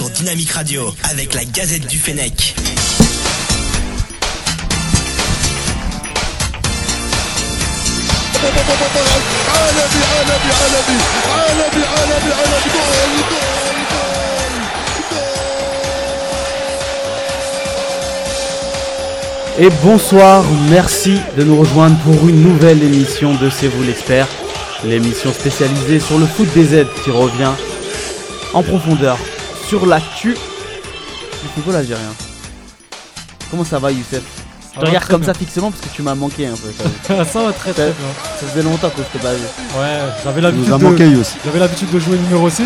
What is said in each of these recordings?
sur Dynamique Radio avec la Gazette du Fennec. Et bonsoir, merci de nous rejoindre pour une nouvelle émission de C'est vous l'expert, l'émission spécialisée sur le foot des aides qui revient en profondeur sur l'actu du football algérien. Comment ça va Youssef? Je te regarde comme bien. ça fixement parce que tu m'as manqué un peu. ça va très bien. ça faisait longtemps que je t'ai pas vu. Ouais, j'avais l'habitude nous a de, j'avais l'habitude de jouer numéro 6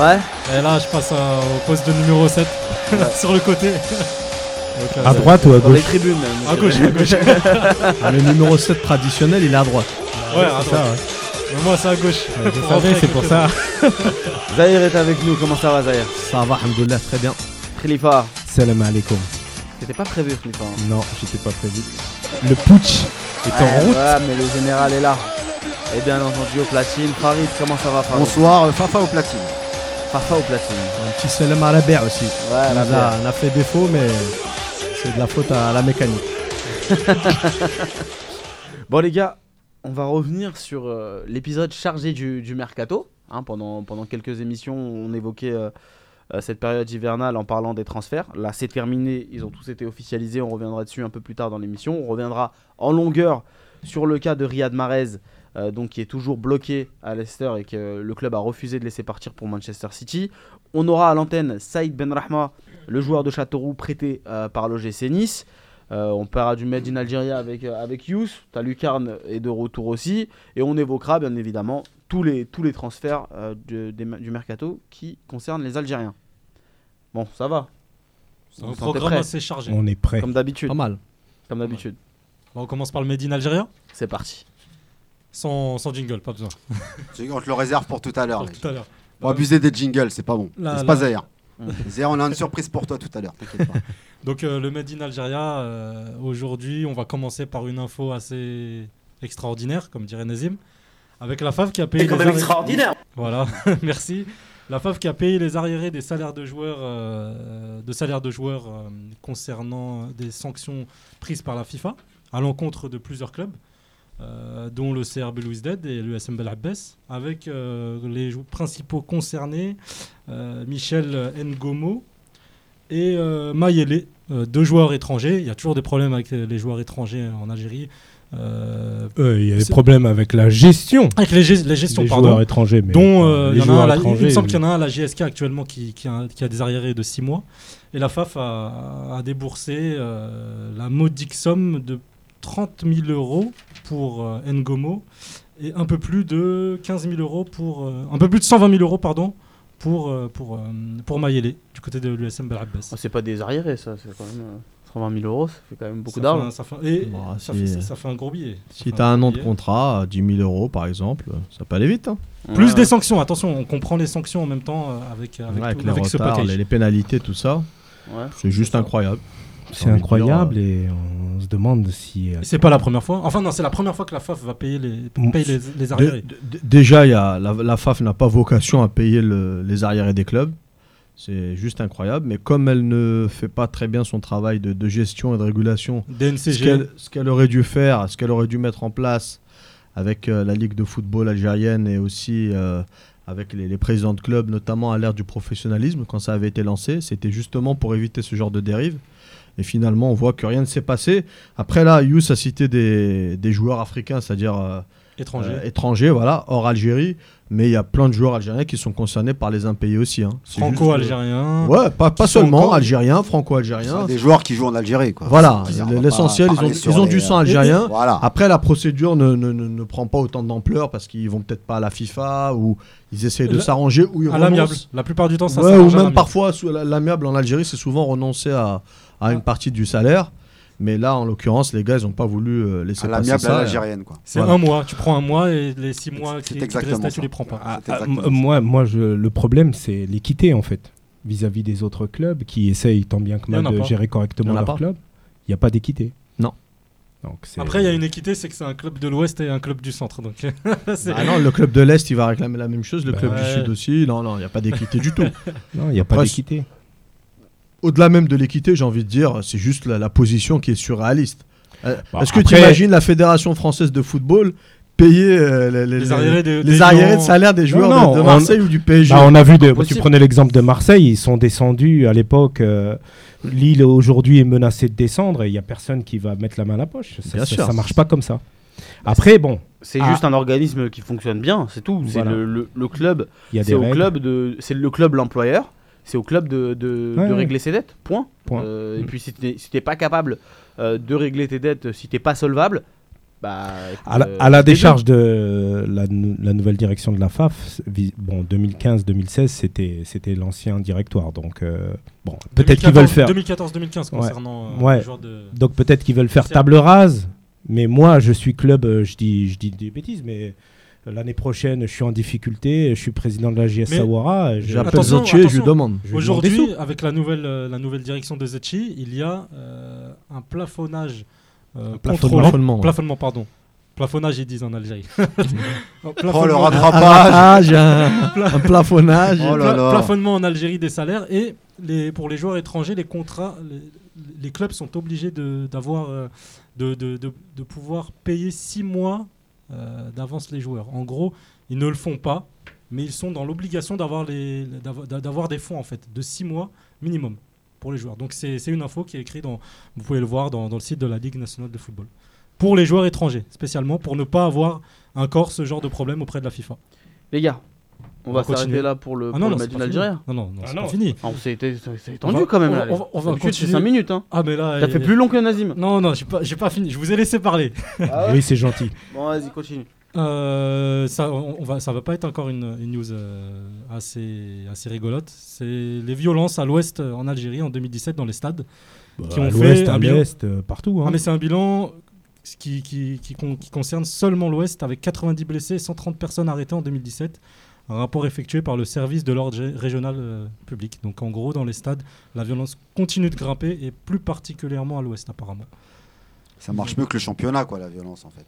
Ouais et là je passe au poste de numéro 7 sur le côté. Donc, euh, À c'est- droite ou à Dans les gauche? tribunes même. À gauche, à gauche. Ah, Le numéro 7 traditionnel, il est à droite. Ouais, à droite. ça, ouais. Mais moi c'est à gauche. Je Pour savais, c'est pour ça. Zahir est avec nous, comment ça va Zahir? Ça va, alhamdoulilah, très bien. Khalifa, Salam alaikum. c'était pas prévu Khalifa. hein? Non, j'étais pas prévu. Le putsch est en route. ouais, mais le général est là. Et bien entendu au platine. Farid, comment ça va Farid? Bonsoir, euh, Fafa au platine. Fafa au platine. Un petit salam à la berre aussi. Ouais, la a, on a fait défaut, mais c'est de la faute à la mécanique. Bon les gars, on va revenir sur euh, l'épisode chargé du, mercato. Hein, pendant, quelques émissions, on évoquait euh, euh, cette période hivernale en parlant des transferts. Là, c'est terminé, ils ont tous été officialisés. On reviendra dessus un peu plus tard dans l'émission. On reviendra en longueur sur le cas de Riyad Mahrez, donc qui est toujours bloqué à Leicester et que le club a refusé de laisser partir pour Manchester City. On aura à l'antenne Saïd Benrahma, le joueur de Châteauroux prêté par l'OGC Nice. Euh, on parlera du Made in Algeria avec, euh, avec Youss. T'as Lucarne est de retour aussi. Et on évoquera bien évidemment tous les, tous les transferts euh, de- des ma- du mercato qui concernent les Algériens. Bon, ça va, C'est un programme assez chargé. On est prêt. comme d'habitude. Pas mal. Comme d'habitude. Bon, on commence par le Made in Algérien C'est parti. sans, sans jingle, pas besoin. On te le réserve pour tout à l'heure. Pour les gars. tout à l'heure. On va abuser des jingles, c'est pas bon. C'est pas Zahir. Mm. Zahir, on a une surprise pour toi tout à l'heure. t'inquiète pas. Donc euh, le Made in Algeria, euh, aujourd'hui, on va commencer par une info assez extraordinaire, comme dirait Nazim, avec la FAF qui a payé extraordinaire. Voilà, merci. La FAF qui a payé les arriérés des salaires de joueurs, euh, de salaires de joueurs euh, concernant des sanctions prises par la FIFA à l'encontre de plusieurs clubs, dont le CRB Louisded et l'USM Bel Abbès, avec les principaux concernés, Michel Ngomo et euh, Mayele, euh, deux joueurs étrangers. Il y a toujours des problèmes avec les joueurs étrangers en Algérie. Euh, Euh, Il y a des problèmes avec la gestion avec les, gest- les gestions, des pardon joueurs étrangers. Mais dont euh, euh, les il y en a un la- il me étrangers, semble qu'il y en a un à la JSK actuellement qui, qui a, qui a des arriérés de 6 mois. Et la FAF a, a déboursé euh, la modique somme de 30 000 euros pour euh, Ngomo et un peu plus de 15 000 euros pour. euh, un peu plus de 120 000 euros, pardon, pour, euh, pour, euh, pour Mayele, du côté de l'USM Bel Abbès. Oh, c'est pas des arriérés, ça. C'est quand même euh, 120 000 euros. Ça fait quand même beaucoup d'argent. ça fait- Et Bah, ça, si- fait, ça- ça fait un gros billet. Si fait t'as un an de contrat, à 10 000 euros par exemple, ça peut aller vite. hein. Plus Ouais. des sanctions, attention, on comprend les sanctions en même temps euh, avec, avec, Ouais, avec tout- les avec ce retards, package. les, les pénalités, tout ça, Ouais. c'est juste ça. incroyable. C'est de incroyable dire, et on se demande si. euh, C'est pas la première fois. Enfin non, c'est la première fois que la FAF va payer les, Mm. paye les, arriérés. dé- déjà, il y a, la, la FAF n'a pas vocation à payer le- les arriérés des clubs. C'est juste incroyable. Mais comme elle ne fait pas très bien son travail de, de gestion et de régulation, ce DNCG. qu'elle ce qu'elle aurait dû faire, ce qu'elle aurait dû mettre en place avec euh, la Ligue de football algérienne et aussi euh, avec les, les présidents de clubs, notamment à l'ère du professionnalisme, quand ça avait été lancé, c'était justement pour éviter ce genre de dérive. Et finalement, on voit que rien ne s'est passé. Après, là, Yous a cité des, des joueurs africains, c'est-à-dire euh, étranger. euh, étrangers, voilà, hors Algérie. Mais il y a plein de joueurs algériens qui sont concernés par les impayés aussi. hein. C'est juste, Franco-algérien. euh, Ouais, pas, pas seulement encore- algériens, franco-algériens. des joueurs qui jouent en Algérie. Quoi. Voilà, l'essentiel, ils ont, ils ont les, du sang euh, algérien. Voilà. Après, la procédure ne, ne, ne, ne prend pas autant d'ampleur parce qu'ils vont peut-être pas à la FIFA ou ils essayent de La- s'arranger ou ils à l'amiable. La plupart du temps, ça Ouais, ou même parfois, l'amiable en Algérie, c'est souvent renoncer à, à une partie du salaire. Mais là, en l'occurrence, les gars, ils n'ont pas voulu euh, laisser À passer l'amiable à ça. l'algérienne. quoi. C'est Voilà. un mois. Tu prends un mois et les six mois C'est qui, qui te exactement restaient, tu ça. les prends pas. Ah, Ah, ça. moi, moi je, le problème, c'est l'équité, en fait, vis-à-vis des autres clubs qui essayent tant bien que mal a de pas. gérer correctement leur pas. club. Il n'y a pas d'équité. Non. Donc, c'est- Après, il y a une équité, c'est que c'est un club de l'Ouest et un club du Centre. Donc, c'est- Ah non, le club de l'Est, il va réclamer la même chose. Le Bah club ouais. du Sud aussi. Non, non, il n'y a pas d'équité du tout. Non, il n'y a pas d'équité. Au-delà même de l'équité, j'ai envie de dire, c'est juste la, la position qui est surréaliste. Euh, Bah, Est-ce que tu imagines la Fédération française de football payer euh, les, les- Les arriérés de- les des arriérés de gens- salaire des joueurs non, de, de on- Marseille ou du PSG Bah, on a vu, de, tu prenais l'exemple de Marseille, ils sont descendus à l'époque. euh, Lille aujourd'hui est menacée de descendre et il n'y a personne qui va mettre la main à la poche. Ça, Bien ça, sûr. ça marche pas comme ça. Après, bon, C'est Ah. juste un organisme qui fonctionne bien, c'est tout. C'est Voilà. le, le- le club, c'est le club l'employeur, c'est au club de, de, Ouais, de ouais. régler ses dettes. Point. Point. Euh, Et Mm. puis si t'es si t'es pas capable euh, de régler tes dettes, si t'es pas solvable, bah. À la, euh, à la décharge de la, la nouvelle direction de la FAF, bon, 2015-2016, c'était c'était l'ancien directoire. Donc, euh, bon, peut-être qu'ils veulent faire. 2014-2015 Ouais. concernant euh, Ouais. les joueurs de. Donc peut-être qu'ils veulent faire table rase. Mais moi, je suis club, euh, je dis, je dis des bêtises, mais euh, l'année prochaine, je suis en difficulté, je suis président de la JS Sawara. J'appelle Zotier et je lui demande. Aujourd'hui, avec la nouvelle, euh, la nouvelle direction de Zetchi, il y a euh, un plafonnage. euh, Un plafonnement. Plafonnement. Plafonnement, pardon. Plafonnage, ils disent en Algérie. Oh, le Plafonnement- Un rattrapage un, plafonnage. Oh là là. plafonnement en Algérie des salaires et les, pour les joueurs étrangers, les contrats, les, les clubs sont obligés de, d'avoir, de, de, de- de pouvoir payer six mois d'avance les joueurs. En gros, ils ne le font pas, mais ils sont dans l'obligation d'avoir, des fonds en fait, de six mois minimum pour les joueurs. Donc c'est, c'est une info qui est écrite, dans, vous pouvez le voir dans, dans le site de la Ligue nationale de football. Pour les joueurs étrangers, spécialement, pour ne pas avoir encore ce genre de problème auprès de la FIFA. Les gars, on, On va s'arrêter là pour le, Ah pour non, le non, match c'est pas. Non, non, non, c'est Ah pas non. fini. Ah, On étendu quand même on là. va- on va- on va D'habitude, c'est continuer. 5 minutes. Hein. Ah mais là, T'as fait plus long que Nazim. Non, non, j'ai pas, pas fini. Je vous ai laissé parler. Ah Oui, c'est gentil. Bon, vas-y, continue. Euh, ça, on, on va, ça va pas être encore une, une news euh, assez, assez rigolote. C'est les violences à l'ouest euh, en Algérie en 2017 dans les stades. Qui ont à fait l'ouest, un à l'est, partout. hein. Ah, mais c'est un bilan qui, qui, qui, con- qui concerne seulement l'ouest avec 90 blessés et 130 personnes arrêtées en 2017. Un rapport effectué par le service de l'ordre régional euh, public. Donc en gros, dans les stades, la violence continue de grimper et plus particulièrement à l'ouest apparemment. Ça marche mieux que le championnat, quoi, la violence, en fait.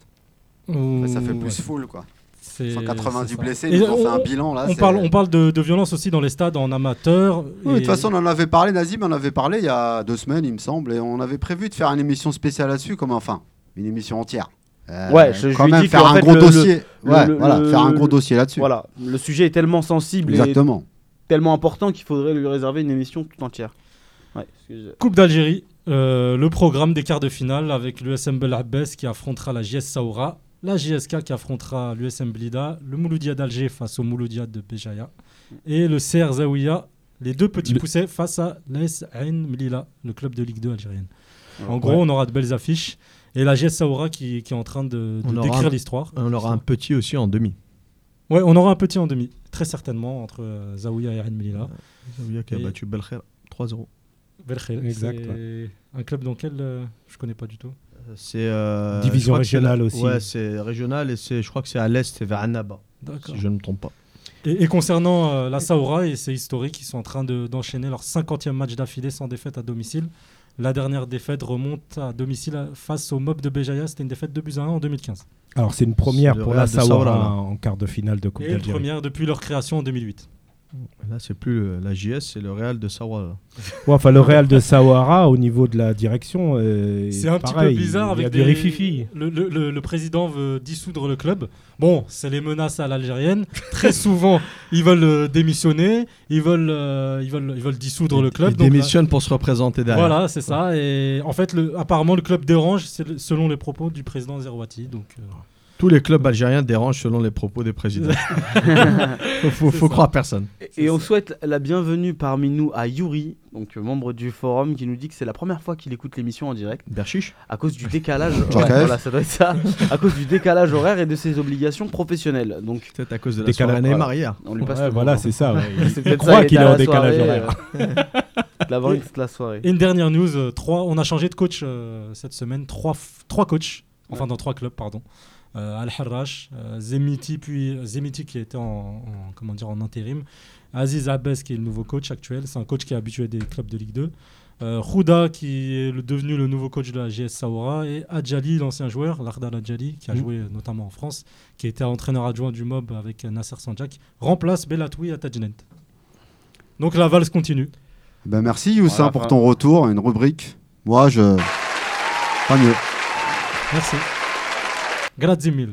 Ça fait Ouais. plus full, quoi. C'est- 190 c'est ça. blessés, ils ont on- fait un bilan, là. On parle, on parle de, de violence aussi dans les stades en amateur. Oui, et- de toute façon, on en avait parlé, Nazim en avait parlé il y a deux semaines, il me semble, et on avait prévu de faire une émission spéciale là-dessus, comme enfin, une émission entière. Euh, Ouais, je- je quand lui même dis faire un fait, gros le- dossier. le- ouais, le- voilà, le- faire un gros dossier là-dessus. Voilà, le sujet est tellement sensible et Exactement. tellement important qu'il faudrait lui réserver une émission tout entière. Ouais, Coupe d'Algérie, euh, le programme des quarts de finale avec l'USM Belabbès qui affrontera la JS Saoura, la JSK qui affrontera l'USM Blida, le Mouloudia d'Alger face au Mouloudia de Béjaïa et le CR Zawiya, les deux petits Le- poussets face à l'AS Ain Mlila, le club de Ligue 2 algérienne. En Ouais. gros, on aura de belles affiches et la JS Saoura qui, qui est en train de, d'écrire l'histoire. On aura un petit aussi en demi. Ouais, on aura un petit en demi, très certainement, entre euh, Zawiya et Ain Mlila. Zawiya qui a battu Belkher 3-0. Belkhair, Exact, c'est Un club dans lequel euh, je connais pas du tout. C'est euh, Division régionale la- aussi. Ouais, c'est régional et c'est, je crois que c'est à l'est, c'est vers Annaba, si je ne me trompe pas. Et, et concernant euh, la Saoura, et c'est historique, ils sont en train de- d'enchaîner leur 50e match d'affilée sans défaite à domicile. La dernière défaite remonte à domicile face au Mob de Béjaïa, c'était une défaite de buts à 1 en 2015. Alors c'est une première pour la Saoura, en quart de finale de Coupe Et une d'Algérie. première depuis leur création en 2008. Là, c'est plus la JS, c'est le Real de Sawa. là. Ouais, enfin, le Real de Sawara, au niveau de la direction, euh, C'est un pareil, petit peu bizarre il y a avec des... rififi. Le, le- le- le président veut dissoudre le club. Bon, c'est les menaces à l'algérienne. Très souvent, ils veulent euh, démissionner, ils veulent, euh, ils veulent, ils veulent dissoudre le club. Il Donc, là- démissionne pour se représenter derrière. Voilà, c'est ça. Et en fait, le- apparemment, le club dérange selon les propos du président Zerouati. Donc, euh, Tous les clubs algériens dérangent selon les propos des présidents. faut faut, faut croire personne. Et on souhaite la bienvenue parmi nous à Yuri, donc euh, membre du forum, qui nous dit que c'est la première fois qu'il écoute l'émission en direct Berchiche à cause du décalage. Ouais, voilà, ça doit être ça. À cause du décalage horaire et de ses obligations professionnelles. Donc, Peut-être à cause de la Décalage, soirée Neymar voilà. hier. on lui passe Ouais, voilà, c'est ça. ouais. C'est Il croit qu'il est en la décalage soirée, horaire. euh, de la soirée. Et une dernière news, euh, trois, on a changé de coach euh, cette semaine, trois, trois coachs, enfin dans trois clubs, pardon. Euh, Al-Harrach, euh, Zemiti, puis Zemiti qui était en, en- comment dire, en intérim, Aziz Abbas qui est le nouveau coach actuel, c'est un coach qui est habitué des clubs de Ligue 2, euh, Khouda qui est le- devenu le nouveau coach de la GS Saoura, et Adjali, l'ancien joueur, Lardal Adjali, qui a Mhm. joué euh, notamment en France, qui était entraîneur adjoint du MOB avec euh, Nasser Sanjak, remplace Belatoui à Tajnent. Donc la valse continue. Ben merci Voilà, pour ton retour, une rubrique. Moi, je. Pas mieux. Merci. Grazie mille.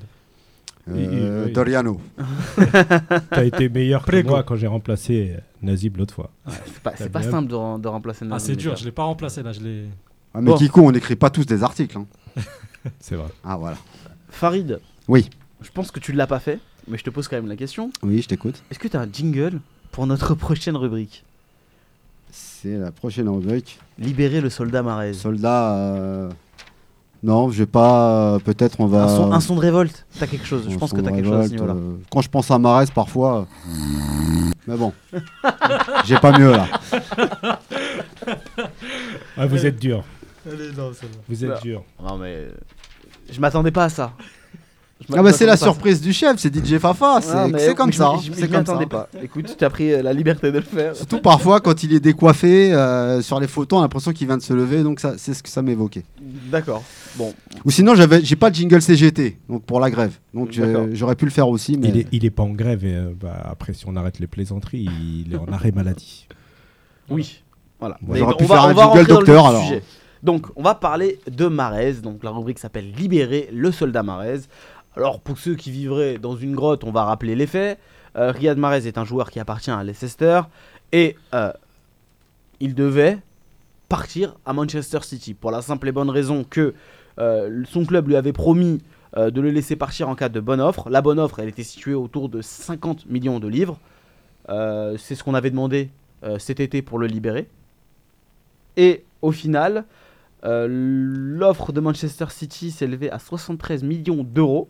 Euh, oui. Doriano. T'as été meilleur que moi quand j'ai remplacé euh, Nazib l'autre fois. C'est pas, c'est simple de, rem- de remplacer Ah, Nazim, c'est les dur, je l'ai pas remplacé là, je l'ai. Ah, mais Bon. Kiko, on n'écrit pas tous des articles. hein. C'est vrai. Ah voilà. Farid. Oui. Je pense que tu l'as pas fait, mais je te pose quand même la question. Oui, je t'écoute. Est-ce que tu as un jingle pour notre prochaine rubrique? C'est la prochaine rubrique. Libérer le soldat Marez. Soldat. euh, Non, je vais pas. euh, Peut-être on va. Un, son, un son de révolte. T'as quelque chose. Je pense que t'as quelque chose à ce niveau-là. euh, Quand je pense à Marès, parfois. euh, Mais bon. J'ai pas mieux là. Ah, vous êtes dur. non, Vous êtes Bah. dur. Non, mais. Je m'attendais pas à ça. Ah bah c'est la surprise du chef, c'est DJ Fafa, c'est Ah, c'est comme ça. C'est comme ça. pas. Écoute, tu as pris euh, la liberté de le faire. Surtout parfois quand il est décoiffé euh, sur les photos, on a l'impression qu'il vient de se lever, donc ça, c'est ce que ça m'évoquait. D'accord. Bon. Ou sinon j'avais, j'ai pas de jingle CGT, donc pour la grève, donc j'aurais pu le faire aussi, mais Il, est, il est pas en grève et euh, bah, après si on arrête les plaisanteries, il est en arrêt maladie. Oui. Voilà. J'aurais on pu va- faire on un va jingle docteur, alors. sujet. Donc, on va parler de Marez. Donc, la rubrique s'appelle Libérer le soldat Marez. Alors, pour ceux qui vivraient dans une grotte, on va rappeler les faits. Euh, Riyad Mahrez est un joueur qui appartient à Leicester et euh, il devait partir à Manchester City pour la simple et bonne raison que euh, son club lui avait promis de le laisser partir en cas de bonne offre. La bonne offre, elle était située autour de 50 millions de livres. C'est ce qu'on avait demandé cet été pour le libérer. Et au final, l'offre de Manchester City s'élevait à 73 millions d'euros,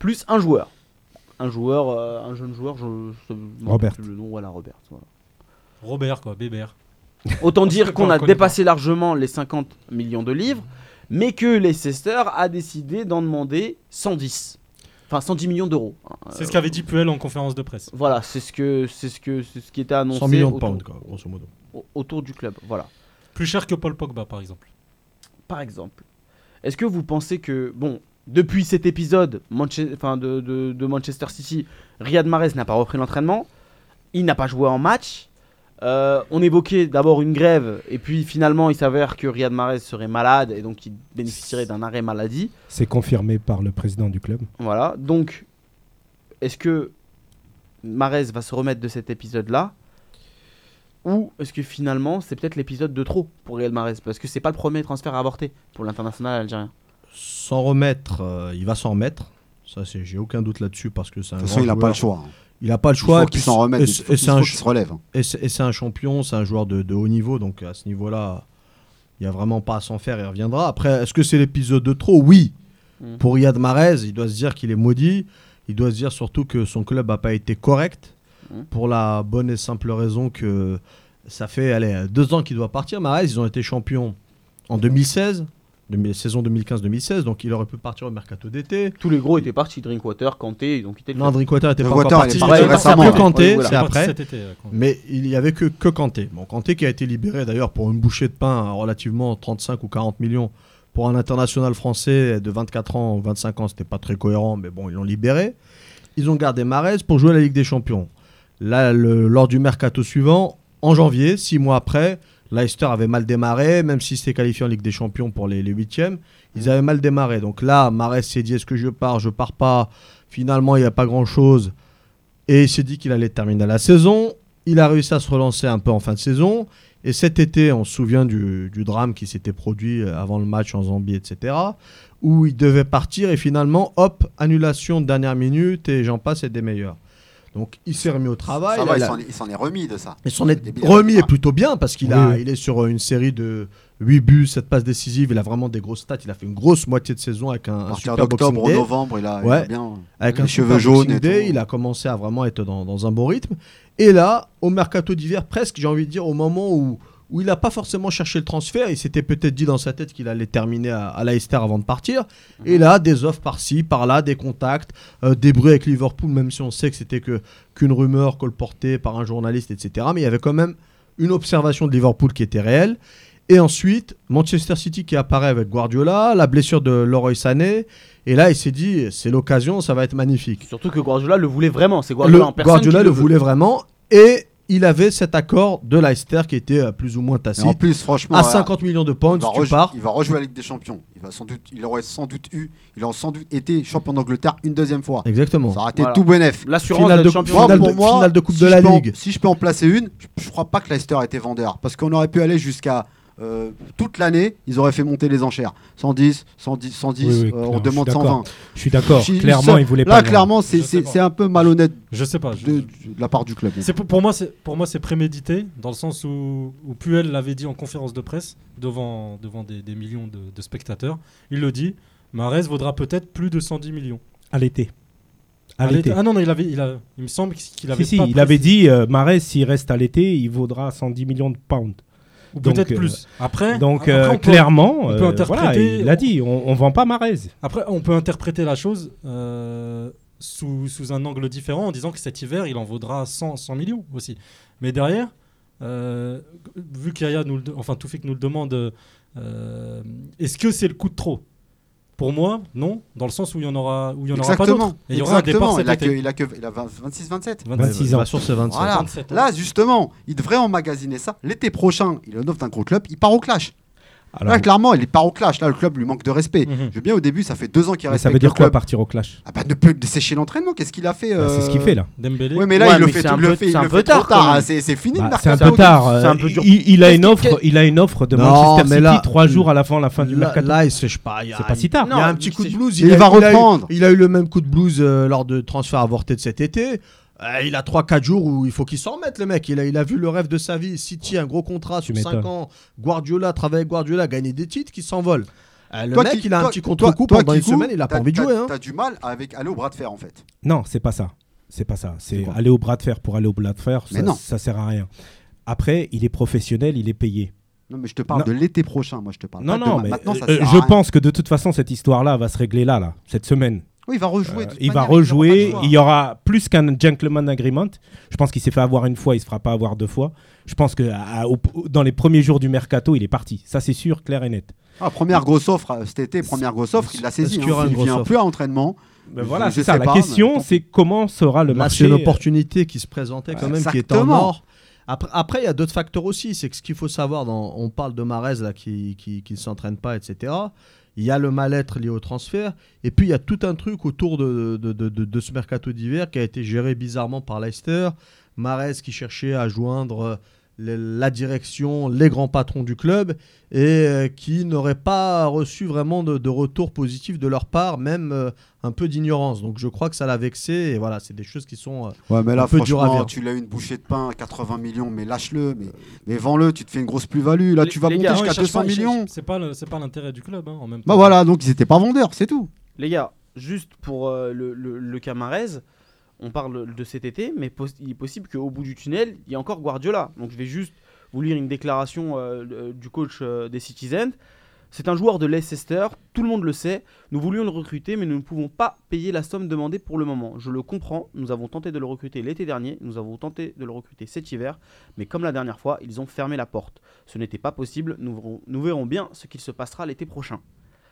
plus un joueur. Un joueur, euh, un jeune joueur, je, Robert. le nom, voilà, Robert. voilà. Robert, quoi, Bébert. Autant dire qu'on a dépassé largement les 50 millions de livres, mais que Leicester a décidé d'en demander 110. Enfin, 110 millions d'euros. hein. C'est ce qu'avait dit Puel en conférence de presse. Voilà, c'est ce que c'est ce que c'est ce qui était annoncé 100 millions de pounds, quoi, grosso modo. au- autour du club. Voilà. Plus cher que Paul Pogba, par exemple. Par exemple, est-ce que vous pensez que, bon, depuis cet épisode Manche- de, de- de Manchester City, Riyad Mahrez n'a pas repris l'entraînement, il n'a pas joué en match, euh, on évoquait d'abord une grève, et puis finalement il s'avère que Riyad Mahrez serait malade, et donc il bénéficierait d'un arrêt maladie. C'est confirmé par le président du club. Voilà, donc, est-ce que Mahrez va se remettre de cet épisode-là? Ou est-ce que finalement c'est peut-être l'épisode de trop pour Riyad Mahrez? Parce que c'est pas le premier transfert avorté pour l'international algérien. S'en remettre, euh, il va s'en remettre. Ça, c'est, j'ai aucun doute là-dessus parce que c'est un de toute façon il a pas joueur. le choix. hein. Il a pas le Il choix. faut et qu'il puis s'en remette, et il c'est- un se relève. hein. Et c'est et c'est un champion, c'est un joueur de, de haut niveau, donc à ce niveau-là, il n'y a vraiment pas à s'en faire, il reviendra. Après, est-ce que c'est l'épisode de trop? Oui. Mm. Pour Riyad Mahrez, il doit se dire qu'il est maudit. Il doit se dire surtout que son club n'a pas été correct. Mm. Pour la bonne et simple raison que ça fait allez, deux ans qu'il doit partir. Mahrez, ils ont été champions en 2016, saison 2015-2016, donc il aurait pu partir au mercato d'été. Tous les gros étaient partis, Drinkwater, Kanté, ils ont quitté le Non. Drinkwater pas encore est parti. Kanté, c'est après. cet été, quand- Mais il y avait que, que Kanté. Bon, Kanté qui a été libéré d'ailleurs pour une bouchée de pain à relativement 35 ou 40 millions pour un international français de 24 ans ou 25 ans, c'était pas très cohérent, mais bon, ils l'ont libéré. Ils ont gardé Mahrez pour jouer à la Ligue des Champions. Là, le- lors du mercato suivant, en janvier, six mois après, Leicester avait mal démarré, même s'il s'était qualifié en Ligue des Champions pour les, huitièmes, ils avaient mal démarré. Donc là, Mahrez s'est dit est-ce que je pars, je pars pas? Finalement, il n'y a pas grand-chose. Et il s'est dit qu'il allait terminer la saison. Il a réussi à se relancer un peu en fin de saison. Et cet été, on se souvient du, du drame qui s'était produit euh, avant le match en Zambie, etc. Où il devait partir et finalement, hop, annulation de dernière minute et j'en passe et des meilleurs. Donc il s'est remis au travail. Ça Il va, il s'en est- il s'en est remis de ça. et son est remis est plutôt bien parce qu'il Oui, a, oui. il est sur une série de 8 buts, 7 passes décisives. Il a vraiment des grosses stats. Il a fait une grosse moitié de saison avec un, un super d'octobre novembre, il a, il a Ouais. bien. Avec les un cheveux jaunes et Day, il a commencé à vraiment être dans, dans un bon rythme. Et là, au mercato d'hiver, presque, j'ai envie de dire, au moment où, où il n'a pas forcément cherché le transfert, il s'était peut-être dit dans sa tête qu'il allait terminer à, à Leicester avant de partir. Et là, des offres par-ci, par-là, des contacts, euh, des bruits avec Liverpool, même si on sait que c'était que, qu'une rumeur colportée par un journaliste, etc. Mais il y avait quand même une observation de Liverpool qui était réelle. Et ensuite, Manchester City qui apparaît avec Guardiola, la blessure de Leroy Sané. Et là, il s'est dit, c'est l'occasion, ça va être magnifique. Surtout que Guardiola le voulait vraiment. C'est Guardiola Le- en personne. Guardiola qui le voulait vraiment et il avait cet accord de Leicester qui était euh, plus ou moins Et tacite. en plus, franchement, À euh, 50 millions de pounds, tu pars. il va rejouer la Ligue des Champions. Il, va sans doute, il aurait sans doute eu, il aurait sans doute été champion d'Angleterre une deuxième fois. Exactement. Ça aurait été Voilà. tout bénef. L'assurance Finale de- champion. Moi, finale pour de- moi, finale de Coupe si de je la peux en- Ligue. si je peux en placer une, je, je crois pas que Leicester ait été vendeur. Parce qu'on aurait pu aller jusqu'à euh, toute l'année, ils auraient fait monter les enchères. 110, 110, 110, Oui, oui, euh, clairement, on je demande suis d'accord. 120. Je suis d'accord. Si- Clairement, ça- il voulait pas. Là, clairement, c'est un peu malhonnête Je sais pas. je- de, de la part du club. C'est pour, pour moi, c'est pour moi c'est prémédité dans le sens où, où Puel l'avait dit en conférence de presse devant devant des, des millions de, de spectateurs. Il le dit. Marez vaudra peut-être plus de 110 millions. À l'été. À l'été. Ah non, non, il avait, il a, il me semble qu'il avait Si, si, pas il avait dit, euh, s'il reste à l'été, il vaudra 110 millions de pounds. Peut-être euh, plus. Après, Donc, après, euh, on peut- clairement, on peut euh, interpréter- voilà, il a dit, on, on vend pas Mahrez. Après, on peut interpréter la chose sous, sous un angle différent en disant que cet hiver, il en vaudra 100, 100 millions aussi. Mais derrière, euh, vu qu'Aya nous le, enfin Toufik nous le demande, euh, est-ce que c'est le coup de trop? Pour moi, non, dans le sens où il y en aura, où il y en aura pas Exactement. d'autres. Il y aura un départ Exactement. cet Il a que, été. il a que il a 26, 27. 26 ans. Sur ces 27. Voilà. 27 ans. Là, justement, il devrait emmagasiner ça. L'été prochain, il est en offre d'un gros club, il part au clash. Alors, Là, clairement, il part au clash. Là, le club lui manque de respect. Mhm. Je veux bien, au début, ça fait deux ans qu'il reste ça veut dire quoi partir au clash Ah bah, ne peut sécher l'entraînement. Qu'est-ce qu'il a fait Bah, C'est ce qu'il euh, fait là. Dembélé. Ouais, mais là, Ouais, il le mais fait, c'est un le peu- fait, c'est il un le peu fait trop tard, tard. hein. C'est fini le Bah, c'est un peu tard. euh, peu dur. Il, il a une offre, il a une offre de Non, Manchester mais City là- trois jours à la fin, la fin du mercato. là, il sèche pas. C'est pas si tard. Il y a Non, un petit coup de blues. Il va reprendre. Il a eu le même coup de blues lors de transfert avorté de cet été. Euh, il a 3-4 jours où il faut qu'il s'en remette, le mec. Il a, il a vu le rêve de sa vie. City, un gros contrat Tu sur 5 m'étonnes. ans. Guardiola, travailler avec Guardiola, gagner des titres qui s'envolent. Euh, le Toi mec, qui- il a un petit contre-coup pendant une coup, semaine. Il a pas envie de jouer. hein. T'as du mal avec aller au bras de fer, en fait. Non, c'est pas ça. C'est pas ça. C'est aller au bras de fer pour aller au bras de fer. Mais Ça, non. ça sert à rien. Après, il est professionnel, il est payé. Non, mais je te parle Non. de l'été prochain. Moi, je te parle Non, pas de non, ma- mais maintenant. Ça euh, je rien. pense que de toute façon, cette histoire-là va se régler là, là, cette semaine. Oui, il va rejouer. Euh, de toute il va manière, rejouer. Il y aura plus qu'un gentleman agreement. Je pense qu'il s'est fait avoir une fois, il se fera pas avoir deux fois. Je pense que à- au- dans les premiers jours du mercato, il est parti. Ça, c'est sûr, clair et net. Ah, première grosse offre euh, cet été, première grosse offre, il l'a saisi. Hein. Il grosse vient offre plus à l'entraînement. Ben voilà, c'est ça. La pas, question, c'est comment sera le Là, marché. c'est une opportunité qui se présentait quand même, qui était en or. Après, après, il y a d'autres facteurs aussi. C'est que ce qu'il faut savoir, dans, on parle de Marez là, qui, qui, qui ne s'entraîne pas, etc. Il y a le mal-être lié au transfert. Et puis, il y a tout un truc autour de, ce mercato d'hiver qui a été géré bizarrement par Leicester. Marez qui cherchait à joindre la direction, les grands patrons du club et euh, qui n'auraient pas reçu vraiment de, de retour positif de leur part, même euh, un peu d'ignorance. Donc je crois que ça l'a vexé et voilà, c'est des choses qui sont... euh, Ouais, mais là, Un peu dur à vivre. tu l'as une bouchée de pain, 80 millions, mais lâche-le, mais, mais vends-le, tu te fais une grosse plus-value. Là, Les- tu vas monter jusqu'à cherche 200 pas, il cherche- millions. C'est pas le- c'est pas l'intérêt du club hein, en même temps. Bah voilà, donc ils étaient pas vendeurs, c'est tout. Les gars, juste pour euh, le, le, le on parle de cet été, mais il est possible qu'au bout du tunnel, il y ait encore Guardiola. Donc je vais juste vous lire une déclaration euh, du coach euh, des Citizens. C'est un joueur de Leicester, tout le monde le sait. Nous voulions le recruter, mais nous ne pouvons pas payer la somme demandée pour le moment. Je le comprends, nous avons tenté de le recruter l'été dernier, nous avons tenté de le recruter cet hiver, mais comme la dernière fois, ils ont fermé la porte. Ce n'était pas possible, nous verrons, nous verrons bien ce qu'il se passera l'été prochain.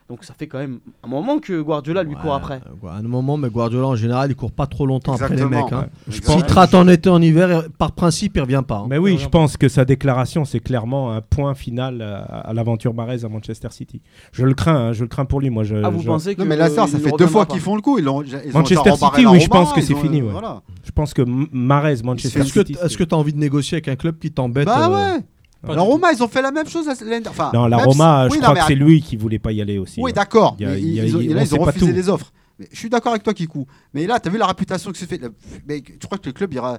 Donc ça fait quand même un moment que Guardiola lui court Ouais, après. euh, À un moment, mais Guardiola en général, il court pas trop longtemps après les mecs. Hein. Je S'il pense- rate en été, en hiver, par principe, il revient pas. hein. Mais oui, Ouais, je ouais. pense que sa déclaration, c'est clairement un point final à, à l'aventure Marez à Manchester City. Je le crains, hein, je le crains pour lui. Moi, je, Ah, vous je- pensez que Non, mais là, ça, euh, ça fait deux fois qu'ils font le coup. Ils ont, ils ont Manchester City, oui, je pense que c'est fini, euh, ouais. voilà. je pense que M- Mahrez, Manchester City. est-ce que tu as envie de négocier avec un club qui t'embête Bah euh, ouais. Pas La Roma, ils ont fait la même chose. Enfin, Non, la Roma, si- je oui, crois que c'est lui qui voulait pas y aller aussi. Oui, d'accord. Il il ils ont- là, ils refusé les offres. Mais je suis d'accord avec toi, Kikou. Mais là, tu as vu la réputation que c'est fait. Mais tu crois que le club ira.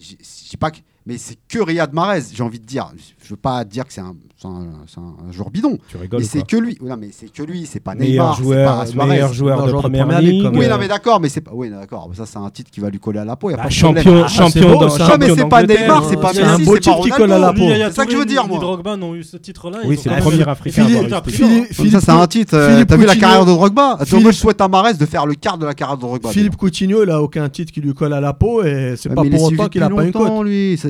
Je je sais pas que. Mais c'est que Riyad Mahrez, j'ai envie de dire. Je veux pas dire que c'est un, un, un joueur bidon. Tu rigoles Mais c'est que lui. Non, mais c'est que lui. C'est pas Neymar. C'est joueur, pas Suarez. meilleur joueur Meilleur de joueur de première première ligue, ligue. Oui, euh, non, mais d'accord. Mais c'est pas. Oui, d'accord. Ça, c'est un titre qui va lui coller à la peau. y a bah, pas de champion, Ah, c'est champion, beau, dans- ça. Champion mais c'est pas. Neymar, c'est pas C'est un Messi, beau c'est pas type qui colle à la peau. C'est ça que je veux dire, moi. Drogba n'ont eu ce titre-là. Oui, c'est ont le premier Africain titre. ça, c'est un titre. euh, Philippe T'as vu la Coutinho- carrière de Drogba Moi, je souhaite à Mahrez de faire le quart de la carrière de Drogba. Philippe Coutinho, il a aucun titre qui lui colle à la peau et c'est pas pour autant qu'il a pas une cote.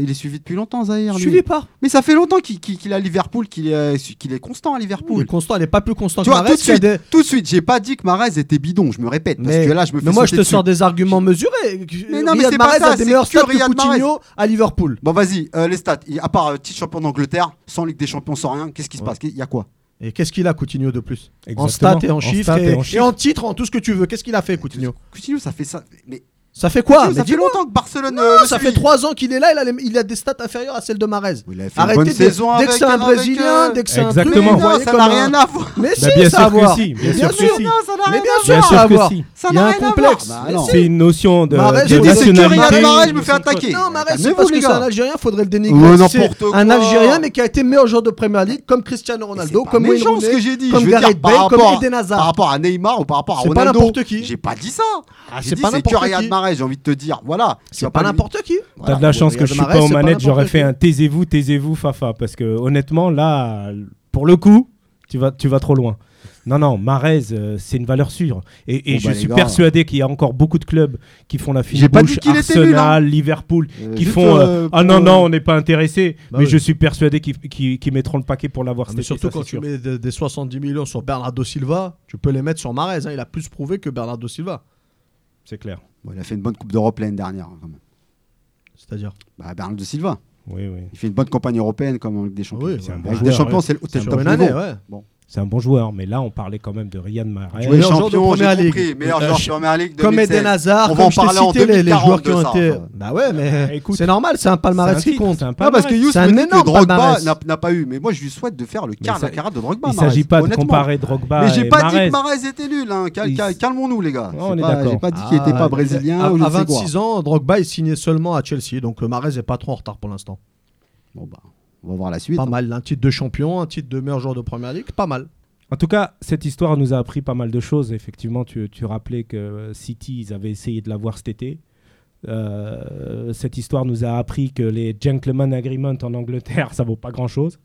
Il est suivi depuis longtemps, Zahir. lui. Suivi pas. Mais ça fait longtemps qu'il qu'il est à Liverpool, qu'il est, qu'il est constant à Il est Liverpool. constant, il est pas plus constant Tu que vois, tout de suite, des- tout de suite, j'ai pas dit que Marez était bidon, je me répète, parce Mais, que là, je me fais mais moi, je te dessus. sors des arguments mesurés. Mais non, mais c'est pas ça, c'est meilleurs que stats. Coutinho à Liverpool. Bon, vas-y, euh, les stats. À part euh, titre champion d'Angleterre, sans Ligue des Champions, sans rien, qu'est-ce qui se Ouais. passe? Il y a quoi? Et qu'est-ce qu'il a, Coutinho, de plus? En Exactement. stats et en En chiffres. Et, et en et chiffres. en titre, en tout ce que tu veux. Qu'est-ce qu'il a fait, Coutinho? Coutinho, ça fait ça. Mais Ça fait quoi ça fait longtemps que Barcelone. Non, euh, ça suit. fait 3 ans qu'il est là, il a, les- il a des stats inférieures à celles de Mahrez. Oui, il a fait une Arrêtez bonne de- saison dès avec, que c'est un avec, Brésilien, euh, dès que c'est un Exactement. truc, non, ça n'a rien à voir. Mais si, Bah, bien ça sûr a à que voir. si, bien Mais sûr que sûr. si. Non, ça n'a Mais rien bien à sûr, Bien voir. ça a à voir. si. Ça n'a rien à complexe. voir. Bah. C'est une notion de, dis, c'est que. Mahrez, je me fais attaquer. Non, Mahrez, c'est parce que c'est un. Algérien, faudrait le dénigrer. C'est n'importe un. Algérien, mais qui a été meilleur joueur de Premier League, comme Cristiano Ronaldo, comme Wayne Rooney, j'ai comme Gareth Bale, comme rapport- Eden Hazard. Par rapport à Neymar ou par rapport à C'est pas Ronaldo. n'importe qui. J'ai pas dit ça. J'ai c'est pas n'importe qui. J'ai envie de te dire. Voilà. C'est pas n'importe qui. T'as de la chance que je suis pas aux pas manettes, j'aurais fait qui. un taisez-vous, taisez-vous, Fafa. Parce que honnêtement, là, pour le coup, tu vas, tu vas trop loin. Non, non, Mahrez, euh, c'est une valeur sûre. Et, et Bon, je bah, suis gars. persuadé qu'il y a encore beaucoup de clubs qui font la fine pas bouche, dit qu'il était nul, Arsenal, Liverpool, Euh, qui font euh, Ah non, non, on n'est pas intéressé. Bah mais oui. je suis persuadé qu'ils mettront le paquet pour l'avoir. Ah, surtout ça, quand c'est tu sûr. mets des, des 70 millions sur Bernardo Silva, tu peux les mettre sur Mahrez. hein. Il a plus prouvé que Bernardo Silva. C'est clair. Bon, il a fait une bonne Coupe d'Europe l'année dernière. hein, quand même. C'est-à-dire Bah, Bernardo Silva. Oui, oui. Il fait une bonne campagne européenne comme en Ligue des Champions. Oui, c'est un bon des champions, ouais. c'est le, top niveau. ouais. C'est un bon joueur, mais là, on parlait quand même de es Meilleur joueur de champion, j'ai Première Ligue. compris. Meilleur Euh, joueur de Première Ligue Comme 2016. Eden Hazard, On va comme en je t'ai parler en cité les, les 2040 joueurs qui de ont été. enfin. Bah ouais, mais Écoute, c'est normal, c'est un palmarès qui compte. c'est un Non, parce que palmarès. Youss C'est un me dit que énorme Drogba palmarès. n'a pas eu. Mais moi, je lui souhaite de faire le quart de la ça- carrière de Drogba. Il ne s'agit pas de comparer Drogba Mais j'ai pas dit que Mahrez était nul. Hein. Calmons-nous, les gars. On est pas- d'accord. J'ai pas dit qu'il était Ah, pas brésilien à, ou je à ne sais quoi. 26 ans, Drogba est signé seulement à Chelsea, donc euh, Mahrez est pas trop en retard pour l'instant. Bon, bah, on va voir la suite. Pas mal, un titre de champion, un titre de meilleur joueur de Première Ligue, pas mal. En tout cas, cette histoire nous a appris pas mal de choses. Effectivement, tu, tu rappelais que City, ils avaient essayé de l'avoir cet été. Euh, cette histoire nous a appris que les gentleman agreement en Angleterre, ça vaut pas grand-chose.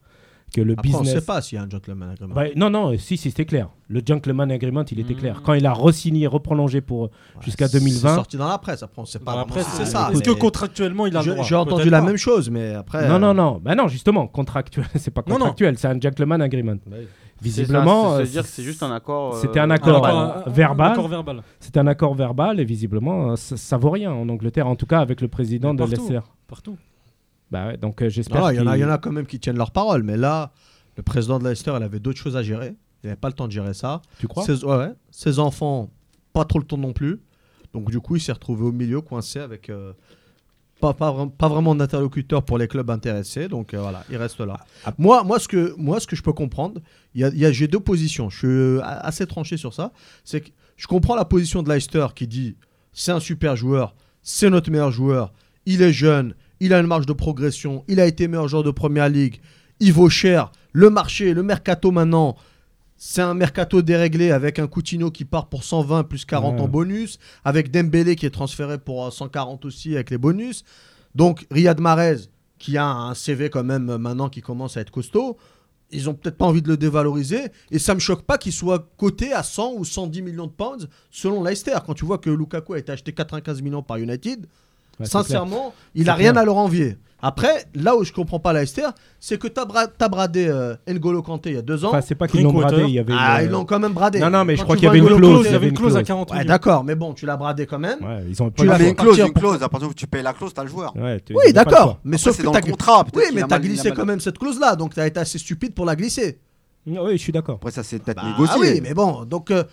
Que le Après, on business. ne sait pas s'il y a un gentleman agreement. Bah, non, non, si, si, c'était clair. Le gentleman agreement, il était Mmh. clair. Quand il a re-signé, reprolongé pour Ouais, jusqu'à C'est 2020. sorti dans la presse, après on sait pas. Dans la presse, c'est c'est ça. Est-ce que contractuellement il a J'ai entendu la pas. même chose, mais après. Non, euh, non, non. Bah non, justement, contractuel. c'est pas Non, non. contractuel, c'est un gentleman agreement. C'est Visiblement, ça, euh, c'est-à-dire que c'est juste un accord. euh, c'était un Un accord, euh, un- verbal. accord verbal. c'est un accord verbal et visiblement, euh, ça, ça vaut rien en Angleterre, en tout cas avec le président Mais de. Leicester. Partout. Bah ouais, donc euh, j'espère il y, en a- il y qu'il- en a quand même qui tiennent leur parole, mais là, le président de Leicester, il avait d'autres choses à gérer. Il n'avait pas le temps de gérer ça. Tu crois? Ses, ouais, ouais. Ses enfants, pas trop le temps non plus. Donc du coup, il s'est retrouvé au milieu, coincé avec euh, pas, pas, vra- pas vraiment d'interlocuteur pour les clubs intéressés. Donc euh, voilà, il reste là. Ah. Moi, moi, ce que, moi, ce que je peux comprendre, il y a, il y a- j'ai deux positions. Je suis euh, a- assez tranché sur ça. C'est que je comprends la position de Leicester qui dit c'est un super joueur, c'est notre meilleur joueur, il est jeune, il a une marge de progression, il a été meilleur joueur de première ligue, il vaut cher. Le marché, le mercato maintenant, c'est un mercato déréglé avec un Coutinho qui part pour 120 plus 40 Ouais. en bonus, avec Dembélé qui est transféré pour euh, 140 aussi avec les bonus. Donc Riyad Mahrez qui a un CV quand même euh, maintenant qui commence à être costaud. Ils ont peut-être pas envie de le dévaloriser et ça me choque pas qu'il soit coté à 100 ou 110 millions de pounds selon Leicester. Quand tu vois que Lukaku a été acheté 95 millions par United, Ouais. Sincèrement, il a rien clair. à leur envier. Après, là où je comprends pas Leicester, c'est que t'as bra- bradé euh, N'Golo Kanté il y a deux ans. Enfin, c'est pas qu'ils l'ont bradé, il y avait. ah, une- ils l'ont quand même bradé. Non, non, mais je crois qu'il y avait une N'Golo clause. Il y avait une clause à 40 Ouais, d'accord, mais bon, tu l'as bradé quand même. Ouais, ils ont pas Tu l'as une clause, partir une clause. À partir où tu payes la clause, t'as le joueur. Ouais, Oui, d'accord. Mais Après, sauf que dans t'as le contrat. Oui, mais t'as glissé quand même cette clause-là, donc t'as été assez stupide pour la glisser. Oui, je suis d'accord. Après, ça, c'est peut-être Bah, négocié. Ah oui, mais bon, donc euh,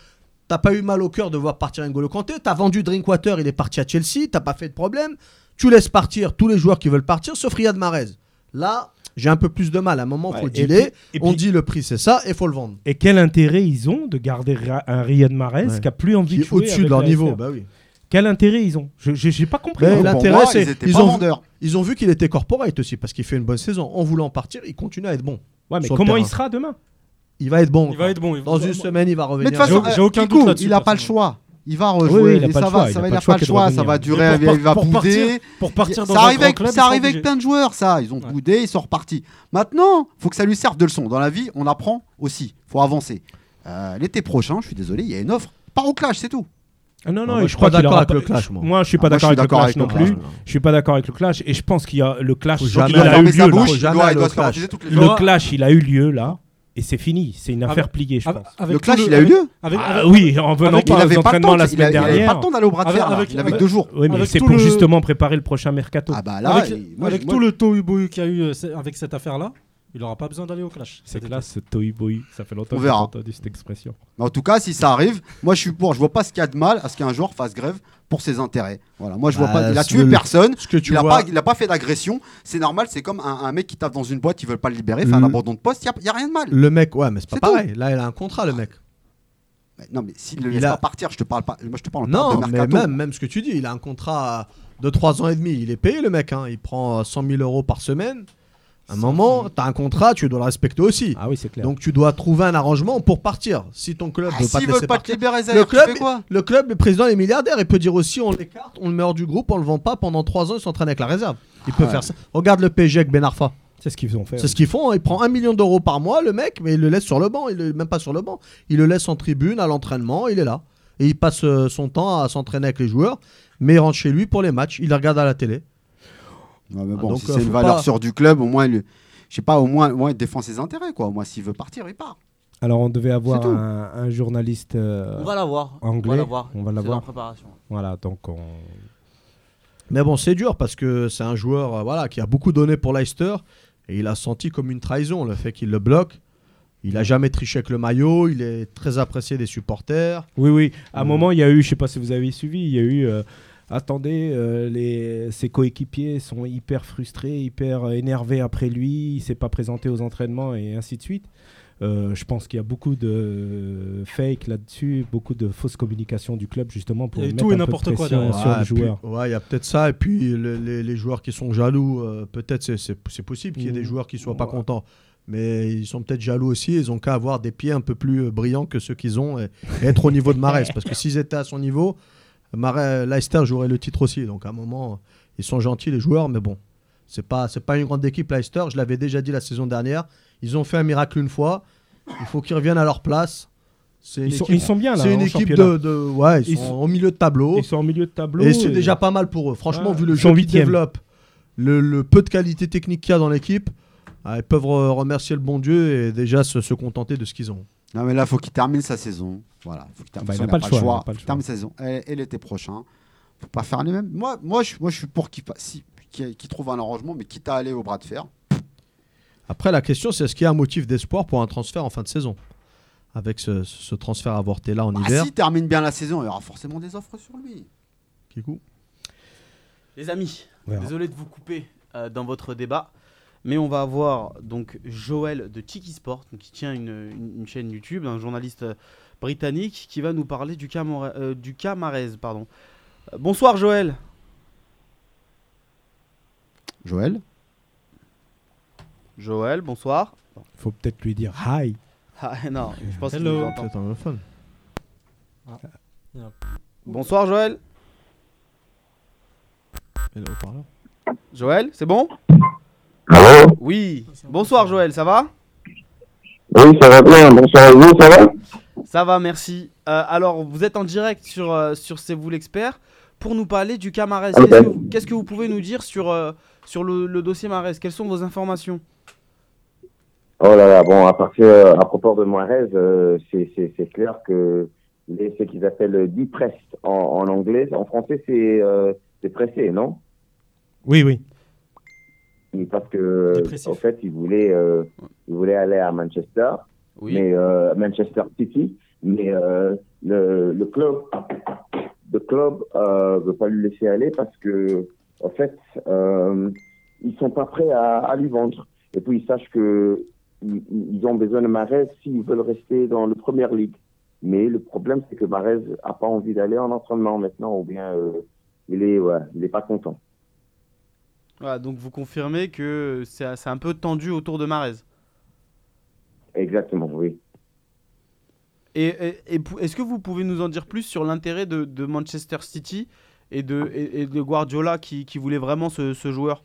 t'as pas eu mal au cœur de voir partir N'Golo Kanté. T'as vendu Drinkwater, il est parti à Chelsea, t'as pas fait de problème. Tu laisses partir tous les joueurs qui veulent partir, sauf Riyad Mahrez. Là, j'ai un peu plus de mal. À un moment, Ouais, faut dealer. puis- On puis- dit le prix, c'est ça, et faut le vendre. Et quel intérêt ils ont de garder un Riyad Mahrez Ouais. qui a plus envie Qui de est jouer au-dessus de leur niveau. Bah oui. Quel intérêt ils ont? J'ai pas compris. L'intérêt, c'est- ils ont- vendeurs. Ils ont vu qu'il était corporate aussi, parce qu'il fait une bonne saison. En voulant partir, il continue à être bon. Ouais, mais comment terrain. il sera demain? Il va être bon. Il va être bon. il- Dans une semaine, il va Mais revenir. de toute façon, J'ai- euh, aucun Kikou, doute là-dessus, il a pas le choix. Il va rejouer. oui, il a et pas ça le va, choix, il ça a va, pas il a le choix pas le choix, ça va durer, Mais il va pour partir- bouder. Pour partir dans Ça arrive avec, club, ça arrive avec plein de joueurs, ça. Ils ont Ouais. boudé, ils sont repartis. Maintenant, faut que ça lui serve de leçon. Dans la vie, on apprend aussi. faut avancer. Euh, L'été prochain, je suis désolé, il y a une offre. Pas au clash, c'est tout. Ah non, non, et je suis crois pas qu'il d'accord aura avec le clash, moi. Moi, je suis pas Ah, d'accord suis avec le clash non plus. Je suis pas d'accord avec le clash et je pense qu'il y a le clash. Il jamais Il a eu lieu. là. il il Le clash, il a eu lieu là et c'est fini. C'est une affaire pliée, je Avec- pense. avec Le clash, il a eu avec- lieu avec- Ah avec- oui, en venant avec- pas Il aux le entraînements temps, la il semaine avait- il avait pas dernière. le temps d'aller au bras de Avec- fer. là. avec- Il avait avec- deux jours. Oui, mais Avec c'est pour le- justement préparer le prochain mercato. Ah bah là, avec moi, avec moi, tout le tohu qu'il y a eu euh, avec cette affaire-là, il n'aura pas besoin d'aller au clash. C'est classe, ce Toy Boy. Ça fait longtemps On que j'ai entendu cette expression. Mais en tout cas, si ça arrive, moi je suis pour. Je vois pas ce qu'il y a de mal à ce qu'un joueur fasse grève pour ses intérêts. Voilà, moi je vois Bah, pas. Il a tué personne. Ce que tu Il a, vois, pas, il a pas fait d'agression. C'est normal. C'est comme un, un mec qui tape dans une boîte, ils veulent pas le libérer, fait un abandon de poste. Il y y a rien de mal. le mec, ouais, mais c'est pas tout. pareil. Là, il a un contrat, le mec. Mais Non, mais s'il ne le Il laisse a- pas partir, je te parle pas. Moi je te parle Non, de mais même, même ce que tu dis, il a un contrat de 3 ans et demi. Il est payé, le mec. hein. Il prend 100 000 euros par semaine. À un moment, tu as un contrat, tu dois le respecter aussi. Ah oui, c'est clair. Donc tu dois trouver un arrangement pour partir. Si ton club Ah, veut pas te pas te partir, libérer, le tu club, fais quoi le club, le président est milliardaire. Il peut dire aussi on l'écarte, on le met hors du groupe, on le vend pas pendant 3 ans, il s'entraîne avec la réserve. Il peut Ouais. faire ça. Regarde le PSG avec Ben Arfa. c'est ce qu'ils ont fait. C'est ce qu'ils font. hein. Il prend un million d'euros par mois, le mec, mais il le laisse sur le banc. Il est même pas sur le banc. Il le laisse en tribune, à l'entraînement. Il est là. Et il passe euh, son temps à s'entraîner avec les joueurs. Mais il rentre chez lui pour les matchs. Il les regarde à la télé. Ouais, mais Ah, bon, donc, si euh, c'est une valeur pas- sûre du club, au moins, il- je sais pas, au moins, au moins, il défend ses intérêts, quoi. Moi, s'il veut partir, il part. Alors, on devait avoir un, un journaliste euh, On va l'avoir. On anglais. va l'avoir. On va C'est l'avoir. en préparation. Voilà, donc on... Mais bon, c'est dur parce que c'est un joueur euh, voilà, qui a beaucoup donné pour Leicester. Et il a senti comme une trahison le fait qu'il le bloque. Il a jamais triché avec le maillot. Il est très apprécié des supporters. Oui, oui. À un Mm. moment, il y a eu, je sais pas si vous avez suivi, il y a eu. Attendez, euh, les, ses coéquipiers sont hyper frustrés, hyper énervés après lui. Il s'est pas présenté aux entraînements et ainsi de suite. Euh, je pense qu'il y a beaucoup de fake là-dessus, beaucoup de fausses communications du club justement pour eu mettre tout et un peu de n'importe quoi sur Ouais, le puis- joueur. ouais, il y a peut-être ça. Et puis le- les, les joueurs qui sont jaloux, euh, peut-être c'est- c'est c'est possible qu'il y ait des Mm. joueurs qui soient pas contents. Mais ils sont peut-être jaloux aussi. Ils ont qu'à avoir des pieds un peu plus euh, brillants que ceux qu'ils ont et, et être au niveau de Marès. Parce que s'ils étaient à son niveau, Marais, Leicester jouerait le titre aussi. Donc à un moment, ils sont gentils les joueurs, mais bon, c'est pas c'est pas une grande équipe Leicester. Je l'avais déjà dit la saison dernière. Ils ont fait un miracle une fois. Il faut qu'ils reviennent à leur place. Ils sont, équipe, ils sont bien là. c'est une équipe de, de- ouais, ils, Ils sont, sont- au milieu de tableau. Ils sont en milieu de tableau. Et c'est déjà pas mal pour eux. Franchement, vu le jeu qu'ils développent, le, le peu de qualité technique qu'il y a dans l'équipe, ah, ils peuvent re- remercier le bon Dieu et déjà se, se contenter de ce qu'ils ont. Non, mais là, faut qu'il termine sa saison. Voilà, faut qu'il termine. Bah, il n'a pas façon, le choix, il a pas le Qu'il termine sa saison. Et, et l'été prochain, faut pas faire les mêmes. Moi, moi, je, moi, je suis pour qu'il si- trouve un arrangement, mais quitte à aller au bras de fer. Après, la question, c'est est-ce qu'il y a un motif d'espoir pour un transfert en fin de saison? Avec ce, ce transfert avorté là en Bah, hiver. S'il termine bien la saison, il y aura forcément des offres sur lui. Kikou? Les amis, Ouais. désolé de vous couper euh, dans votre débat, mais on va avoir donc Joël de Tiki Sport, qui tient une, une- une chaîne YouTube, un journaliste euh, britannique qui va nous parler du cas, Mora- euh, du cas Marez, Pardon. Euh, bonsoir Joël. Joël? Joël, bonsoir. faut peut-être lui dire hi. Ah, non, je pense qu'il nous entend. Anglophone. Bonsoir Joël. Joël, c'est bon? Oui. Bonsoir Joël, ça va Oui, ça va bien. Bonsoir à vous, ça va Ça va, merci. Euh, alors, vous êtes en direct sur, euh, sur C'est vous l'expert pour nous parler du cas Marès. Qu'est-ce que, vous- qu'est-ce que vous pouvez nous dire sur, euh, sur le, le dossier Marès? Quelles sont vos informations? Oh là là, bon, à partir, à propos de euh, c'est, c'est, c'est clair que les, ce qu'ils appellent depressed en, en anglais, en français, c'est, euh, c'est pressé, non? Oui, oui. Parce que, Dépressif. en fait, ils voulaient, euh, ils voulaient aller à Manchester, Oui. mais euh, Manchester City, mais euh, le, le club, le club euh, veut pas lui laisser aller parce que, en fait, euh, ils sont pas prêts à, à lui vendre. Et puis ils sachent que ils, ils ont besoin de Marez s'ils veulent rester dans le Premier League. Mais le problème, c'est que Marez a pas envie d'aller en entraînement maintenant, ou bien euh, il est, ouais, il est pas content. Voilà, donc vous confirmez que c'est, un peu tendu autour de Marez. Exactement, oui. Et, et- et pou- est-ce que vous pouvez nous en dire plus sur l'intérêt de, de Manchester City et de, et, et de Guardiola qui, qui voulait vraiment ce, ce joueur?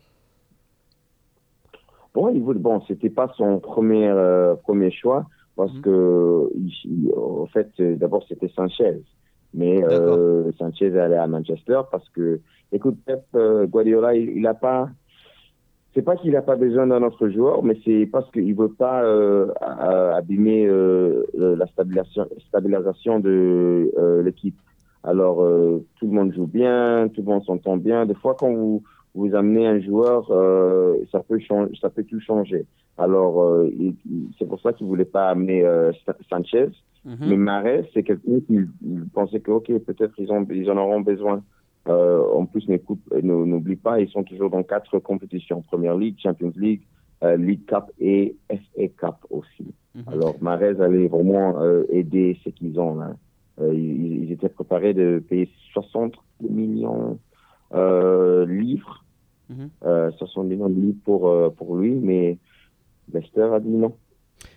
Bon, il voulait, bon, c'était pas son premier euh, premier choix parce Mhm. que il- en fait, d'abord c'était Sanchez, Mais euh, Sanchez allé à Manchester parce que, écoute, Pep euh, Guardiola, il n'a pas. C'est pas qu'il n'a pas besoin d'un autre joueur, mais c'est parce qu'il veut pas euh, abîmer euh, la stabilisation, stabilisation de euh, l'équipe. Alors, tout le monde joue bien, tout le monde s'entend bien. Des fois, quand vous, vous amenez un joueur, ça peut changer, ça peut tout changer. Alors, c'est pour ça qu'il voulait pas amener Sa- Sanchez. Mhm. Mais Marais, c'est quelqu'un qui pensait que, ok, peut-être ils, ont, ils en auront besoin. Euh, en plus, euh, n'ou- n'oublie pas, ils sont toujours dans quatre compétitions. Première League, Champions League, euh, League Cup et FA Cup aussi. Mhm. Alors, Marais allait vraiment euh, aider ce qu'ils ont là. Euh, ils, ils étaient préparés de payer 60 millions euh, livres, Mhm. euh, 60 millions de livres pour, euh, pour lui, mais Leicester a dit non.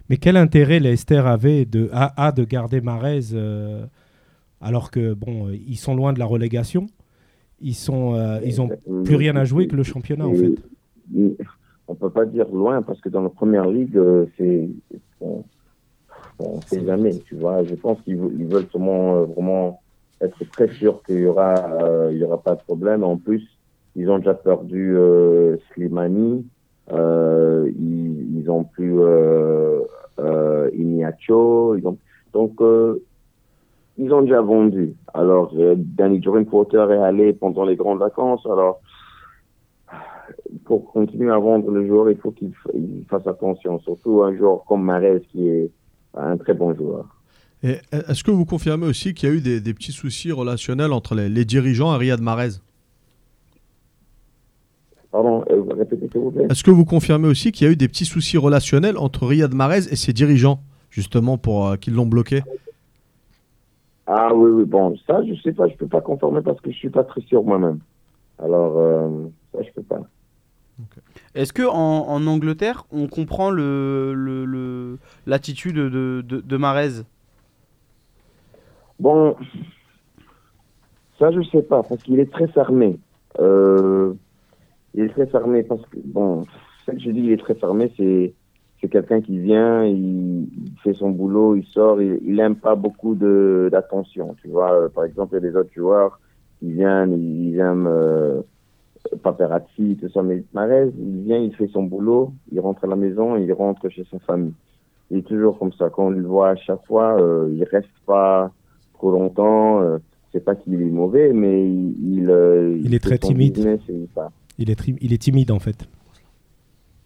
Mais quel intérêt Leicester avait de, a, a de garder Marez euh, alors que bon, ils sont loin de la relégation? Ils sont, euh, ils ont plus rien à jouer que le championnat en fait. On peut pas dire loin parce que dans la première ligue, euh, c'est on, on sait jamais, tu vois. Je pense qu'ils veu- ils veulent vraiment, euh, vraiment être très sûrs qu'il y aura, euh, il y aura pas de problème. En plus, ils ont déjà perdu euh, Slimani, ils, ils ont plus euh, Iniacho, ils ont donc ils ont déjà vendu. Alors, euh, Danny Drinkwater est allé pendant les grandes vacances. Alors, pour continuer à vendre le joueur, il faut qu'il fasse attention. Surtout un joueur comme Marez qui est un très bon joueur. Et est-ce que vous confirmez aussi qu'il y a eu des, des petits soucis relationnels entre les, les dirigeants et Riyad Mahrez? Pardon, euh, répétez s'il vous plaît? Est-ce que vous confirmez aussi qu'il y a eu des petits soucis relationnels entre Riyad Mahrez et ses dirigeants, justement, pour euh, qu'ils l'ont bloqué? Ah oui, oui, bon, ça, je sais pas, je peux pas confirmer parce que je suis pas très sûr moi-même. Alors, euh, ça, je peux pas. Est-ce que en, en Angleterre, on comprend le le- le- l'attitude de, de, de Mahrez Bon, ça, je sais pas, parce qu'il est très fermé. Euh, il est très fermé parce que, bon, ce que je dis, il est très fermé, c'est c'est quelqu'un qui vient, il, il fait son boulot, il sort, il, il aime pas beaucoup de d'attention, tu vois. Euh, Par exemple, il y a des autres joueurs qui viennent, ils, ils aiment euh, paparazzi, tout ça, mais Marez, il vient, il fait son boulot, il rentre à la maison, il rentre chez sa famille. Il est toujours comme ça. Quand on le voit à chaque fois, euh, il reste pas trop longtemps. euh, c'est pas qu'il est mauvais, mais il, il, euh, Il est très timide. business il est, tri- il est timide en fait.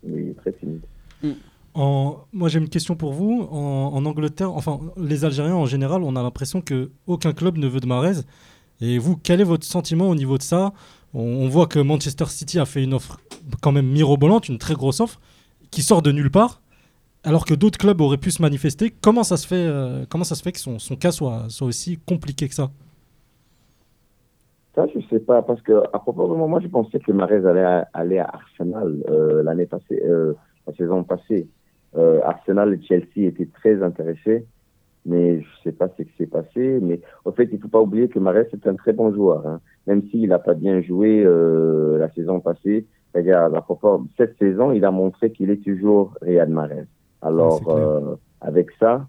Il est très timide. Moi, j'ai une question pour vous. En, Angleterre, enfin, les Algériens en général, on a l'impression que aucun club ne veut de Mahrez. Et vous, quel est votre sentiment au niveau de ça? On, voit que Manchester City a fait une offre quand même mirobolante, une très grosse offre, qui sort de nulle part, alors que d'autres clubs auraient pu se manifester. Comment ça se fait, euh, comment ça se fait que son, cas soit, aussi compliqué que ça? Ça, je sais pas, parce que à propos de moi, je pensais que Marez allait à- aller à Arsenal euh, l'année passée, euh, la saison passée. Euh, Arsenal et Chelsea étaient très intéressés, mais je sais pas ce qui s'est passé. Mais au fait, il faut pas oublier que Marez est un très bon joueur, hein. même s'il n'a pas bien joué euh, la saison passée. Regarde, cette saison, il a montré qu'il est toujours Riyad Mahrez. Alors, euh, avec ça,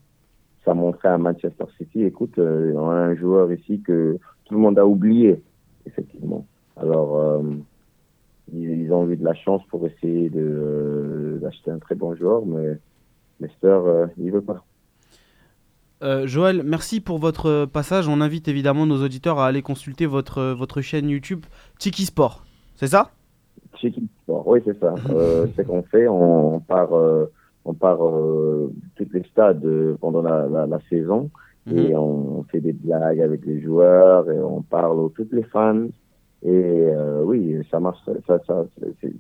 ça montrait à Manchester City, écoute, on a un joueur ici que tout le monde a oublié, effectivement. Alors, ils, ils ont eu de la chance pour essayer euh, d'acheter un très bon joueur, mais Leicester, euh, il veut pas. Euh, Joël, merci pour votre passage. On invite évidemment nos auditeurs à aller consulter votre, votre chaîne YouTube Tiki Sport. C'est ça? Chicken Sport, oui, c'est ça. Euh, c'est qu'on fait, on, part, euh, on part toutes les stades pendant la, la, la saison Mhm. et on, fait des blagues avec les joueurs et on parle aux toutes les fans. Et euh, oui, ça marche, ça, ça,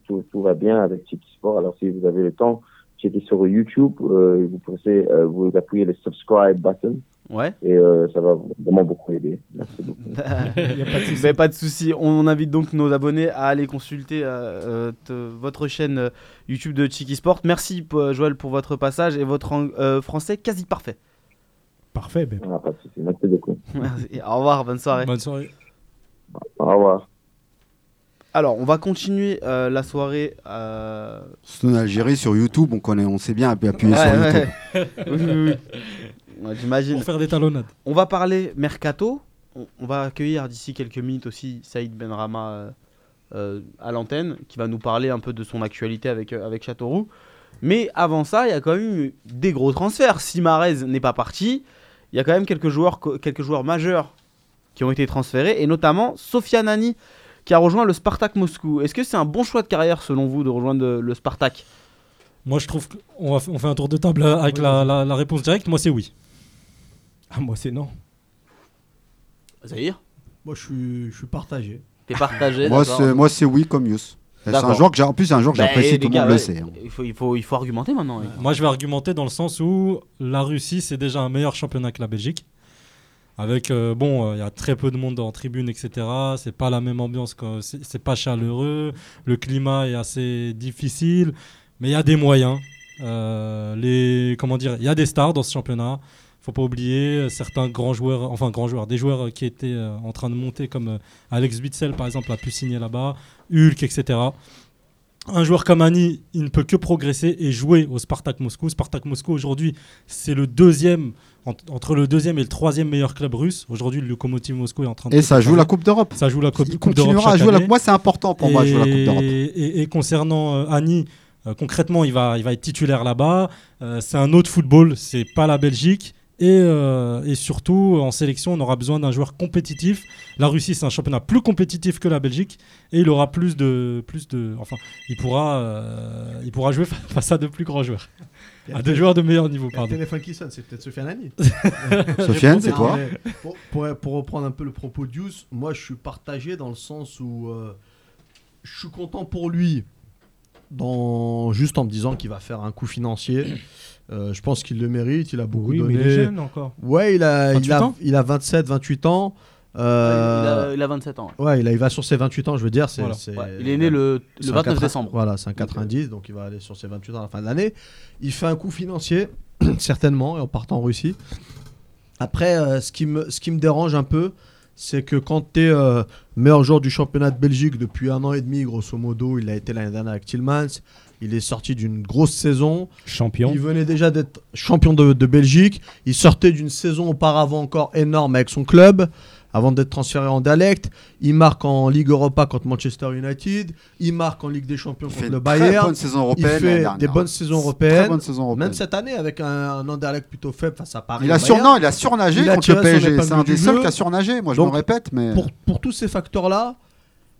tout, tout va bien avec Chicky Sport. Alors si vous avez le temps, checkez sur YouTube, euh, vous pouvez euh, vous appuyez le subscribe button Ouais. et euh, ça va vraiment beaucoup aider. Merci beaucoup. Il y a pas de souci. Mais pas de souci. On invite donc nos abonnés à aller consulter euh, te- votre chaîne YouTube de Chiki Sport. Merci Joël pour votre passage et votre euh, français quasi parfait. Parfait. ben. Ah, pas de souci. Merci beaucoup. Merci. Au revoir, bonne soirée. Bonne soirée. Au revoir. Alors, on va continuer euh, la soirée. euh, Stone Algérie sur YouTube, on connaît, on sait bien appuyer ouais, sur ouais. YouTube. Oui, oui, oui. Ouais, J'imagine. Pour faire des talonnades. On va parler mercato. on, on va accueillir d'ici quelques minutes aussi Saïd Benrama euh, euh, à l'antenne, qui va nous parler un peu de son actualité avec, euh, avec Châteauroux. Mais avant ça, il y a quand même eu des gros transferts. Si Marez n'est pas parti, il y a quand même quelques joueurs, quelques joueurs majeurs qui ont été transférés, et notamment Sofiane Nani, qui a rejoint le Spartak Moscou. Est-ce que c'est un bon choix de carrière selon vous de rejoindre le Spartak? Moi, je trouve qu'on on fait un tour de table avec Oui, la, vas-y. la- la réponse directe. Moi, c'est oui. Ah, moi, c'est non. Zahir? Moi, je suis, je suis partagé. T'es partagé Moi, c'est moi, c'est oui comme Yous. C'est un joueur que j'ai. En plus, c'est un joueur que Bah, j'apprécie. les Tout le monde le sait. hein. Il faut, il, faut, il faut argumenter maintenant. Moi, je vais argumenter dans le sens où la Russie, c'est déjà un meilleur championnat que la Belgique. Avec, euh, bon, euh, il y a très peu de monde en tribune, etc. C'est pas la même ambiance, c'est pas chaleureux. Le climat est assez difficile, mais il y a des moyens. Euh, les, comment dire, il y a des stars dans ce championnat. Faut pas oublier certains grands joueurs, enfin grands joueurs, des joueurs qui étaient en train de monter, comme Alex Witzel par exemple a pu signer là-bas, Hulk, etc. Un joueur comme Ani, il ne peut que progresser et jouer au Spartak Moscou. Spartak Moscou aujourd'hui, c'est le deuxième entre le deuxième et le troisième meilleur club russe. Aujourd'hui, le Lokomotiv Moscou est en train de Et ça joue la Coupe d'Europe. Ça joue la Coupe, Il coupe d'Europe continuera à jouer la année. Moi, c'est important pour moi, de jouer la Coupe d'Europe. Et, et- et concernant euh, Annie, euh, concrètement, il va, il va être titulaire là-bas. Euh, c'est un autre football, c'est pas la Belgique. Et, euh, et surtout, en sélection, on aura besoin d'un joueur compétitif. La Russie, c'est un championnat plus compétitif que la Belgique. Et il aura plus de. Plus de enfin, il pourra, euh, il pourra jouer face à de plus grands joueurs. À des joueurs de meilleur niveau, pardon. téléphone qui sonne, c'est peut-être Sofiane Ani. Sofiane, c'est toi pour, pour- pour reprendre un peu le propos de Deuce, moi je suis partagé dans le sens où euh, je suis content pour lui, dans, juste en me disant qu'il va faire un coup financier. Euh, je pense qu'il le mérite, il a beaucoup Oui, donné. mais il est jeune encore. Ouais, il a, 28 il a, il a 27, 28 ans. Il, Euh, a, il a 27 ans. Ouais, il, a- il va sur ses 28 ans, je veux dire. c'est Voilà. c'est- Ouais, il est né le, c'est le un 29 quatre- décembre. Voilà, c'est un 90, donc il va aller sur ses 28 ans à la fin de l'année. Il fait un coup financier, certainement, et en partant en Russie. Après, euh, ce, qui me, ce qui me dérange un peu, c'est que quand tu es meilleur joueur du championnat de Belgique depuis un an et demi, grosso modo, il a été l'année dernière avec Tillmans, il est sorti d'une grosse saison, Champion. il venait déjà d'être champion de, de Belgique. Il sortait d'une saison auparavant encore énorme avec son club, avant d'être transféré en dialecte. Il marque en Ligue Europa contre Manchester United. Il marque en Ligue des Champions Il contre le Bayern. bonne saison Il européenne. l'année fait des bonnes saisons européennes. bonne saison européenne. Même cette année, avec un, un Anderlecht plutôt faible face à Paris. Il a, sur... Non, il a surnagé Il a contre le tiré son PSG. C'est un des seuls qui a surnagé. Moi, je Donc, me répète, mais pour, pour tous ces facteurs-là,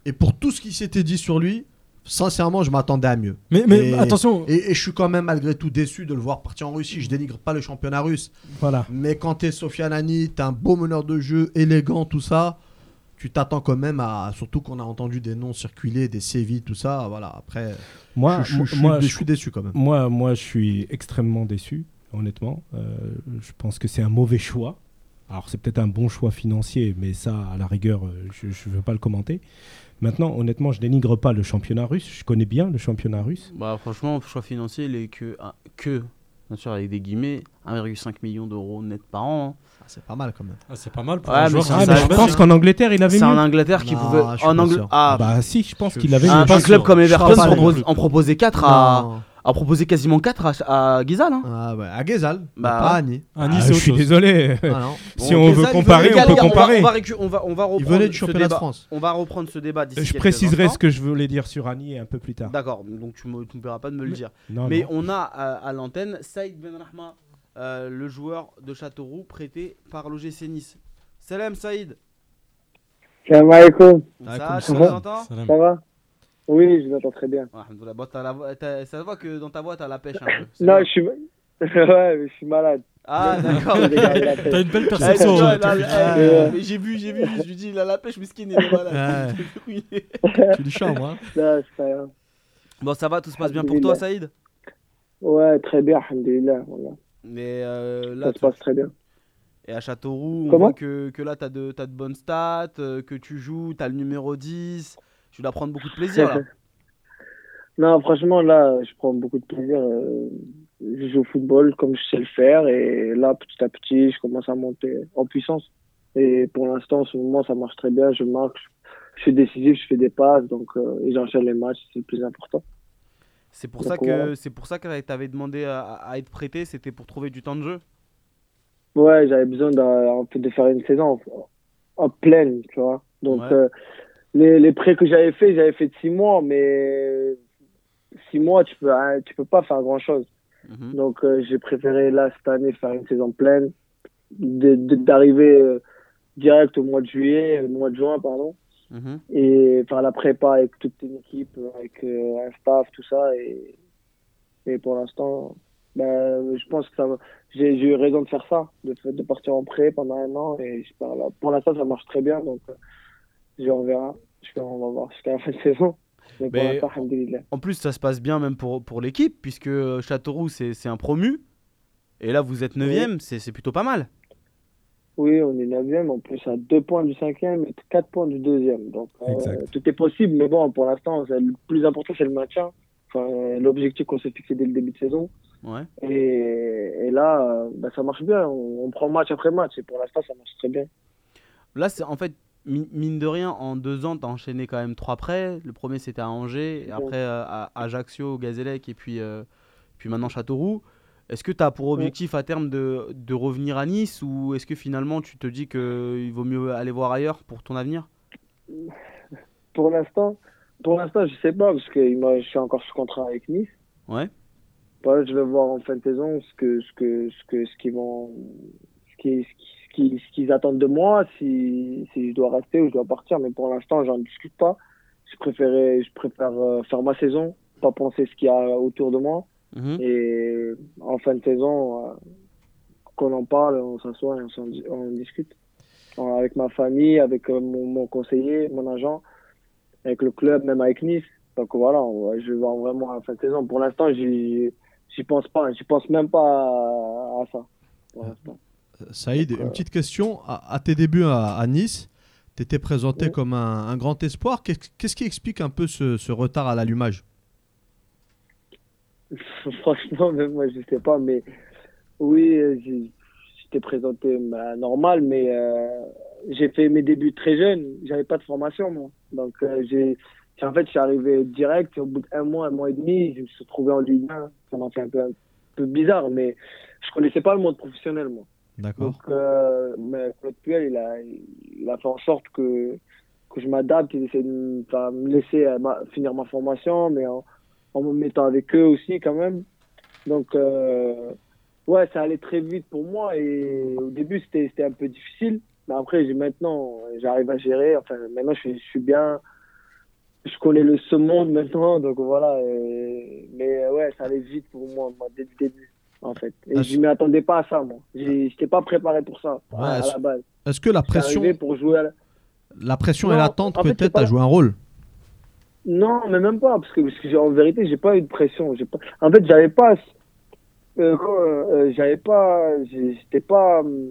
et pour tout ce qui s'était dit sur lui, sincèrement, je m'attendais à mieux. Mais, mais Et- attention, Et, et je suis quand même malgré tout déçu de le voir partir en Russie. Je dénigre pas le championnat russe. Voilà. Mais quand t'es Sofiane Ani, t'es un beau meneur de jeu, élégant, tout ça, tu t'attends quand même à. Surtout qu'on a entendu des noms circuler, des Séville, tout ça. Voilà, après, Moi, je, je- je- moi, je je- suis déçu quand même. Moi, moi, je suis extrêmement déçu, honnêtement. Euh, je pense que c'est un mauvais choix. Alors, c'est peut-être un bon choix financier, mais ça, à la rigueur, euh, je ne veux pas le commenter. Maintenant, honnêtement, je dénigre pas le championnat russe. Je connais bien le championnat russe. Bah, franchement, choix financier, il est que, ah, que, bien sûr, avec des guillemets, 1,5 million d'euros net par an. hein. Ah, c'est pas mal quand même. ah, c'est pas mal pour Ouais, un mais joueur qui Ah, mais je pense qu'en Angleterre, il avait C'est en Angleterre qu'il Non, pouvait. En. Ah, Bah si, je pense qu'il avait un, club comme Everton en, proposait 4 à, Non. A proposé quasiment 4 à, à Gizal. Hein. Ah, ouais, à Gezal, mais Bah, pas à Ani. À Ah, Nice, c'est je suis chose. désolé. Ah, non. si Bon, on veut comparer, on peut comparer. On va, récu- on va, on va Il reprendre venait du ce championnat de débat. France. On va reprendre ce débat d'ici Je préciserai instants. ce que je voulais dire sur Annie un peu plus tard. D'accord, donc tu ne me, me paieras pas de me le dire. Non, Mais non. on a à, à l'antenne Saïd Benrahma, euh, le joueur de Châteauroux prêté par l'OGC Nice. Salam Saïd. Salam alaikum, Ça ça va? Oui, je vous entends très bien. Bon, la Ça se voit que dans ta voix, t'as la pêche un peu. Non, bien. je suis... ouais, mais je suis malade. Ah, d'accord. T'as une belle Eh, perception. Ouais. eh, mais J'ai vu, j'ai vu, je lui dis, il a la pêche, miskin, il est malade. Tu du chambre, hein Non, c'est pas grave. Bon, ça va, tout se passe bien pour toi, Saïd? Ouais, très bien, alhamdoulilah. Voilà. Mais euh, là, Ça se passe très bien. et à Châteauroux, on Comment? voit que, que là, t'as de, t'as de bonnes stats, euh, que tu joues, t'as le numéro 10. Tu dois prendre beaucoup de plaisir, là. non, franchement, là, je prends beaucoup de plaisir. euh, Je joue au football comme je sais le faire. Et là, petit à petit, je commence à monter en puissance. Et pour l'instant, en ce moment, ça marche très bien. Je marque, je suis décisif, je fais des passes. Donc, euh, et j'enchaîne les matchs, c'est le plus important. C'est pour, Donc, ça que, c'est pour ça que t'avais demandé à, à être prêté, c'était pour trouver du temps de jeu Ouais, j'avais besoin d'un de faire une saison. en pleine, tu vois. Donc, Ouais. euh, les, les prêts que j'avais fait, j'avais fait de six mois, mais six mois, tu peux, hein, tu peux pas faire grand chose. Mhm. Donc, euh, j'ai préféré là, cette année, faire une saison pleine, d'arriver euh, direct au mois de juillet, au mois de juin, pardon, Mhm. et faire la prépa avec toute une équipe, avec euh, un staff, tout ça. Et, et pour l'instant, ben, je pense que ça. J'ai eu raison de faire ça, de, de partir en prêt pendant un an. Et là- pour l'instant, ça marche très bien. Donc, je- on verra. Je, on va voir jusqu'à la fin de saison. Mais Mais-. En plus, ça se passe bien même pour, pour l'équipe, puisque euh, Châteauroux, c'est c'est un promu. Et là, vous êtes 9ème, c'est c'est plutôt pas mal. Oui, on est 9 en plus à 2 points du cinquième et 4 points du deuxième. Donc euh, tout est possible, mais bon, pour l'instant, le plus important, c'est le maintien. Enfin, L'objectif qu'on s'est fixé dès le début de saison. Ouais. Et, et là, euh, bah, ça marche bien. On, on prend match après match et pour l'instant, ça marche très bien. Là, c'est en fait, mine de rien, en deux ans, tu as enchaîné quand même trois prêts. Le premier, c'était à Angers, et après euh, à Ajaccio, Gazélec, et puis, euh, puis maintenant Châteauroux. Est-ce que tu as pour objectif à terme de, de revenir à Nice ou est-ce que finalement tu te dis qu'il vaut mieux aller voir ailleurs pour ton avenir? Pour l'instant, pour l'instant, je sais pas parce que je suis encore sous contrat avec Nice. Ouais. Voilà, je vais voir en fin de saison ce que ce que ce que ce qu'ils vont ce qui ce qui- ce qu'ils attendent de moi si si je dois rester ou je dois partir. Mais pour l'instant j'en discute pas. Je préférais je préfère euh, faire ma saison pas penser ce qu'il y a autour de moi. Mhm. et en fin de saison euh, qu'on en parle on s'assoit et on, discute. Avec ma famille avec euh, mon, mon conseiller mon agent avec le club même avec Nice. Donc voilà on je vais voir vraiment à la fin de saison. Pour l'instant j'y pense pas. J'y pense même pas à, à ça. Pour l'instant Saïd, Donc, une petite question. À, à tes débuts à, à Nice, tu étais présenté comme un, un grand espoir. Qu'est-ce qui explique un peu ce, ce retard à l'allumage? Franchement, moi, je sais pas, mais oui, euh, j'étais présenté bah, normal, mais euh, j'ai fait mes débuts très jeune. J'avais pas de formation, moi. Donc, euh, j'ai, en fait, je suis arrivé direct. Au bout d'un mois, un mois et demi, je me suis retrouvé en Ligue 1. Ça m'a fait un peu, un peu bizarre, mais je connaissais pas le monde professionnel, moi. D'accord. Donc, euh, mais Claude Puel, il a, fait en sorte que, que je m'adapte. Il essaie de me, laisser euh, finir ma formation, mais en, en me mettant avec eux aussi, quand même. Donc, euh, ouais, ça allait très vite pour moi. Et au début, c'était un peu difficile. Mais après, maintenant, j'arrive à gérer. Enfin, maintenant, je suis, bien. Je connais le, ce monde maintenant. Donc, voilà. mais ouais, ça allait vite pour moi, moi dès le début. En fait. Et Ah, je m'y attendais pas à ça, moi. J'ai- J'étais pas préparé pour ça, à, Ouais, à est-ce- la base. Est-ce que la pression, arrivé pour jouer à la... la pression et l'attente peut-être pas a joué un rôle? Non, mais même pas, parce que, parce que en vérité, j'ai pas eu de pression. Pas... En fait, j'avais pas, euh, quand, euh, j'avais pas, j'étais pas, euh,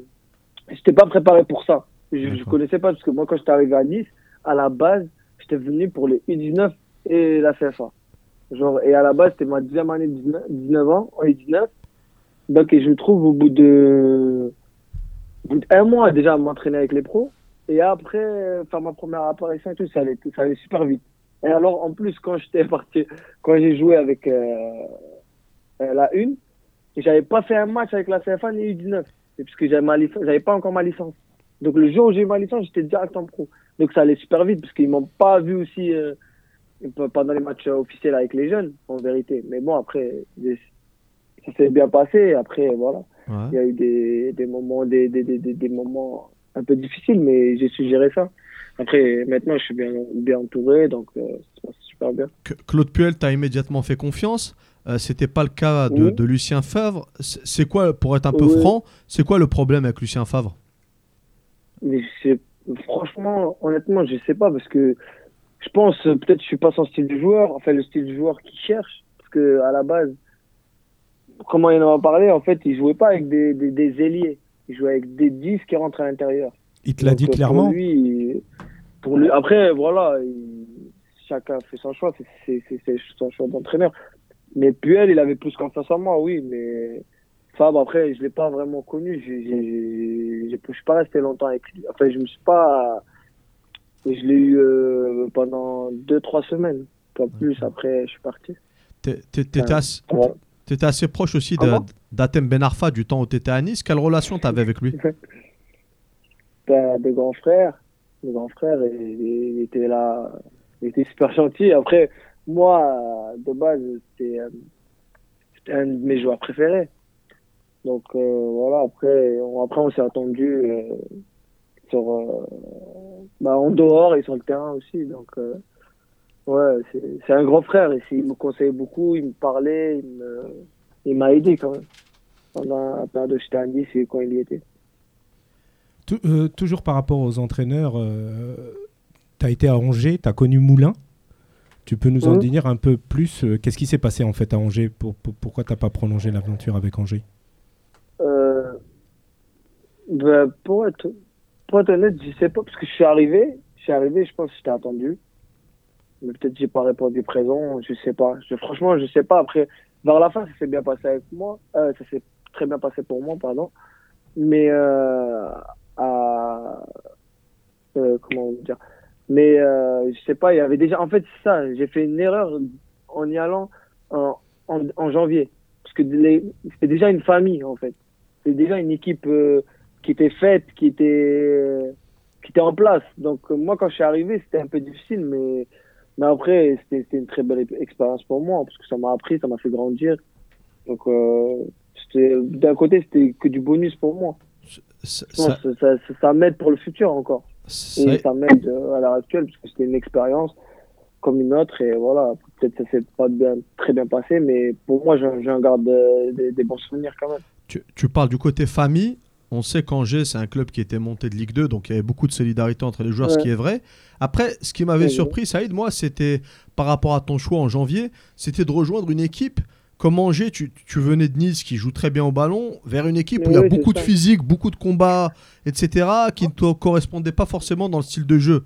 j'étais pas préparé pour ça. Je, je D'accord. connaissais pas, parce que moi, quand j'étais arrivé à Nice, à la base, j'étais venu pour les U19 et la CFA. Genre, et à la base, c'était ma deuxième année de 19, 19 ans, en U19. Donc, et je trouve au bout de, au bout d'un mois déjà à m'entraîner avec les pros. Et après, faire ma première apparition et tout, ça allait, ça allait super vite. Et alors, en plus, quand j'étais parti, quand j'ai joué avec euh, euh, la une, j'avais pas fait un match avec la CFA ni U19. C'est parce que j'avais ma j'avais pas encore ma licence. Donc, le jour où j'ai eu ma licence, j'étais direct en pro. Donc, ça allait super vite parce qu'ils m'ont pas vu aussi euh, pendant les matchs officiels avec les jeunes, en vérité. Mais bon, après, ça s'est bien passé. Après, voilà. Ouais. Il y a eu des, des moments, des, moments un peu difficiles, mais j'ai su gérer ça. Après, maintenant, je suis bien, bien entouré, donc euh, ça se passe super bien. Claude Puel t'a immédiatement fait confiance. Euh, C'était pas le cas de, Oui. de Lucien Favre. C'est quoi, pour être un peu Oui. franc, c'est quoi le problème avec Lucien Favre? Mais franchement, honnêtement, je sais pas, parce que je pense, peut-être je suis pas son style de joueur, enfin, le style de joueur qu'il cherche, parce que à la base, comment il en a parlé, en fait, il jouait pas avec des, des, des ailiers, il jouait avec des 10 qui rentrent à l'intérieur. Il te l'a dit clairement. Pour lui, il- pour lui, après, voilà, il- chacun fait son choix, c'est- son choix d'entraîneur. Mais Puel, il avait plus confiance en moi, oui, mais Fabre, après, je l'ai pas vraiment connu. Je suis pas resté longtemps avec lui. Enfin, je me suis pas. Je l'ai eu euh, pendant deux, trois semaines. Pas plus, après, je suis parti. T'étais Ouais. Ouais. t'étais assez proche aussi Comment d'Atem Ben Arfa du temps où t'étais à Nice. Quelle relation t'avais avec lui ben, de grands frères. Le grand frère, il, était là, il était super gentil. Après, moi, de base, c'était euh, un de mes joueurs préférés. Donc euh, voilà, après, on, après on s'est attendu euh, sur, bah, en dehors et sur le terrain aussi. Donc ouais, c'est un grand frère. Et il me conseillait beaucoup, il me parlait, il m'a aidé quand même. Pendant la période où j'étais à Nice et quand il y était. Tou- euh, toujours par rapport aux entraîneurs, tu as été à Angers, tu as connu Moulin. Tu peux nous en Mhm. dire un peu plus euh, Qu'est-ce qui s'est passé en fait à Angers? Pour, pour- Pourquoi tu pas prolongé l'aventure avec Angers? Euh, ben, pour, être, pour être honnête, je sais pas, parce que je suis arrivé, je suis arrivé, je pense que j'étais attendu. Mais peut-être j'ai pas répondu présent, je sais pas. Je, franchement, je sais pas. Après, vers la fin, ça s'est bien passé avec moi. Euh, ça s'est très bien passé pour moi, pardon. Mais, euh, à, euh, comment dire? Mais, euh, je sais pas, il y avait déjà, en fait, ça, j'ai fait une erreur en y allant en, en, en janvier. Parce que c'était déjà une famille, en fait. C'était déjà une équipe euh, qui était faite, qui était, qui était en place. Donc, moi, quand je suis arrivé, c'était un peu difficile, mais, mais après, c'était une très belle expérience pour moi, parce que ça m'a appris, ça m'a fait grandir. Donc, euh, d'un côté, c'était que du bonus pour moi. Ça- ça- m'aide pour le futur encore. ça- Et ça m'aide euh, à l'heure actuelle, parce que c'était une expérience comme une autre. Et voilà, peut-être que ça s'est pas bien, très bien passé, mais pour moi, j'en j'en garde euh, des, des bons souvenirs quand même. Tu, tu parles du côté famille. On sait qu'Angers, c'est un club qui était monté de Ligue 2, donc il y avait beaucoup de solidarité entre les joueurs, ce qui est vrai. Après, ce qui m'avait Ouais, surpris, Saïd, moi, c'était par rapport à ton choix en janvier, c'était de rejoindre une équipe comme Angers. Tu, tu venais de Nice, qui joue très bien au ballon, vers une équipe où il y a beaucoup de ça. physique, beaucoup de combats, etc., qui ne te correspondaient pas forcément dans le style de jeu.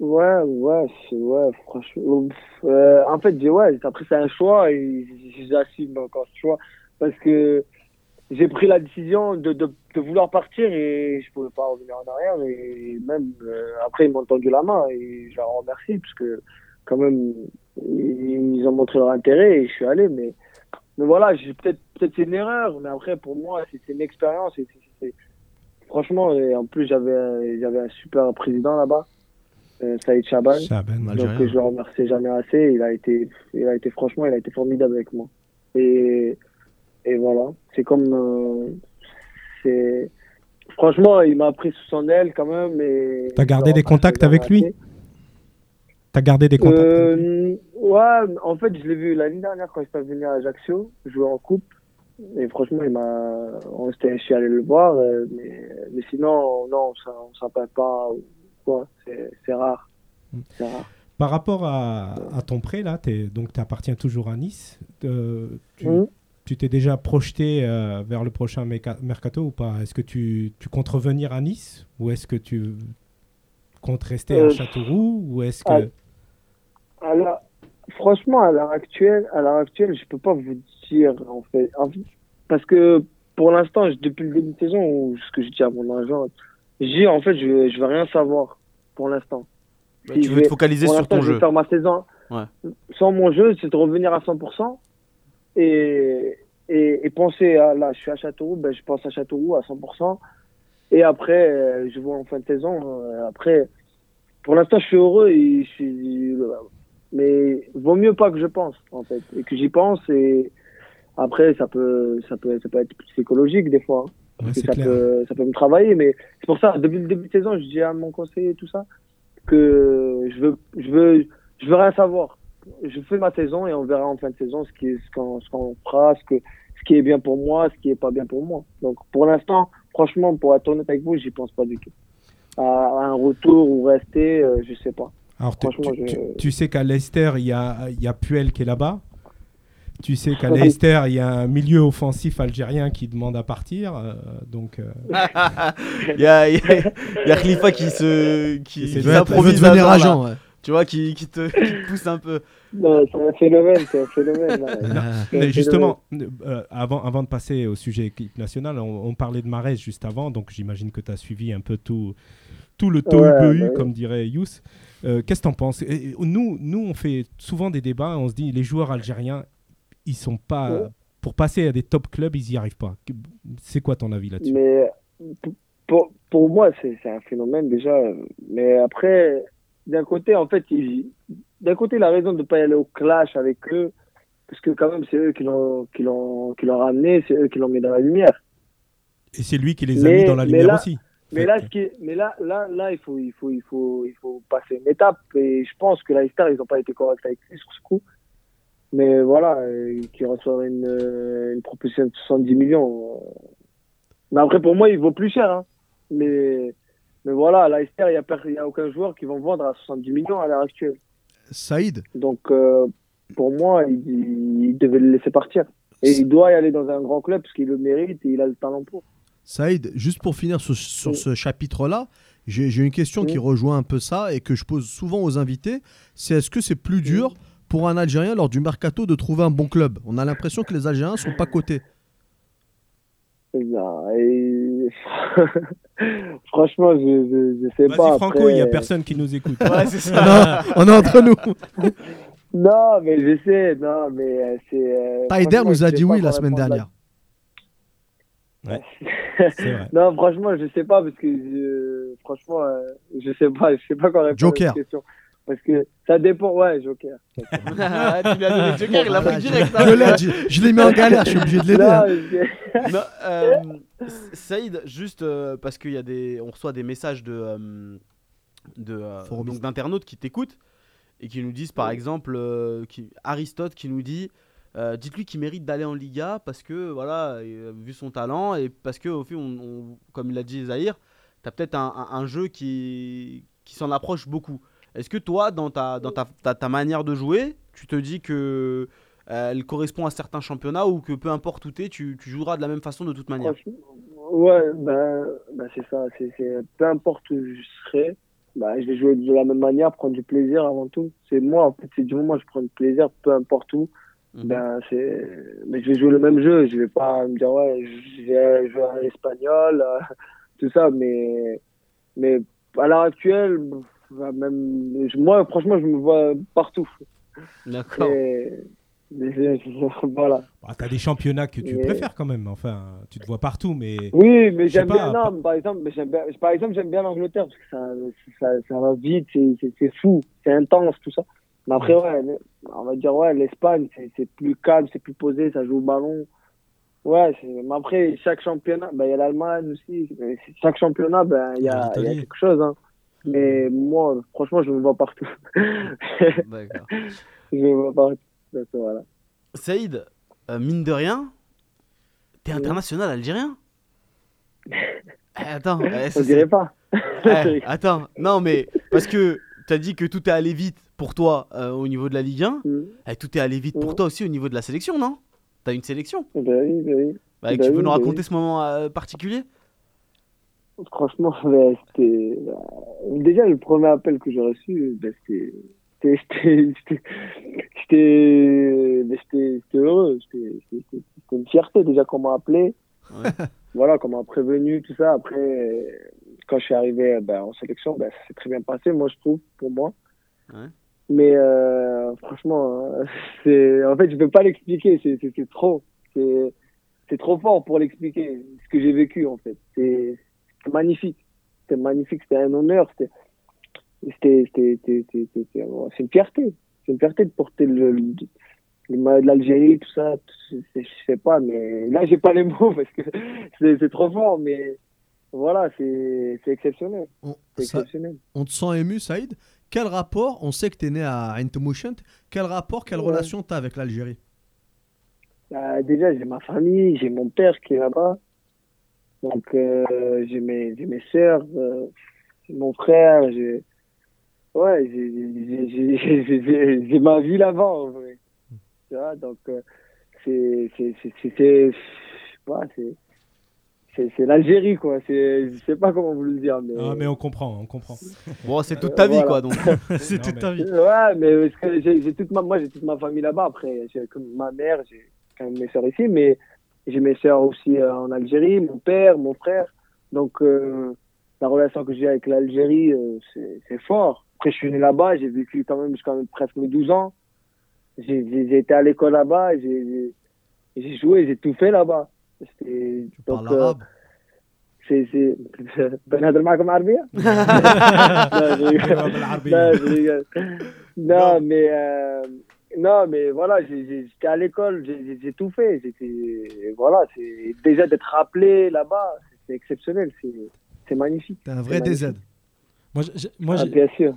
Ouais, ouais, ouais, franchement. Euh, en fait, j'ai- ouais, après, c'est un choix et j'assume encore ce choix parce que j'ai pris la décision de, de, de vouloir partir et je pouvais pas revenir en arrière et même euh, après, ils m'ont tendu la main et je leur remercie parce que quand même, ils, ont montré leur intérêt et je suis allé, mais, mais voilà, j'ai peut-être, peut-être c'est une erreur, mais après, pour moi, c'est une expérience et c'est- franchement, et en plus, j'avais, un- j'avais un super président là-bas euh, Saïd Chaban. Chaban. Donc je le remercie jamais assez. Il a été, il a été franchement, il a été formidable avec moi. Et et voilà, c'est comme, euh, c'est franchement, il m'a pris sous son aile quand même. Et T'as gardé des contacts avec lui assez. Tu as gardé des contacts lui Euh, ouais, en fait, je l'ai vu l'année dernière quand il était venu à Ajaccio, jouer en coupe. Et franchement, il m'a, on s'était, je suis allé le voir, euh, mais, mais sinon, non, ça, on s'appelle pas quoi. C'est, rare. Mm. C'est rare. Par rapport à, à ton prêt, là, donc tu appartiens toujours à Nice. Euh, tu Mhm. Tu t'es déjà projeté euh, vers le prochain mercato ou pas? Est-ce que tu, tu comptes revenir à Nice ou est-ce que tu comptes rester à Euh, Châteauroux ou est-ce que... Alors, franchement, à l'heure actuelle, à l'heure actuelle, je peux pas vous dire en fait, parce que pour l'instant, depuis le début de saison, ou ce que je dis à mon agent, j'ai en fait, je, je veux rien savoir pour l'instant. Bah, Si tu veux vais- te focaliser pour sur ton je vais jeu. faire ma saison. Ouais. Sans mon jeu, c'est de revenir à 100% et, et, et penser à là, je suis à Châteauroux, ben je pense à Châteauroux à 100%. Et après, euh, je vois en fin de saison. euh, après, pour l'instant, je suis heureux et je suis. Mais vaut mieux pas que je pense en fait et que j'y pense et après ça peut ça peut ça peut être psychologique des fois. hein. Ouais, Parce que c'est ça clair. peut, ça peut me travailler, mais c'est pour ça, depuis le début de saison, je dis à mon conseiller tout ça, que je veux, je veux, je veux rien savoir. Je fais ma saison et on verra en fin de saison ce qui est, ce qu'on, ce qu'on fera, ce que, ce qui est bien pour moi, ce qui est pas bien pour moi. Donc, pour l'instant, franchement, pour être honnête avec vous, j'y pense pas du tout. À, à un retour ou rester, euh, je sais pas. Alors, tu- franchement, tu, je- tu- tu sais qu'à Leicester, il y a, il y a Puel qui est là-bas. Tu sais qu'à Leicester, il y a un milieu offensif algérien qui demande à partir. euh, donc, euh, Il y a, il y a- il y a Khalifa qui se qui, s'improvise agent. ouais. Tu vois, qui, qui, te, qui te pousse un peu. Non, c'est un phénomène, c'est un phénomène. là. Non. C'est un mais justement, euh, avant, avant de passer au sujet équipe nationale, on, on parlait de Marès juste avant, donc j'imagine que tu as suivi un peu tout, tout le tohu Ouais, ouais. comme dirait Yous. Euh, Qu'est-ce que tu en penses? Et- nous, nous, on fait souvent des débats, on se dit les joueurs algériens, ils sont pas. Ouais. Pour passer à des top clubs, ils n'y arrivent pas. C'est quoi ton avis là-dessus? P- pour, pour moi, c'est c'est un phénomène déjà. Mais après, d'un côté, en fait, il- d'un côté, il a raison de ne pas aller au clash avec eux, parce que quand même, c'est eux qui l'ont qui l'ont qui l'ont ramené, c'est eux qui l'ont mis dans la lumière. Et c'est lui qui les a Mais- mis dans la lumière là- aussi. Mais là, ce qui est- mais là, là, là, il faut, il faut, il faut, il faut passer une étape. Et je pense que la Star, ils n'ont pas été corrects avec lui sur ce coup. Mais voilà, euh, qui reçoit une, euh, une proposition de 70 millions. Mais après, pour moi, il vaut plus cher. Hein. Mais, mais voilà, la Star, il n'y a, per- aucun joueur qui va vendre à 70 millions à l'heure actuelle. Saïd, Donc, euh, pour moi, il, il devait le laisser partir. Et il doit y aller dans un grand club parce qu'il le mérite et il a le talent pour. Saïd, juste pour finir sur, sur ce chapitre-là, j'ai une question qui Mm. rejoint un peu ça et que je pose souvent aux invités. C'est est-ce que c'est plus dur pour un Algérien lors du mercato de trouver un bon club? On a l'impression que les Algériens sont pas cotés. Et- Franchement, je, je, je sais pas. Vas-y, Franco, après- il n'y a personne qui nous écoute. Ouais, c'est ça. Non, on est entre nous. Non, mais je sais, non, mais euh, c'est. euh, Taider nous a dit oui la semaine dernière. là- C'est vrai. non, franchement, je sais pas parce que je- franchement, euh, je sais pas, je sais pas quoi répondre Joker. à cette question. Parce que ça dépend, ouais, Joker. Ah, tu lui as donné le Joker, il l'a pris direct. hein. Je l'ai, je, je l'ai mis en galère, je suis obligé de l'aider. Non, hein. euh, Saïd, juste euh, parce qu'il y a des, on reçoit des messages de, euh, de euh, donc d'internautes qui t'écoutent et qui nous disent par exemple, qui, Aristote qui nous dit, dites-lui qu'il mérite d'aller en Liga parce que voilà, vu son talent et parce que au fait, on, on- comme il l'a dit Zahir, t'as peut-être un, un- un jeu qui, qui s'en approche beaucoup. Est-ce que toi, dans ta, dans ta, ta, ta manière de jouer, tu te dis que elle correspond à certains championnats ou que peu importe où tu, tu joueras de la même façon de toute manière Ouais, ben, ben c'est ça. C'est, peu importe où je serai, ben, je vais jouer de la même manière, prendre du plaisir avant tout. C'est moi, en fait, c'est du moment où je prends du plaisir, peu importe où. Mhm. Ben, c'est, mais je vais jouer le même jeu. Je vais pas me dire, ouais, je vais jouer à l'espagnol, euh, tout ça, mais, mais à l'heure actuelle, ben, même, moi, franchement, je me vois partout. D'accord. Et, voilà. Ah, T'as des championnats que tu Mais- préfères quand même. Enfin, tu te vois partout, mais Oui, mais j'aime bien. par- Non, par exemple, mais j'aime bien. Par exemple, j'aime bien l'Angleterre parce que ça, ça, ça va vite, c'est- fou, c'est intense tout ça. Mais après, ouais, on va dire ouais, l'Espagne, c'est c'est plus calme, c'est plus posé, ça joue au ballon. Ouais, mais après chaque championnat, ben il y a l'Allemagne aussi. Chaque championnat, ben il y a, y quelque chose. Hein. Mais moi, franchement, je me vois partout. D'accord. je me vois partout. Voilà. Saïd, euh, mine de rien, t'es international algérien Eh, Attends, eh, On dirait pas. eh, attends, non mais parce que t'as dit que tout est allé vite pour toi euh, au niveau de la Ligue 1, Mm. et tout est allé vite pour toi aussi au niveau de la sélection, non? T'as une sélection? Ben oui, ben oui. Bah, Bah Tu peux oui, nous bah raconter ce moment euh, particulier? Franchement, c'était. déjà, le premier appel que j'ai reçu, c'était. C'était. J'étais. Heureux. C'était c'était une fierté déjà qu'on m'a appelé. Ouais. Voilà, qu'on m'a prévenu, tout ça. Après, quand je suis arrivé ben, en sélection, ben, ça s'est très bien passé, moi, je trouve, pour moi. Ouais. Mais euh, franchement, euh, c'est en fait, je peux pas l'expliquer. C'est trop. C'est c'est trop fort pour l'expliquer. Ce que j'ai vécu, en fait. C'est c'est magnifique. C'était magnifique. C'était un honneur. C'était c'était c'est une fierté. C'est une fierté de porter le, le, le maillot de l'Algérie, tout ça. Je sais pas, mais là, j'ai pas les mots parce que c'est trop fort. Mais voilà, c'est exceptionnel. On, ça- exceptionnel. on te sent ému, Saïd. Quel rapport, on sait que tu es né à Entmouchent, quel rapport, quelle Ouais. relation tu as avec l'Algérie? Bah, déjà, j'ai ma famille, j'ai mon père qui est là-bas. Donc, euh, j'ai mes, j'ai mes sœurs, euh, mon frère, j'ai, ouais, j'ai, ma vie là-bas, en vrai. Tu vois, donc, euh, c'est, c'est, c'est, l'Algérie, quoi. C'est, je sais pas comment vous le dire, mais. Ah, mais on comprend, on comprend. Bon, c'est toute ta vie voilà. quoi donc. C'est toute mais- ta vie. Ouais, mais parce que j'ai toute ma, moi j'ai toute ma famille là-bas. Après, j'ai comme ma mère, j'ai quand même mes sœurs ici, mais j'ai mes sœurs aussi euh, en Algérie, mon père, mon frère. Donc euh, la relation que j'ai avec l'Algérie, euh, c'est fort. Après, je suis né là-bas, j'ai vécu quand même jusqu'à presque mes 12 ans. J'ai j'ai- j'ai été à l'école là-bas, j'ai j'ai- j'ai joué, j'ai tout fait là-bas. C'était- Tu donc, parles euh, arabe c'est c'est بنهضر معكم عربية؟ لا je rigole. Non, je rigole. Non, mais euh, non, mais voilà, j'ai- j'ai- j'étais à l'école, j'ai- j'ai j'ai tout fait. J'étais voilà, c'est déjà d'être rappelé là-bas, c'est exceptionnel, c'est c'est magnifique. T'es un vrai C'est DZ. Moi, j'ai- moi, Ah, j'ai- bien sûr.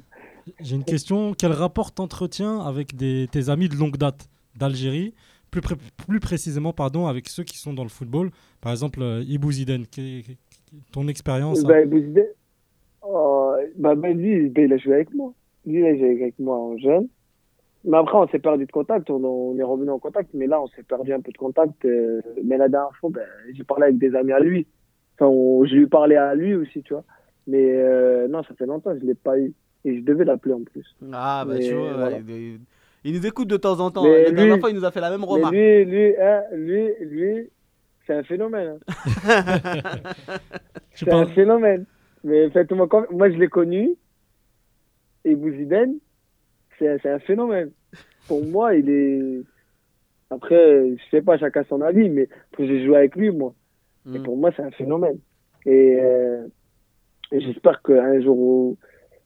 j'ai une question. Quel rapport t'entretiens avec tes amis de longue date d'Algérie? Plus, pré- plus précisément pardon, avec ceux qui sont dans le football Par exemple, euh, qui- ton expérience? Ben, Bouzidé, oh, bah, ben, lui, il a joué avec moi. Lui, il a joué avec moi en jeune. Mais après, on s'est perdu de contact. On, est revenu en contact. Mais là, on s'est perdu un peu de contact. euh, mais la dernière fois, ben, j'ai parlé avec des amis à lui. Enfin, je lui parlais à lui aussi, tu vois. Mais euh, non, ça fait longtemps, je l'ai pas eu. Et je devais l'appeler en plus. Ah, bah Mais tu vois, voilà. il, il nous écoute de temps en temps. Mais La dernière lui- fois, il nous a fait la même Mais remarque. lui, lui, hein, lui, lui, c'est un phénomène. hein. C'est un phénomène. Mais faites-moi moi je l'ai connu. Et Bouziden, c'est c'est un phénomène. Pour moi, il est. Après, je sais pas, chacun son avis, mais j'ai joué avec lui, moi. Et Mm. pour moi, c'est un phénomène. Et, euh, et j'espère qu'un jour, où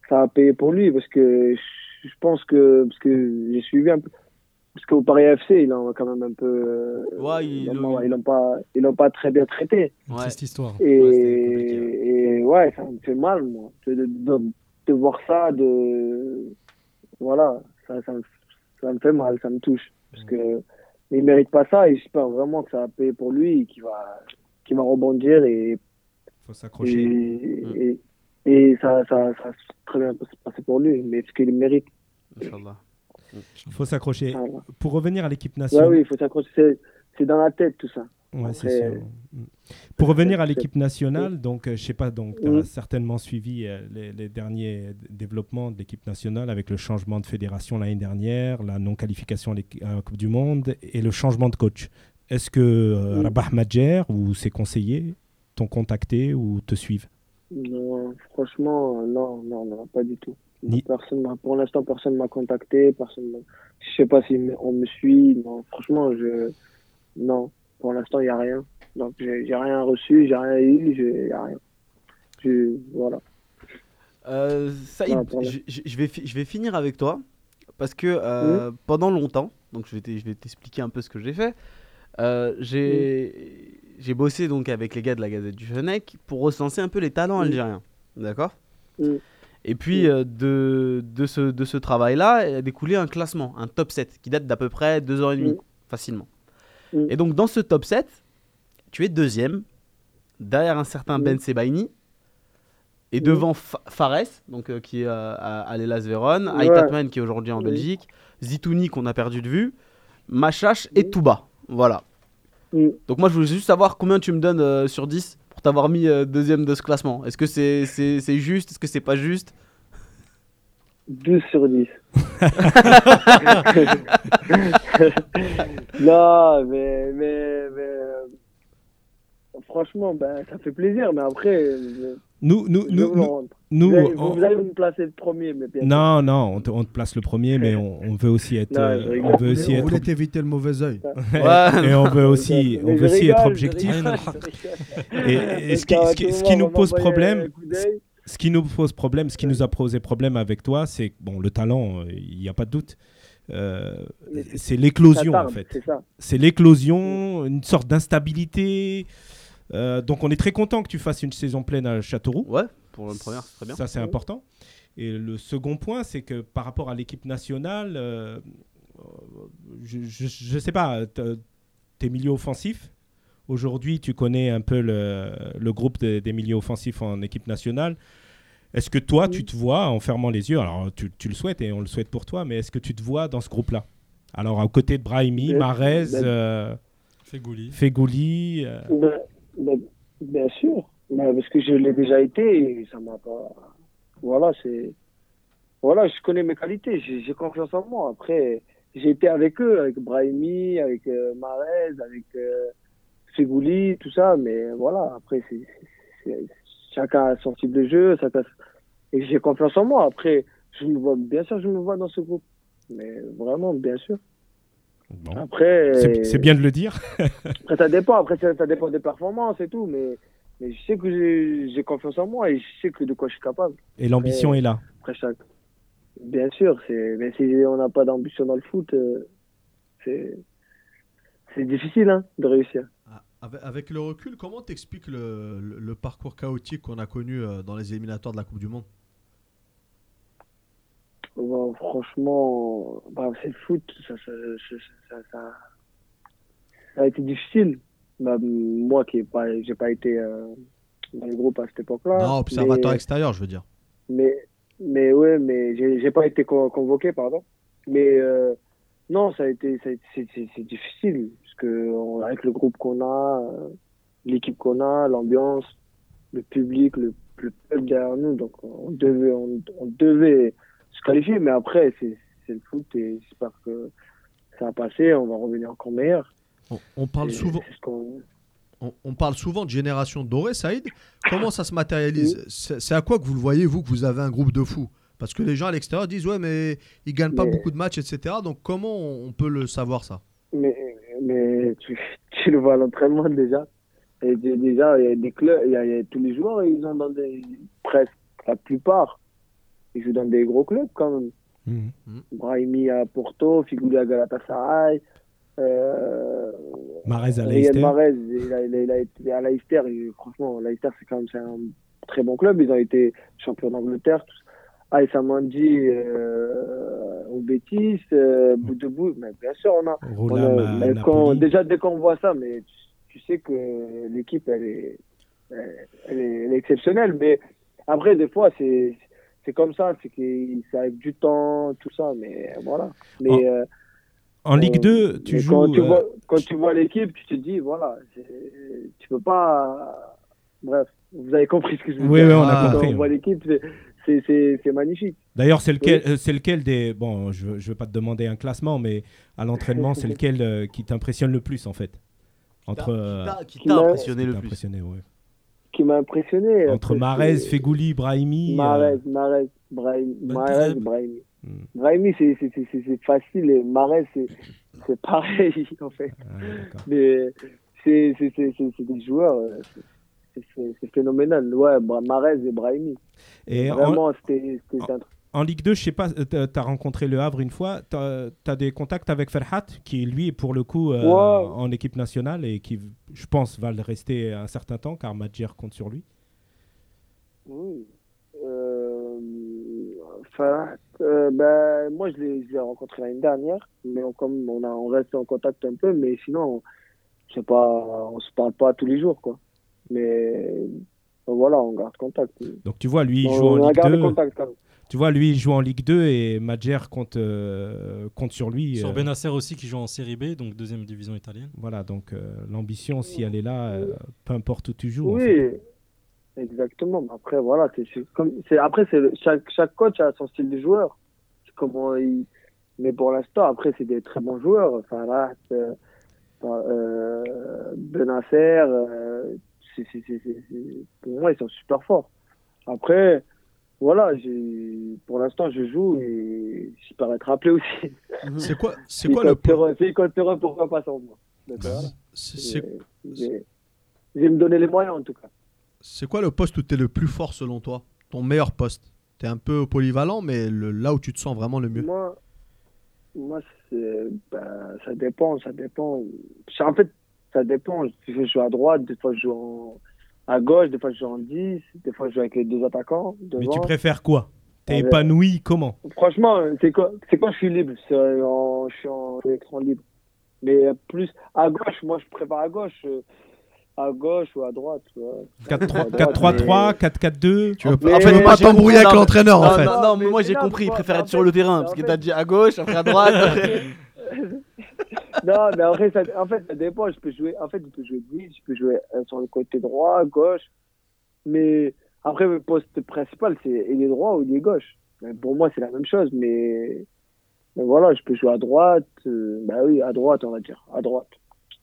ça va payer pour lui, parce que je pense que. Parce que j'ai suivi un peu. Parce qu'au Paris FC, ils l'ont quand même un peu. euh, Ouais, ils l'ont- pas, ils l'ont pas très bien traité. Ouais. triste histoire. Et, Ouais, et ouais, ça me fait mal, moi, de, de, de- de voir ça, de. Voilà, ça, ça, me, ça me fait mal, ça me touche. Parce que il mérite pas ça et j'espère vraiment que ça va payer pour lui et qu'il va, qu'il va rebondir et, faut s'accrocher. et, et ça, ça, ça va très bien se passer pour lui, mais ce qu'il mérite. Inch'Allah. Il faut s'accrocher. Voilà. Pour revenir à l'équipe Ouais, nationale. oui, il faut s'accrocher. C'est- C'est dans la tête tout ça. Ouais, c'est Après, sûr. Mm. Pour revenir à l'équipe nationale, donc euh, je sais pas, donc tu as Mhm. certainement suivi euh, les, les derniers développements de l'équipe nationale avec le changement de fédération l'année dernière, la non-qualification à l'équi- à la Coupe du Monde et le changement de coach. Est-ce que euh, Mhm. Rabah Madjer ou ses conseillers t'ont contacté ou te suivent? Non, franchement, non, non, non, pas du tout. Ni- Personne pour l'instant, personne m'a contacté, personne Je sais pas si on me suit, non, franchement, je, non, pour l'instant, il n'y a rien. Donc, j'ai rien reçu, j'ai rien eu, j'ai y a rien. Je, voilà. Euh, Saïd, Non, je, vais, je vais finir avec toi parce que euh, pendant longtemps, donc je vais t'e- je vais t'expliquer un peu ce que j'ai fait. euh, j'ai j'ai bossé donc avec les gars de la Gazette du Fennec pour recenser un peu les talents Mm. algériens, d'accord? Mm. Et puis Mm. euh, de, de ce, de ce travail-là a découlé un classement, un top 7 qui date d'à peu près 2h30 Mm. facilement. Et donc dans ce top 7, tu es deuxième derrière un certain. Ben Sebaini et devant Fa- Fares, donc, euh, qui est euh, à, l'Elas Vérone, Ouais. Qui est aujourd'hui en. Belgique, Zitouni qu'on a perdu de vue, Machache et. Touba. Voilà. Mm. Donc moi je voulais juste savoir combien tu me donnes euh, sur 10 pour t'avoir mis euh, deuxième de ce classement. Est-ce que c'est c'est- c'est juste? Est-ce que c'est pas juste? 12 sur 10. non, mais, mais, mais, euh, franchement, ben, ça fait plaisir, mais après, je, Nous, nous, je nous, nous. Nous, vous, allez, on- vous allez me placer le premier, mais bien sûr. non, non, on te, on te place le premier, mais on, on veut aussi être, Non, euh, on veut aussi on être, voulait t'éviter le mauvais œil. Ouais. et on veut aussi, Mais on veut aussi être objectif. rigole. Et, et ce, qui, ce ce nous pose problème, ce qui nous pose problème, ce qui nous a posé problème avec toi, c'est que bon, le talent, euh, il n'y a pas de doute. Euh, c'est- l'éclosion en fait. C'est l'éclosion, une sorte d'instabilité. Euh, donc on est très content que tu fasses une saison pleine à Châteauroux. Ouais, pour une première, c'est très bien. Ça c'est important. Et le second point, c'est que par rapport à l'équipe nationale, euh, euh, je ne sais pas, t- tes milieux offensifs, aujourd'hui tu connais un peu le, le groupe des- des milieux offensifs en équipe nationale. Est-ce que toi, tu te vois en fermant les yeux, alors tu, tu le souhaites et on le souhaite pour toi, mais est-ce que tu te vois dans ce groupe-là? Alors à côté de Brahimi, Marez, euh, Fégouli. Fegouli, euh, Ben, ben, bien sûr, Ben, parce que je l'ai déjà été et ça m'a pas. Voilà, c'est. Voilà, je connais mes qualités, j'ai confiance en moi. Après, j'ai été avec eux, avec Brahimi, avec euh, Marez, avec euh, tout ça, mais voilà, après, c'est chacun a son type de jeu, chacun... et j'ai confiance en moi. Après, je me vois, bien sûr, je me vois dans ce groupe, mais vraiment, bien sûr. bon, Après, c'est c'est bien de le dire. après, ça dépend. Après, ça, ça dépend des performances et tout. Mais Mais je sais que j'ai- confiance en moi et je sais que de quoi je suis capable. Et l'ambition est là. Après chaque. Bien sûr, c'est. Mais si on n'a pas d'ambition dans le foot, euh, c'est. C'est difficile hein, de réussir. Ah, Avec, le recul, comment t'expliques le, le, le parcours chaotique qu'on a connu euh, dans les éliminatoires de la Coupe du Monde? Bon, franchement, bah, c'est le foot, ça, ça, ça, ça, ça- ça a été difficile. Bah, moi qui n'ai pas, j'ai pas été euh, dans le groupe à cette époque-là. Non, observateur mais- extérieur, je veux dire. Mais, mais ouais, mais j'ai j'ai pas été con- convoqué, pardon. Mais euh, non, ça a été, ça a été- c'est- c'est c'est difficile parce que on- avec le groupe qu'on a, euh, l'équipe qu'on a, l'ambiance, le public, le, le peuple derrière nous, donc on devait, on, on devait se qualifier. Mais après, c'est c'est le foot et j'espère que ça a passé. On va revenir encore meilleur. On, on parle souvent, on, on parle souvent de génération dorée, Saïd. Comment ça se matérialise C'est c'est à quoi que vous le voyez, vous, que vous avez un groupe de fous? Parce que les gens à l'extérieur disent, ouais, mais ils gagnent pas Mais- beaucoup de matchs, etc. Donc comment on on peut le savoir ça? Mais, mais tu, tu le vois à l'entraînement déjà. Et dé- déjà, il y a des clubs, il y a, il y a tous les joueurs, ils ont dans des, presque la plupart, ils jouent dans des gros clubs quand même. Mhm. Brahimi à Porto, Figuli à Galatasaray, euh, Marez à Leicester. A, a- a à Leicester, franchement, Leicester c'est quand même un très bon club, ils ont été champions d'Angleterre. tous. Aïssa Mandi euh, au Betis, euh, bout de bout, mais bien sûr on a, on a- mais quand- déjà, dès qu'on voit ça, mais tu, tu sais que l'équipe, elle est, elle, elle est, elle est exceptionnelle. Mais après, des fois, c'est c'est comme ça, c'est que ça avec du temps, tout ça. Mais voilà. Mais, euh, En Ligue euh, 2, tu mais joues. Quand tu euh, vois, quand tu vois l'équipe, tu te dis, voilà, tu peux pas. Bref, vous avez compris ce que je veux Oui, dire. oui, on a Quand compris, on voit l'équipe, c'est- c'est- c'est c'est magnifique. D'ailleurs, c'est lequel, euh, c'est lequel des. Bon, je ne vais pas te demander un classement, mais à l'entraînement, c'est lequel euh, qui t'impressionne le plus en fait? Entre. euh, Qui t'a m'a- impressionné qui le plus? impressionné, ouais. Qui m'a impressionné. Entre Marez, Fegouli, Brahimi. euh, Marez, Marez, Brahim, Ben Marez. Brahimi. Hmm. Brahimi, c'est facile et Marez, c'est pareil en fait. ah. Mais c'est des joueurs, euh, c'est- phénoménal. Ouais, Marez et Brahimi. Et en, Vraiment, c'était c'était un truc. en Ligue 2, je sais pas, tu as rencontré Le Havre une fois. Tu as, des contacts avec Ferhat, qui lui, pour le coup, euh, en équipe nationale et qui, je pense, va le rester un certain temps car Madjer compte sur lui. Oui. Euh, Farhat, euh, ben, moi, je l'ai je l'ai rencontré l'année dernière, mais on, comme on, a, on reste en contact un peu, mais sinon, sais pas, on se parle pas tous les jours, quoi. Mais voilà, on garde contact. Donc tu vois, lui, il on, joue en on Ligue gardé 2. contact quand même. Tu vois, lui, il joue en Ligue 2 et Madjer compte, euh, compte sur lui. Sur euh, Benacer aussi qui joue en série B, donc deuxième division italienne. Voilà, donc euh, l'ambition, si elle est là, euh, peu importe où tu joues. en fait. Exactement. Mais Après, voilà, c'est c'est comme, c'est après, c'est le- chaque chaque coach a son style de joueur. C'est Comment il, mais pour l'instant, après, c'est des très bons joueurs. Farhat, euh, euh, Benacer, euh, c'est- c'est- c'est- c'est- c'est- pour moi, ils sont super forts. Après, voilà, j'ai, pour l'instant, je joue et j'espère être rappelé aussi. C'est quoi, c'est quoi le eux- s'ils comptent sur eux, pourquoi pas sans moi voilà. c'est- c'est- je vais me donner les moyens en tout cas. C'est quoi le poste où tu es le plus fort selon toi? Ton meilleur poste? Tu es un peu polyvalent, mais le- là où tu te sens vraiment le mieux? Moi, moi ben, ça dépend, ça dépend. En fait, ça dépend. Des fois, je joue à droite, des fois, je joue en- à gauche, des fois, je joue en 10, des fois, je joue avec les deux attaquants. Mais tu préfères quoi? T'es épanoui comment? Franchement, c'est quand, c'est quand je suis libre. En, je suis en écran libre. Mais plus à gauche, moi, je prépare à gauche. À gauche ou à droite. tu vois. 4-3- À droite, 4-3-3, 4-4-2 Tu veux, en fait, mais pas t'embrouiller avec l'entraîneur, en Non, fait. non, non, mais moi j'ai compris, il préfère être sur le terrain, parce que t'as dit à gauche, après à droite. non, mais après, ça, en fait, ça dépend. Je peux jouer, en fait, je peux jouer 10, je peux jouer euh, sur le côté droit, gauche. Mais après, le poste principal, c'est il est droit ou il est gauche. Mais pour moi, c'est la même chose, mais, mais voilà, je peux jouer à droite. euh, bah oui, à droite, on va dire. À droite.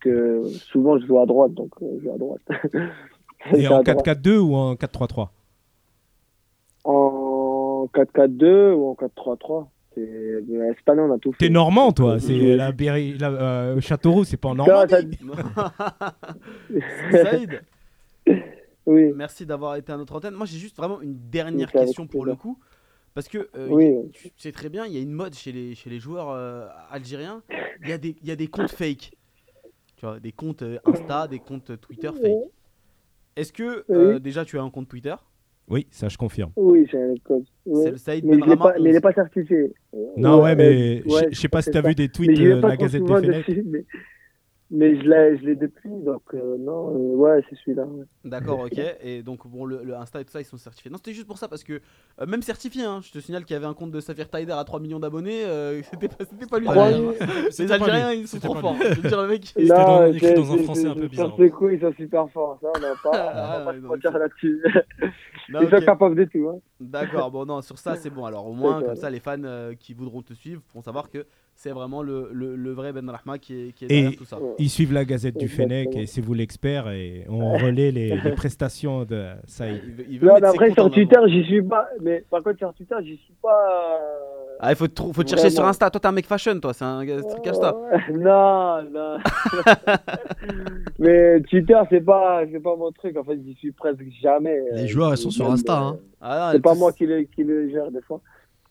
Que souvent, je joue à droite, donc euh, je joue à droite. Et en à droite. 4-4-2 ou en 4-3-3 En 4-4-2 ou en 4-3-3. C'est- Cette année, on a tout fait. T'es normand, toi Oui. C'est la, Berry- la- euh, Châteauroux, c'est pas en Normandie ça- Saïd Oui, Merci d'avoir été à notre antenne. Moi, j'ai juste vraiment une dernière question pour le coup. Parce que euh, Oui. tu sais très bien, il y a une mode chez les, chez les joueurs euh, algériens. Il y, a des- il y a des comptes fake. Tu vois, des comptes euh, Insta, des comptes Twitter fake. Est-ce que euh, Oui. déjà tu as un compte Twitter? Oui, ça je confirme. oui, c'est un code. C'est Ouais. le Saïd Mais, pas, mais il n'est 11. pas certifié. Non, ouais, mais euh, je ouais, je sais pas si tu as ça. vu des tweets de la Gazette mais, mais je l'ai, je l'ai depuis, donc euh, non, euh, ouais, c'est celui-là. ouais. D'accord, ok. Et donc, bon, le, le Insta et tout ça, ils sont certifiés. Non, c'était juste pour ça parce que, euh, même certifié, hein, je te signale qu'il y avait un compte de Safir Taider à 3 millions d'abonnés. euh, c'était pas, c'était pas lui. Millions. Les pas Algériens, lui. ils sont trop pas forts. Je veux dire, le mec. C'était dans- écrit un français un peu bizarre. Ils sont super forts. Ça, on n'a pas, on Ah, va pas ouais, se là-dessus. Non, Ils sont capables de tout. Hein. D'accord, bon, non, sur ça, c'est bon. Alors, au moins, comme ça. les fans qui voudront te suivre pourront savoir que c'est vraiment le, le, le vrai Ben Rahma qui est, qui est Et- derrière tout ça. Ils suivent la Gazette du. Fennec et c'est vous l'expert et on relaie les, les prestations de Saïd. Il veut, il veut Non, mais après, sur Twitter, j'y suis pas. Mais par contre, sur Twitter, j'y suis pas. euh, Ah, il faut te, faut te chercher sur. Insta. Toi, t'es un mec fashion, toi. C'est un truc Insta. Euh, non, non. mais Twitter, c'est pas, c'est pas mon truc. En fait, j'y suis presque jamais. Les euh, joueurs, ils sont sur même, Insta, euh, hein. Ah, C'est pas moi qui le, qui le gère des fois.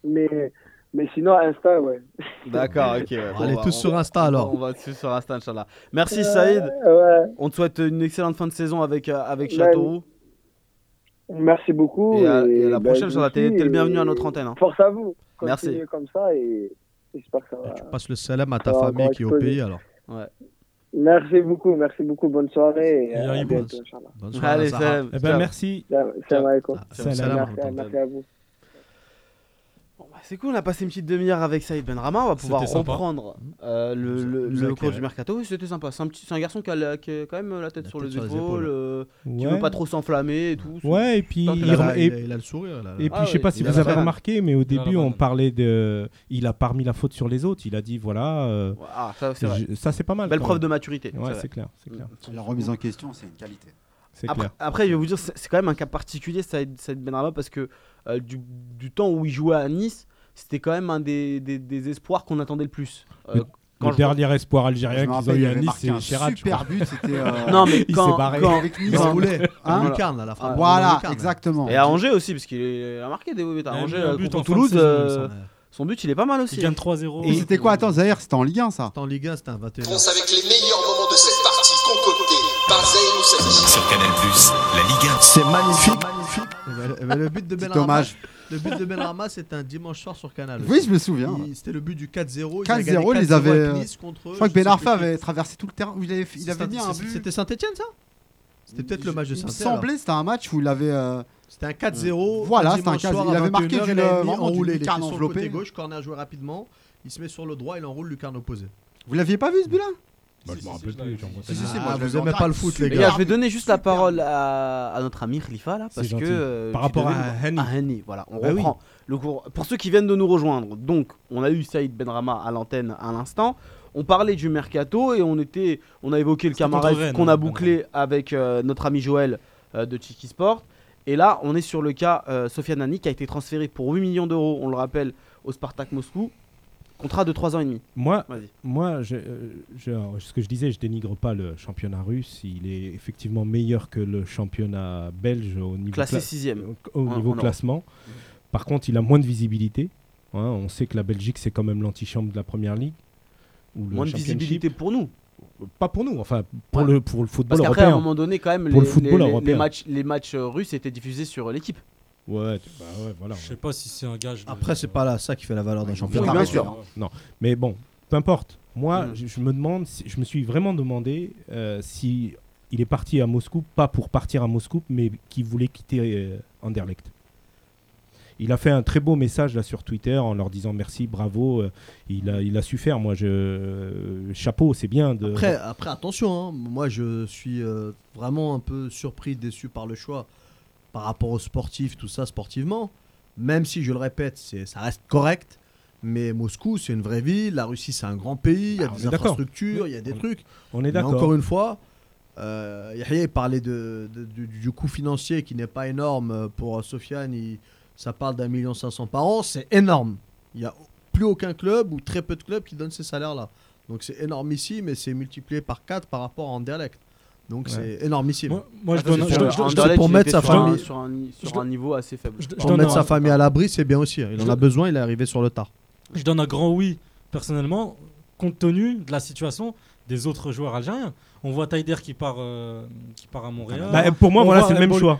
Mais, mais sinon, Insta, ouais. D'accord, ok. ouais. On va- tous on- sur Insta alors. On va tous sur Insta, Inch'Allah. Merci, Saïd. Ouais. On te souhaite une excellente fin de saison avec, euh, avec Ben, Châteauroux. Merci beaucoup. Et à, et à la bah, prochaine, Inch'Allah. T'es le bienvenu à notre antenne. hein. Force à vous. Merci. Continuez comme ça et j'espère que ça va. Tu passes le salam à ta famille qui est au pays alors. Merci beaucoup, merci beaucoup. Bonne soirée. Et Et à Yarib, bientôt, Inch'Allah. Bonne soirée, Allez, Zahra. salam. Eh ben, Ciao. merci. Salam salam alaikum. Ah, Salam. salam. Merci, merci à vous. Bon, bah, c'est cool, on a passé une petite demi-heure avec Saïd Benrama. On va pouvoir C'était sympa. reprendre euh, le, cours éclairé. du mercato. Oui, c'était sympa. C'est un, petit, c'est un garçon qui a, la- qui a quand même la tête La sur tête les sur les épaules, épaules. euh, qui Ouais. veut pas trop s'enflammer et tout. Ouais, et puis, Tant il la- a, et- il a- il a le sourire là. Et puis, Ah je sais oui, pas si il a vous la avez remarqué, mais au a la début, on parlait de. Il a pas mis la faute sur les autres. Il a dit voilà. euh, Ah, ça, c'est vrai. je- ça, c'est pas mal. Belle quand preuve de maturité. Ouais, c'est c'est clair. C'est clair. La remise en question, c'est une qualité. C'est Après, clair. après, je vais vous dire, c'est c'est quand même un cas particulier, Saïd, Saïd Benrama, parce que euh, du, du temps où il jouait à Nice, c'était quand même un des, des, des espoirs qu'on attendait le plus. Euh, Le- quand Le je- dernier espoir algérien qu'ils ont eu il à Nice, c'est un Chirac. super but. C'était euh, Non, mais Il quand, s'est barré. quand- avec Nice. Il quand- roulait. Hein Lucarne à la frappe. Voilà, Lucarne. exactement. Et à Angers aussi, parce qu'il a marqué des buts. À Il a Angers, euh, but contre fin Toulouse, euh, son but, il est pas mal aussi. Il gagne 3-0. Et c'était quoi? Attends, Zahir, c'était en Ligue 1 ça? C'était en Ligue 1, c'était un 21. réponse avec les meilleurs moments de cette partie concoctée par Moussadi. Sur Canal+, la Ligue 1. C'est magnifique. Eh ben, eh ben, le but de Petit hommage. le but de c'était un dimanche soir sur Canal. Oui, je me souviens. Il- C'était le but du 4-0. 4-0, ils avaient, euh, Je crois que Ben Arfa avait traversé tout le terrain. Il avait, il avait mis un but. C'était Saint-Etienne ça? C'était peut-être le match de Il me Saint-Etienne. semblait c'était un match où il avait. euh, C'était un 4-0. Voilà, un c'était un dimanche 4-0. soir Il avait marqué 21h, du- il avait mis vraiment du enroulé. Il était sur le côté gauche, corner joué rapidement. Il se met sur le droit, il enroule lucarne opposé. Vous l'aviez pas vu ce but-là? Bah, je me rappelle plus. j'en vois Si, si, si, tellement. moi, Ah, je vous l'avais en aimez pas le foot, les Les gars. gars, je vais donner juste la Super parole à, à notre ami Khalifa là, parce que euh, Par tu rapport devais à nous- Hani. à Hani, voilà, on Bah oui. reprend le cours. Pour ceux qui viennent de nous rejoindre, donc on a eu Saïd Benrama à l'antenne à l'instant. On parlait du mercato et on était, on a évoqué le C'était contre camarade Rennes, qu'on a hein, bouclé avec euh, notre ami Joël euh, de Chiki Sport. Et là, on est sur le cas euh, Sofiane Hani qui a été transféré pour 8 millions d'euros, on le rappelle, au Spartak Moscou. Contrat de 3 ans et demi. Moi, moi je, euh, je- ce que je disais, je dénigre pas le championnat russe. Il est effectivement meilleur que le championnat belge au niveau, Classé cla- 6 au en- niveau en classement. Par contre, il a moins de visibilité. Hein, on sait que la Belgique, c'est quand même l'antichambre de la première ligue. ou Moins de visibilité pour nous. Pas pour nous, enfin pour, Ouais. le, pour le football Parce qu'après, à un européen. moment donné, quand même, les, le les- les- européen. matchs, les matchs russes étaient diffusés sur l'équipe. Ouais, tu- bah ouais, voilà. Je sais pas si c'est un gage. de- Après, c'est pas là ça qui fait la valeur d'un Oui, championnat. bien bien sûr. sûr. Mais bon, peu importe. Moi, Mm. je, je me demande, si- je me suis vraiment demandé euh, si il est parti à Moscou, pas pour partir à Moscou, mais qu'il voulait quitter euh, Anderlecht. Il a fait un très beau message là sur Twitter en leur disant merci, bravo. euh, il, a, il a su faire. Moi, je euh, chapeau, c'est bien de. Après, après attention, hein, moi je suis euh, vraiment un peu surpris, déçu par le choix par rapport aux sportifs, tout ça sportivement. Même si, je le répète, ça reste correct. Mais Moscou, c'est une vraie ville. La Russie, c'est un grand pays. Il y a Ah, on des infrastructures, il y a des On- trucs. on est d'accord. encore une fois, euh, Yahya parlait de, de- du, du coût financier qui n'est pas énorme pour Sofiane. il- ça parle d'un million cinq cents par an. C'est énorme. Il n'y a plus aucun club ou très peu de clubs qui donnent ces salaires-là. Donc c'est énorme ici, mais c'est multiplié par 4 par rapport à Anderlecht. Donc Ouais. c'est énormissime. Moi, moi, je donne, c'est je sur- donne- je donne- Anderlecht, pour mettre sa famille- sur un, sur un niveau assez faible. je- je Pour mettre un- sa famille à l'abri, c'est bien aussi. Il en a besoin, il est arrivé sur le tard. je donne un grand oui, personnellement, compte tenu de la situation des autres joueurs algériens. On voit Taider qui part, euh, qui part à Montréal. Bah, pour moi, On voilà, c'est le même choix.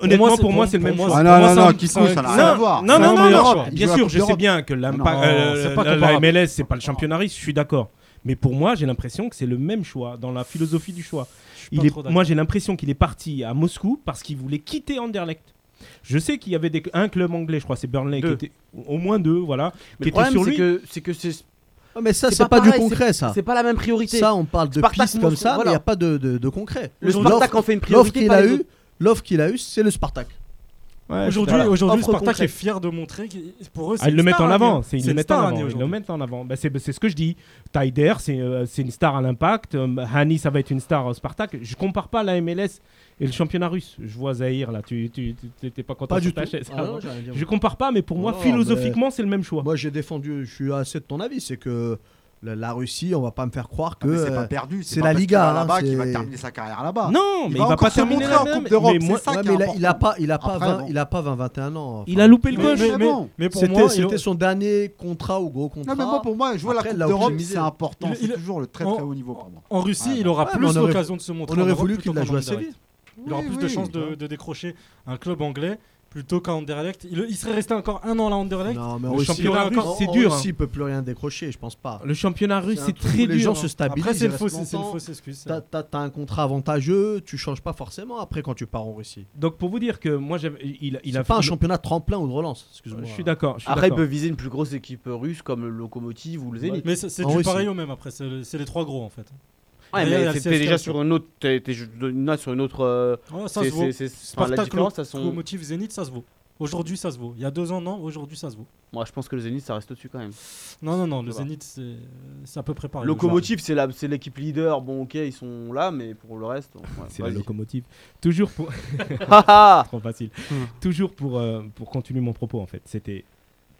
Honnêtement, pour moi, c'est le même choix. Ah non, non, non, un- ça n'a c'est rien un- à voir. Non, non, non, bien sûr, je sais bien que euh, la- comparable. MLS, c'est pas le championnat je suis d'accord. Mais pour moi, j'ai l'impression que c'est le même choix, dans la philosophie du choix. Il est- moi, j'ai l'impression qu'il est parti à Moscou parce qu'il voulait quitter Anderlecht. Je sais qu'il y avait des- un club anglais, je crois, c'est Burnley, Deux. qui était au moins deux, voilà, Mais qui le était sur lui. que c'est que c'est mais ça, C'est pas pas, du pareil, concret, ça. c'est pas la même priorité. Ça, on parle de Spartak pistes comme ça, mais il n'y a pas de, de, de concret. le L'offre- Spartak en fait une L'offre priorité. qu'il pas a eu, l'offre qu'il a eu, c'est le Spartak. Ouais, Aujourd'hui, voilà. aujourd'hui, Spartak est fier de montrer que pour eux, c'est Ah, ils une le mettent avant, c'est ils C'est le une mettent en star à avant, Nîmes ils le mettent en avant. Bah, c'est c'est ce que je dis. Taider, c'est euh, c'est une star à l'impact. Euh, Hani, ça va être une star au Spartak. Je compare pas la MLS et le championnat russe. Je vois Zahir là, tu tu tu- t'es pas content Pas du ta tout. chaise. Ah non. Je compare pas, mais pour moi, philosophiquement, c'est le même choix. Moi, j'ai défendu, je suis assez de ton avis, c'est que la, la Russie, on va pas me faire croire que. Mais c'est euh, pas perdu. c'est la Liga, va hein, là-bas qu'il va terminer sa carrière là-bas. Non, mais il, va, encore pas se terminer montrer la en. Coupe d'Europe, mais c'est moi- ça ouais, qui mais est il a, il a pas, il a pas, Après, 20 bon. il a pas 20, 21 ans. Il a loupé le Mais- coche. mais- mais bon. Mais pour C'était moi, c'était son dernier contrat ou gros contrat. Non, mais moi, pour moi, jouer la Coupe d'Europe, c'est important. C'est toujours le très très haut niveau pour moi. en Russie, Ouais, il aura plus l'occasion de se montrer. on aurait en Europe voulu qu'il la joue à. Séville. Il aura plus de chances ouais. de décrocher un club anglais plutôt qu'à Anderlecht. Il, il serait resté encore un an à Anderlecht. Non, mais Le championnat russe, c'est en dur, Russie, hein. il peut plus rien décrocher, je pense pas. Le championnat russe, c'est très où Les dur. gens hein. se stabilisent. Après, c'est une, fausse, excuse. T'as un contrat avantageux, tu changes pas forcément après quand tu pars en Russie. Donc pour vous dire que moi, il, il C'est a pas un championnat de tremplin ou de relance. Excuse-moi. Je suis d'accord. Après, il peut viser une plus grosse équipe russe comme le Lokomotiv ou le Zénith. Mais c'est du pareil au même après. C'est les trois gros en fait. Ouais, mais CSKA déjà sur- une autre. T'es là, sur une autre. euh, Ouais, ça c'est- se vaut. Spartak, ça Zénith, ça se vaut. Aujourd'hui, ça se vaut. Il y a deux ans, non. Aujourd'hui, ça se vaut. Moi, je pense que le Zénith, ça reste au-dessus quand même. Non, non, non. Le Ça. Zénith, c'est à peu près pareil. Lokomotiv, c'est la- c'est l'équipe leader. Bon, ok, ils sont là, mais pour le reste. ouais, C'est la locomotive. Toujours pour. Haha Trop facile. Toujours pour, euh, pour continuer mon propos, en fait. C'était.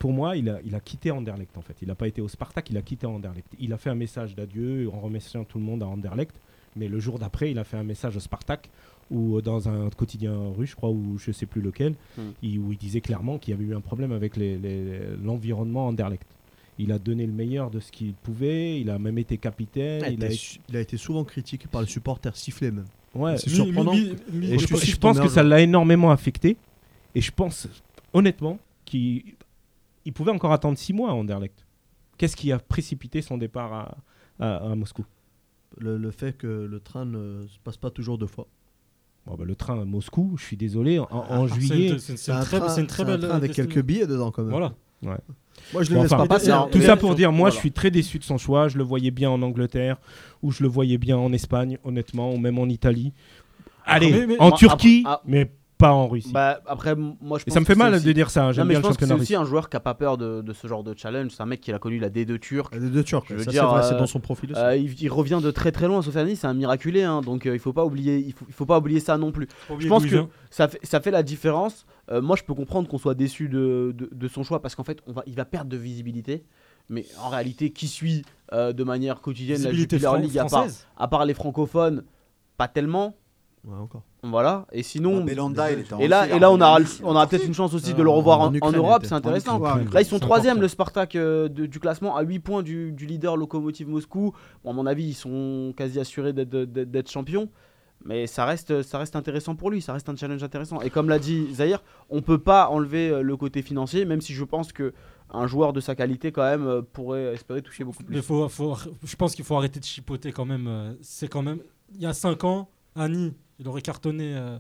Pour moi, il a, il a quitté Anderlecht, en fait. Il n'a pas été au Spartak, il a quitté Anderlecht. Il a fait un message d'adieu en remerciant tout le monde à Anderlecht. Mais le jour d'après, il a fait un message au Spartak, ou dans un quotidien russe, je crois, ou je sais plus lequel, Hmm. il- où il disait clairement qu'il y avait eu un problème avec les- les- l'environnement Anderlecht. Il a donné le meilleur de ce qu'il pouvait, il a même été capitaine. Il, il a été- su- il a été souvent critiqué par les supporters, sifflés même. Ouais, C'est Mi- surprenant. mi- mi- Et je, je pense que ça l'a énormément affecté. Et je pense, honnêtement, qu'il il pouvait encore attendre six mois à Anderlecht. Qu'est-ce qui a précipité son départ à, à- à Moscou? Le, le fait que le train ne se passe pas toujours deux fois. Bon, bah, Le train à Moscou, je suis désolé, en, Ah, juillet. C'est un très train, c'est une très un belle. train avec quelques billets dedans quand même. Voilà. Moi je le Bon, laisse enfin, pas passer. Tout ça pour dire, moi voilà. je suis très déçu de son choix. Je le voyais bien en Angleterre, ou je le voyais bien en Espagne, honnêtement, ou même en Italie. Allez, mais- mais- en Moi, Turquie, après- ah. mais pas en Russie. Bah, après, moi, je Et pense ça me fait mal aussi- de dire ça. hein, Non, J'aime mais bien je le pense que c'est aussi un joueur qui a pas peur de, de ce genre de challenge. C'est un mec qui a connu la D2 turque. Les deux Turcs, Je veux ça c'est dire, vrai, c'est euh, dans son profil aussi. Euh, il, il revient de très très loin, Sofiane, c'est un miraculé, hein, donc euh, il faut pas oublier, il faut, il faut pas oublier ça non plus. Je pense que ça fait, ça fait la différence. Euh, moi, je peux comprendre qu'on soit déçu de, de, de son choix parce qu'en fait, on va, il va perdre de visibilité. Mais en réalité, qui suit euh, de manière quotidienne la Jupiler fran- League à part, française. à part les francophones? Pas tellement. Ouais, encore. Voilà. Et sinon. Bah, Belanda, il était en Et là, et là, on aura, on aura peut-être une chance aussi Euh, de le revoir en Europe. C'est En intéressant. Ukraine. Là, ils sont troisième, le Spartak euh, de- du classement, à 8 points du, du leader Lokomotiv Moscou. Bon, à mon avis, ils sont quasi assurés d'être- d'être d'être champions. Mais ça reste, ça reste intéressant pour lui, ça reste un challenge intéressant. Et comme l'a dit Zahir, on peut pas enlever euh, le côté financier, même si je pense que un joueur de sa qualité, quand même, pourrait espérer toucher beaucoup Mais plus. faut, faut, je pense qu'il faut arrêter de chipoter quand même. C'est quand même. Il y a 5 ans, Annie, il aurait cartonné, euh,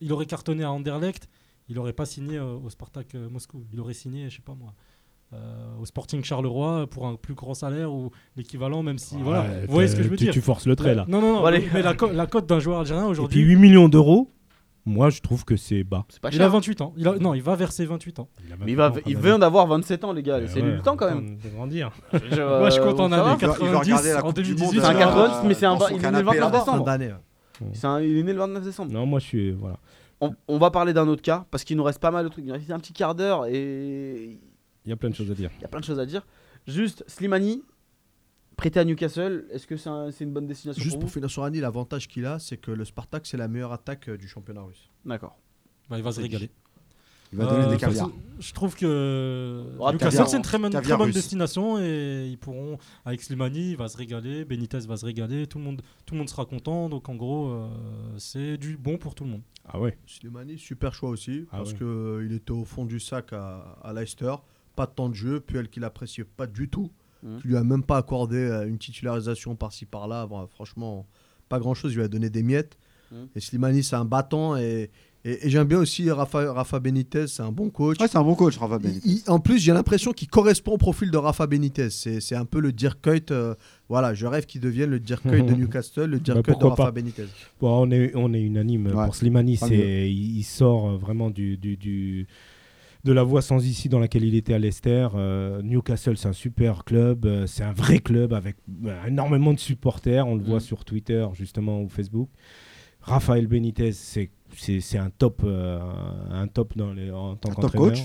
il aurait cartonné à Anderlecht. Il aurait pas signé euh, au Spartak euh, Moscou. Il aurait signé, je sais pas moi, euh, au Sporting Charleroi pour un plus grand salaire ou l'équivalent, même si. voilà. Ouais, Vous voyez ce que je veux tu- dire? Tu forces le trait là. Non, non, non. Allez. mais la, co- la cote d'un joueur algérien Et puis aujourd'hui. 8 millions d'euros, moi je trouve que c'est bas. C'est pas Il a cher. 28 ans. Il a- non, il va verser 28 ans. Mais il, va, il vient d'avoir 27 ans, les gars. C'est lui le temps, quand même. De grandir. Moi, je content en va 90, regarder la en Coupe du 2018, Monde, C'est un euh, 90, mais c'est un son il est le canapé 29 là-bas. Fin décembre. Ouais. Un- il est né le 29 décembre. Non, moi je suis. Voilà. On, on va parler d'un autre cas parce qu'il nous reste pas mal de trucs. Il nous reste un petit quart d'heure et Il y a plein de choses à dire. il y a plein de choses à dire. Juste, Slimani, Prêté à Newcastle, est-ce que c'est un- c'est une bonne destination Juste pour pour finir sur Annie, l'avantage qu'il a, c'est que le Spartak, c'est la meilleure attaque du championnat russe. D'accord. Bah, il va se régaler. Il va donner Euh, des caviars. Je trouve que Newcastle caviar- c'est une très bonne, très caviar bonne russe. destination et ils pourront avec Slimani il va se régaler, Benitez va se régaler, tout le monde tout le monde sera content donc en gros euh, c'est du bon pour tout le monde. Ah ouais. Slimani, super choix aussi, Ah parce ouais. qu'il était au fond du sac à, à Leicester. Pas de temps de jeu, Puel qui l'appréciait pas du tout, Mhm. qui lui a même pas accordé euh, une titularisation par-ci par-là. Bon, franchement, pas grand-chose, il lui a donné des miettes. Mhm. Et Slimani, c'est un battant. Et, et- et j'aime bien aussi Rafa, Rafa Benitez, c'est un bon coach. Ouais, c'est un bon coach, Rafa Benitez. il- en plus, j'ai l'impression qu'il correspond au profil de Rafa Benitez. C'est c'est un peu le Dirk Kuyt. euh, voilà, je rêve qu'il devienne le Dirk Kuyt de Newcastle, le Dirk Bah, Kuyt de Rafa pas. Benitez. Bon, on est, on est unanime. Ouais. Pour Slimani, il, il sort euh, vraiment du, du, du- de la voie sans issue dans laquelle il était à Leicester. Euh, Newcastle, c'est un super club. euh, c'est un vrai club avec euh, énormément de supporters. On le voit Mm. sur Twitter, justement, ou Facebook. Raphaël Benitez, c'est, c'est, c'est un top, euh, un top dans les, en tant qu'entraîneur.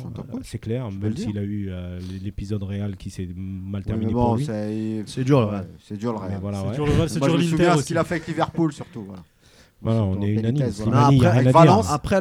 c'est clair, même s'il a eu euh, l'épisode réel qui s'est mal terminé pour lui. c'est C'est dur, le Real. c'est dur le Real. voilà, c'est ouais. dur le Real, c'est Moi, dur je me l'Inter souviens ce qu'il a fait avec Liverpool surtout. Voilà. Voilà, on est unanime. voilà. Après, rien à avec dire. Valence, Après,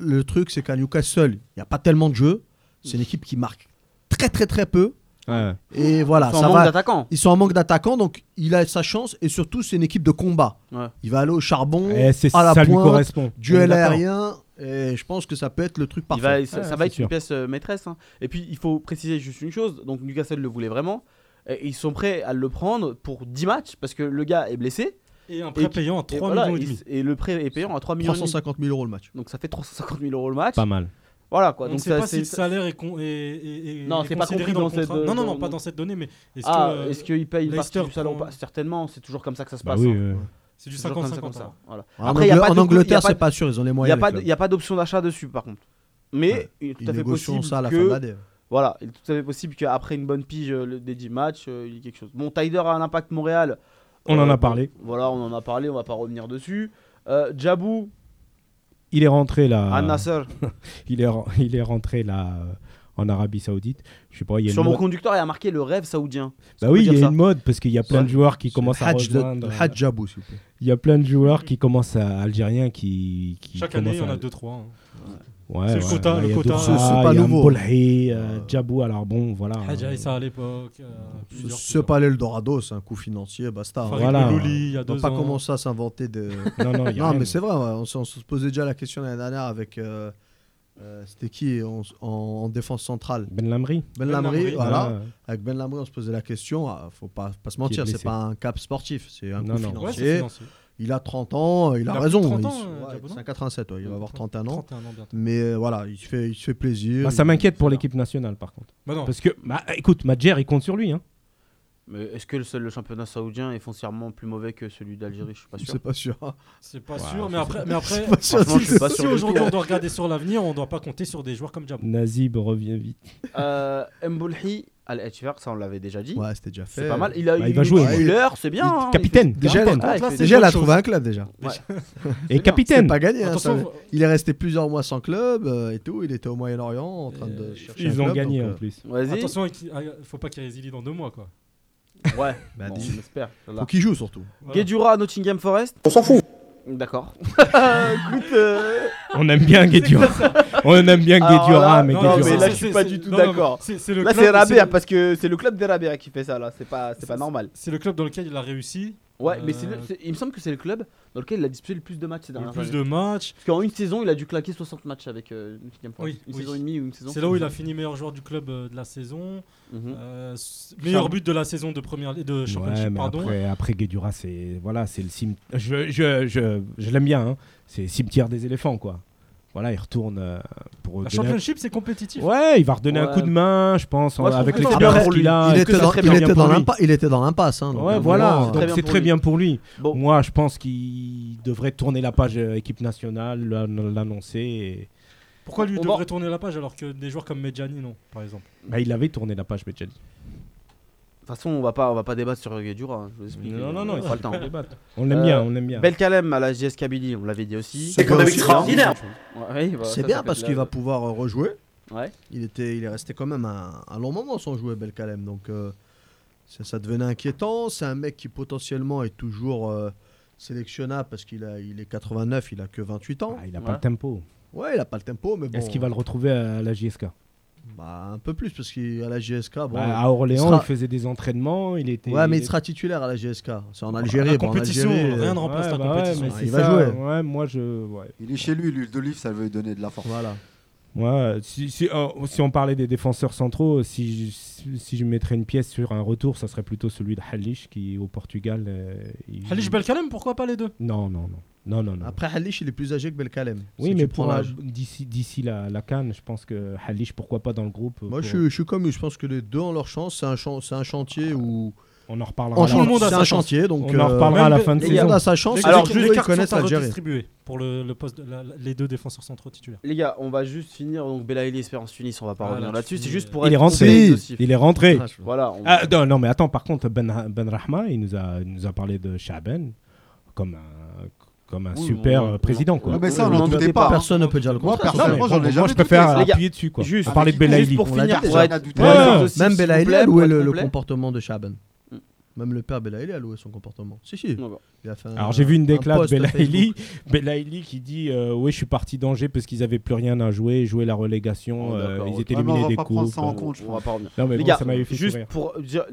le truc, c'est qu'à Newcastle, il n'y a pas tellement de jeux. C'est une équipe qui marque très, très, très peu. Ouais. Et voilà, Ils sont ça en manque va. d'attaquants. Ils sont en manque d'attaquants, donc il a sa chance. Et surtout, c'est une équipe de combat. Ouais. Il va aller au charbon, Et c'est, à la ça lui pointe, correspond. On est duel d'accord. aérien. Et je pense que ça peut être le truc Il parfait. va, ça, Ouais, ça c'est va être sûr. une pièce euh, maîtresse. hein. Et puis, il faut préciser juste une chose. Donc, Newcastle le voulait vraiment. Et ils sont prêts à le prendre pour 10 matchs parce que le gars est blessé. Et un prêt qui- payant à Et, 3 voilà, millions et et- demi. et le prêt est payant à 3 millions. et demi. 350 000 euros le match. Donc, ça fait 350 000 euros le match. Pas mal. Voilà quoi. On ne Donc, sait ça, pas si le salaire est, con- est- est- est- Non, est c'est pas compris dans cette-. Non, non, pas dans cette donnée, mais est-ce Ah, que euh, est-ce qu'il paye une partie Leicester du salaire ou pas Certainement, c'est toujours comme ça que ça se Bah passe. oui, hein. euh, c'est du C'est toujours comme ça, 50-50 comme ça. Voilà. En, Après, il y a pas en Angleterre, c'est pas sûr. Ils ont les Il n'y a, moyens. il y a pas d'option d'achat dessus par contre. Mais il est tout à fait possible ça à la que, fin de l'année. Voilà, il est tout à fait possible qu'après une bonne pige euh, le- des 10 matchs, euh, il y ait quelque chose. Bon, Tyder a un impact Montréal. On en a bon, parlé. Voilà, on en a parlé, on va pas revenir dessus. Euh, Djabou, Il est rentré là. Al Nasser. Il est, il est rentré là euh, en Arabie Saoudite. Je sais pas, il y a Sur mon mode. conducteur, il a marqué le rêve saoudien. Bah oui, il y a ça. une mode parce qu'il y a plein de joueurs qui commencent à rejoindre. euh, Hadj Jabou, s'il vous plaît. Il y a plein de joueurs qui commencent à algériens qui, qui Chaque année, il y en a à- 2-3. Ouais, C'est le ouais, quota, ouais, le il y a quota. C'est- c'est ah, pas il y a nouveau. Mbolhi, euh, Djabou, alors bon, voilà. Hadj euh, Aïssa à l'époque. euh, C'est plusieurs. pas l'Eldorado, c'est un coup financier, basta. Farid Voilà. Boulouli, il y a On deux pas ans. commencer à s'inventer de. Non, non, il y a non, mais c'est vrai, on, se- on se posait déjà la question l'année dernière avec. euh, euh, C'était qui en, en- en défense centrale? Ben Lamri. Ben Ben Lamri, Lamri, voilà. Avec Ben Lamri, on se posait la question. ah, faut pas, pas se mentir, c'est pas un cap sportif, c'est un Non, coup non. Ouais, c'est financier. Il a 30 ans, il, Il a, raison. de 30 il- ans, euh, ouais, un 87, ouais, il va avoir 31 ans. 31 ans bientôt. Mais euh, voilà, il se fait, il se fait plaisir. Bah, ça il- m'inquiète pour l'équipe nationale par contre. Bah non, Parce que, bah, écoute, Madjer, il compte sur lui. Hein. Mais est-ce que le, seul, le championnat saoudien est foncièrement plus mauvais que celui d'Algérie? Je suis pas sûr. C'est pas sûr. c'est pas sûr. je Mais après, mais après pas sûr. Franchement, je suis pas si aujourd'hui on doit regarder sur l'avenir, on doit pas compter sur des joueurs comme Diabo. Nazib revient vite. Euh, Mbolhi Al-Etcher, ça on l'avait déjà dit. Ouais, c'était déjà fait. c'est pas mal. Il a Bah, eu il va une jouer. couleur, c'est bien. Hein, Capitaine. Déjà, capitaine. Ah, il fait- Déjà, il a bonne trouvé chose. un club déjà. Ouais. Et C'est capitaine. pas gagné. hein, ça- Il est resté plusieurs mois sans club euh, et tout. Il était au Moyen-Orient en train de Euh, chercher un Ils ont club, gagné donc, en euh, plus. Vas-y. attention, il ah, faut pas qu'il résilie dans deux mois quoi. Ouais. Bah, Bon, dis- on espère. Faut qu'il joue surtout. Voilà. Guedjura, Nottingham Forest. On s'en fout. D'accord. Écoute, euh, On aime bien Guedjura. On aime bien là, mais non, mais là, c'est- je suis pas du tout d'accord. c'est- c'est le là club- c'est Rabea c'est- parce que c'est le club des Rabea qui fait ça là. C'est pas, c'est pas normal. C'est le club dans lequel il a réussi. Ouais, Euh, mais c'est le- c'est- il me semble que c'est le club dans lequel il a disputé le plus de matchs ces le dernières plus années. de matchs. Parce qu'en une saison, il a dû claquer 60 matchs avec euh, Nottingham Forest. Oui, une oui. saison et demie ou une saison. C'est là où il a fini meilleur joueur du club euh, de la saison. Mhm. Euh, s- meilleur but de la saison de première de championship, Ouais, mais pardon. après, après Guedjura, c'est voilà, c'est le cim... Je, je, je, je l'aime bien. Hein. C'est cimetière des éléphants, quoi. Voilà, il retourne euh, pour un- championship, c'est compétitif. Ouais, il va redonner un coup de main, je pense, je avec l'expérience qu'il lui. a. il, était dans, il pas était dans il était dans l'impasse. hein, Ouais, euh, voilà, c'est très bien pour lui. Bon, Moi, je pense qu'il devrait tourner la page euh, équipe nationale, l'an- l'annoncer. et- Pourquoi lui On devrait va- tourner la page alors que des joueurs comme Medjani non, par exemple? Bah, il avait tourné la page, Medjani. De toute façon, on va pas, on va pas débattre sur Guedjura. hein, Je vous explique. Non, non, non, on il a faut pas le temps. On l'aime Euh, bien, on l'aime bien. Belkalem à la JS Kabylie, on l'avait dit aussi. C'est quand même extraordinaire. Ouais, bah, C'est bien ça parce qu'il va pouvoir euh, rejouer. Ouais. Il, était, il est resté quand même un, un long moment sans jouer Belkalem. Donc euh, ça, ça devenait inquiétant. C'est un mec qui potentiellement est toujours euh, sélectionnable parce qu'il a, il est 89, il a que 28 ans. Ah, il n'a Ouais. pas le tempo. Ouais, il a pas le tempo, mais bon. Est-ce qu'il va le retrouver à la JSK bah, Un peu plus parce qu'à la GSK, bon. Bah, À Orléans, il sera- il faisait des entraînements. Il était. Ouais, mais il sera titulaire à la GSK. C'est en Algérie. La bon, en compétition, Algérie, rien euh, ne remplace Ouais, la bah ouais, compétition. mais il va jouer. Ouais, moi je. Ouais. Il est chez lui, l'huile d'olive, ça va lui donner de la force. Voilà. Ouais, si, si, euh, si on parlait des défenseurs centraux, si, je- si je mettrais une pièce sur un retour, ça serait plutôt celui de Halish qui au Portugal. euh, il- Halish Belkalem, pourquoi pas les deux? Non, non, non. Non, non, non. Après, Halish, il est plus âgé que Belkalem. oui, si mais pour l'âge. d'ici d'ici la, la Cannes, je pense que Halish, pourquoi pas dans le groupe Moi, pour- je suis, je suis comme lui. Je pense que les deux ont leur chance. C'est un, chan- c'est un chantier où. On en reparlera. En à la- Tout le monde a sa un chantier, donc. On en euh, reparlera à la fin de saison. monde a sa chance. Alors, Surtout, les cartes sont à redistribuer pour le, le poste de la- les deux défenseurs centraux titulaires. Les gars, on va juste finir. Donc, Belaïli, Espérance Tunis, on va pas Ah, revenir là, là-dessus. C'est juste pour Il est être rentré. complet et exhaustif. Il est rentré. Ah, Voilà. on- Ah, non, non, mais attends, par contre, Ben, ben Rahma, il nous a, il nous a parlé de Chaben comme un, comme un Oui, super euh, président. Quoi. Ouais, mais ça, on Non, n'en mais doutait t'es pas. Personne ne peut dire le Moi, contraire. Ai moi, jamais je préfère appuyer dessus. Quoi. Juste, On parlait de Belaïli. pour finir, Même Belaïli a loué le, comportement de Chaben. Mm. Même le père Belaïli a loué son comportement? Si, si. Non, bon. Il a fait un- Alors j'ai vu une un déclat de Belaïli, Belaïli qui dit euh, oui je suis parti d'Angers parce qu'ils avaient plus rien à jouer, jouer la relégation, Oh, euh, ils étaient on éliminés va des pas prendre coupes. ça en compte, je On va pas revenir. Non mais Les bon, gars, ça m'avait fait juste sourire. pour dire-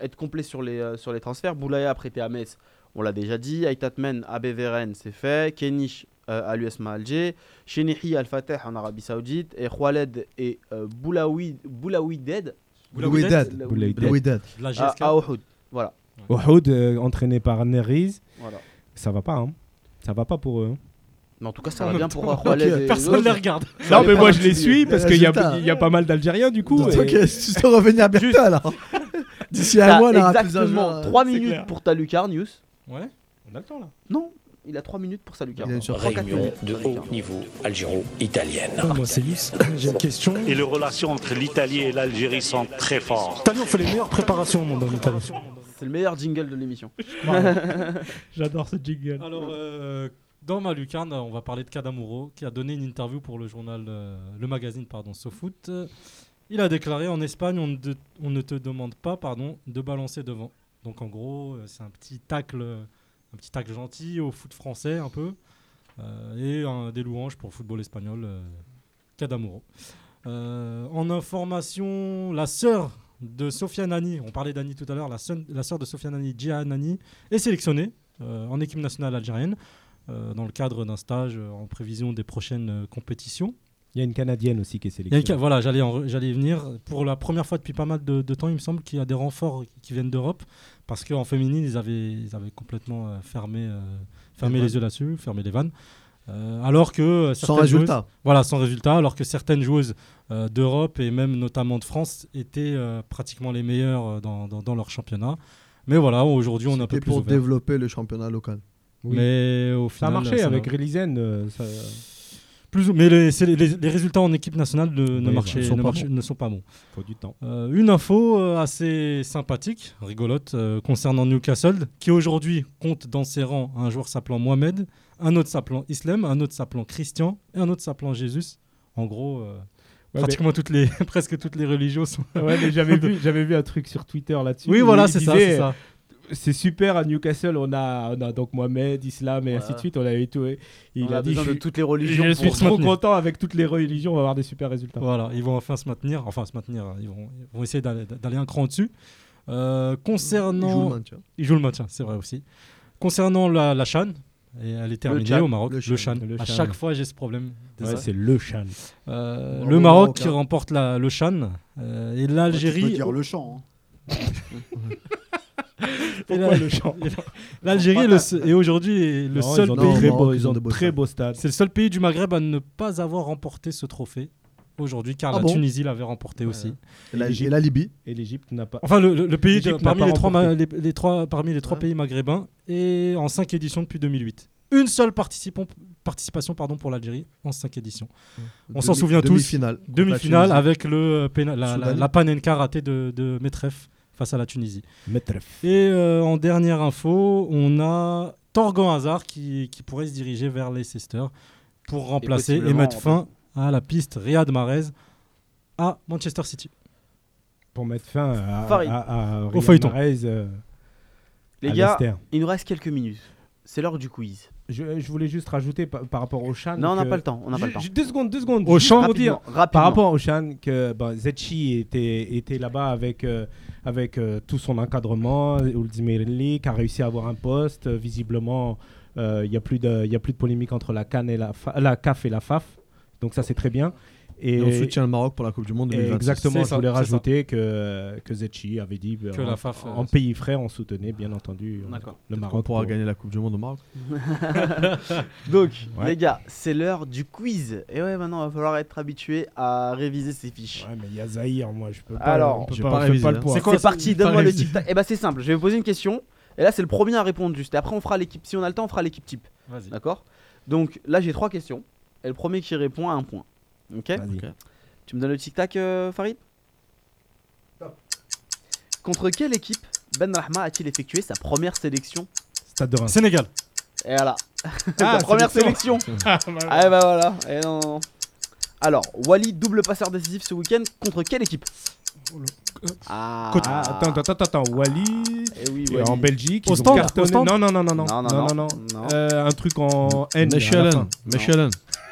être complet sur les, euh, sur les transferts, Boulaya a prêté à Metz, on l'a déjà dit. Aitatmen à Beveren, c'est fait. Kenish euh, à l'USMA Alger. Chenihi Al Fateh en Arabie Saoudite. Et Khaled et euh, Boulaoui, Boulaoui Dead Louidad. Boulaïdi. Louidad. La à, à Ouhoud. Voilà. Ouhoud, euh, entraîné par Neriz, voilà. ça va pas hein. Ça va pas pour eux. hein. Mais en tout cas, ça va même bien pour euh, les Personne ne autres. les regarde. Ça Non mais moi je les suis parce qu'il y, a- Résultat. il y a pas mal d'Algériens du coup. Et- ok, tu te revenir bientôt alors. D'ici un mois, on T'as aura plus un exactement joueur, euh, 3 c'est minutes clair. pour ta Lucarnius. Ouais, on a le temps là. Non, il a 3 minutes pour sa Lucarne. Il a une surprise. Trois, quatre Réunion de haut Lucarne. niveau algéro-italienne. Moi c'est j'ai une question. Et les relations entre l'Italie et l'Algérie sont très fortes. Année on fait les meilleures préparations au monde en Italie. C'est le meilleur jingle de l'émission. J'adore ce jingle. Alors, euh, dans ma lucarne, on va parler de Kadamuro, qui a donné une interview pour le journal, euh, le magazine, pardon, SoFoot. Il a déclaré en Espagne, on de- on ne te demande pas, pardon, de balancer devant. Donc en gros, euh, c'est un petit tacle, gentil au foot français un peu, euh, et des louanges pour le football espagnol, euh, Kadamuro. Euh, en information, la sœur de Sofia Nani, on parlait d'Annie tout à l'heure, la sœur, de Sofia Nani, Gia Nani, est sélectionnée en équipe nationale algérienne dans le cadre d'un stage en prévision des prochaines compétitions. Il y a une Canadienne aussi qui est Il y a une ca- sélectionnée. voilà, j'allais j'allais y venir. Pour la première fois depuis pas mal de, de temps, il me semble qu'il y a des renforts qui viennent d'Europe parce qu'en féminine, ils avaient, ils avaient complètement euh, fermé, euh, fermé Les les yeux là-dessus, fermé les vannes. Euh, alors que Sans résultat. joueuses- voilà, sans résultat. Alors que certaines joueuses euh, d'Europe et même notamment de France étaient euh, pratiquement les meilleures dans, dans- dans leur championnat. Mais voilà, aujourd'hui, on est un peu plus pour ouvert. développer le championnat local. Oui. Mais au Ça final, a marché ça avec n'a- Rilizen. euh, ça- plus ou- mais les, les- résultats en équipe nationale ne, ne Oui, marchaient- bah, sont ne pas marchaient- bons. ne sont pas bons. faut du temps. Euh, une info euh, assez sympathique, rigolote, euh, concernant Newcastle, qui aujourd'hui compte dans ses rangs un joueur s'appelant Mohamed, un autre s'appelant Islam, un autre s'appelant Christian et un autre s'appelant Jésus. En gros, Ouais, pratiquement toutes les, presque toutes les religions sont. ouais, mais j'avais vu, j'avais vu un truc sur Twitter là-dessus. Oui, voilà, ça, c'est ça. C'est super à Newcastle, on a, on a donc Mohamed, Islam et ainsi de suite. On avait tout. et Il On a, a dit besoin je de toutes les religions. je suis pour- se trop maintenir. content avec toutes les religions, on va avoir des super résultats. Voilà, ils vont enfin se maintenir, enfin se maintenir, ils vont, ils vont essayer d'aller d'aller un cran au-dessus. Euh, concernant. le maintien. Il joue le maintien, c'est vrai aussi. Concernant la, la Chan, et elle est terminée au Maroc. Le Le, Chan. À chaque fois, j'ai ce problème. Ouais, c'est le Chan. Euh, le Maroc qui hein. remporte la, le Chan euh, et l'Algérie. dire le chant. hein. le L'Algérie est, aujourd'hui le Non, seul pays. très Maroc, beaux, ils ils ont ont de de beaux très stades. beaux stades. C'est le seul pays du Maghreb à ne pas avoir remporté ce trophée aujourd'hui, car Ah la bon Tunisie l'avait remporté aussi. Et la, l'Égypte. et la Libye. Et l'Égypte n'a pas. Enfin, le, le- le pays de- parmi, pas les trois, les, les trois, parmi les trois Ouais. pays maghrébins et en cinq éditions depuis 2008. Une seule participant- participation pardon, pour l'Algérie en cinq éditions. On s'en Demi- souvient tous. Demi-finale. Demi-finale avec le, euh, la, la, la panenka ratée de, de Metref face à la Tunisie. Metref. Et euh, en dernière info, on a Torgan Hazard qui, qui pourrait se diriger vers Leicester pour remplacer et, possiblement mettre fin à la piste Riyad Mahrez à Manchester City. pour mettre fin à, à, à Au feuilleton. Mahrez, euh, Les à gars, Leicester. il nous reste quelques minutes. C'est l'heure du quiz. Je, je voulais juste rajouter par, par rapport au Chan. Non, on n'a pas le temps. On n'a pas le Ju- temps. ju- Deux secondes, deux secondes. Au pour Rapidement, dire, rapidement. par rapport au Chan, que bon, Zetchi était, était là-bas avec, euh, avec euh, tout son encadrement, Ulzimerli, qui a réussi à avoir un poste. Euh, Visiblement, euh, il n'y a, plus de- polémique entre la, CAN et la, la CAF et la FAF. Donc ça, c'est très bien. Et on soutient le Maroc pour la Coupe du Monde et 2026. exactement, C'est je ça, voulais ça. rajouter que, que Zetchi avait dit Que euh, la en, FAF, euh, en pays frère, on soutenait bien entendu euh, D'accord. le On Maroc. pourra pour- gagner la Coupe du Monde au Maroc. Donc, Ouais. les gars, c'est l'heure du quiz. Et ouais, maintenant, il va falloir être habitué à réviser ces fiches. Ouais, mais il y a Zahir, moi, je peux pas. Alors, on peut pas, pas on révisé, pas le hein. poids. C'est quoi C'est parti, donne-moi le tic-tac. Eh bah, c'est simple, je vais vous poser une question. Et là, c'est le premier à répondre juste. Et après, on fera l'équipe. Si on a le temps, on fera l'équipe type. Vas-y. D'accord? Donc, là, j'ai trois questions. Et le premier qui répond a un point. Ok Vas-y. Tu me donnes le tic-tac, euh, Farid Contre quelle équipe Ben Rahma a-t-il effectué sa première sélection Stade de Reims. Sénégal. Et voilà. Ah, sa première sélection. sélection. Ah, Ah bah voilà. Et non, non, non. Alors, Wally, double passeur décisif ce week-end. Contre quelle équipe Ah, Côte- Ah, attends, attends, attends, attends. Wally. Eh oui, Et Wally. en Belgique, Au ils ont stand, cartonné. au stand non, non, non, non, non, Non, non, non, non, non, non. Euh, un truc en N. Mechelen. Mechelen.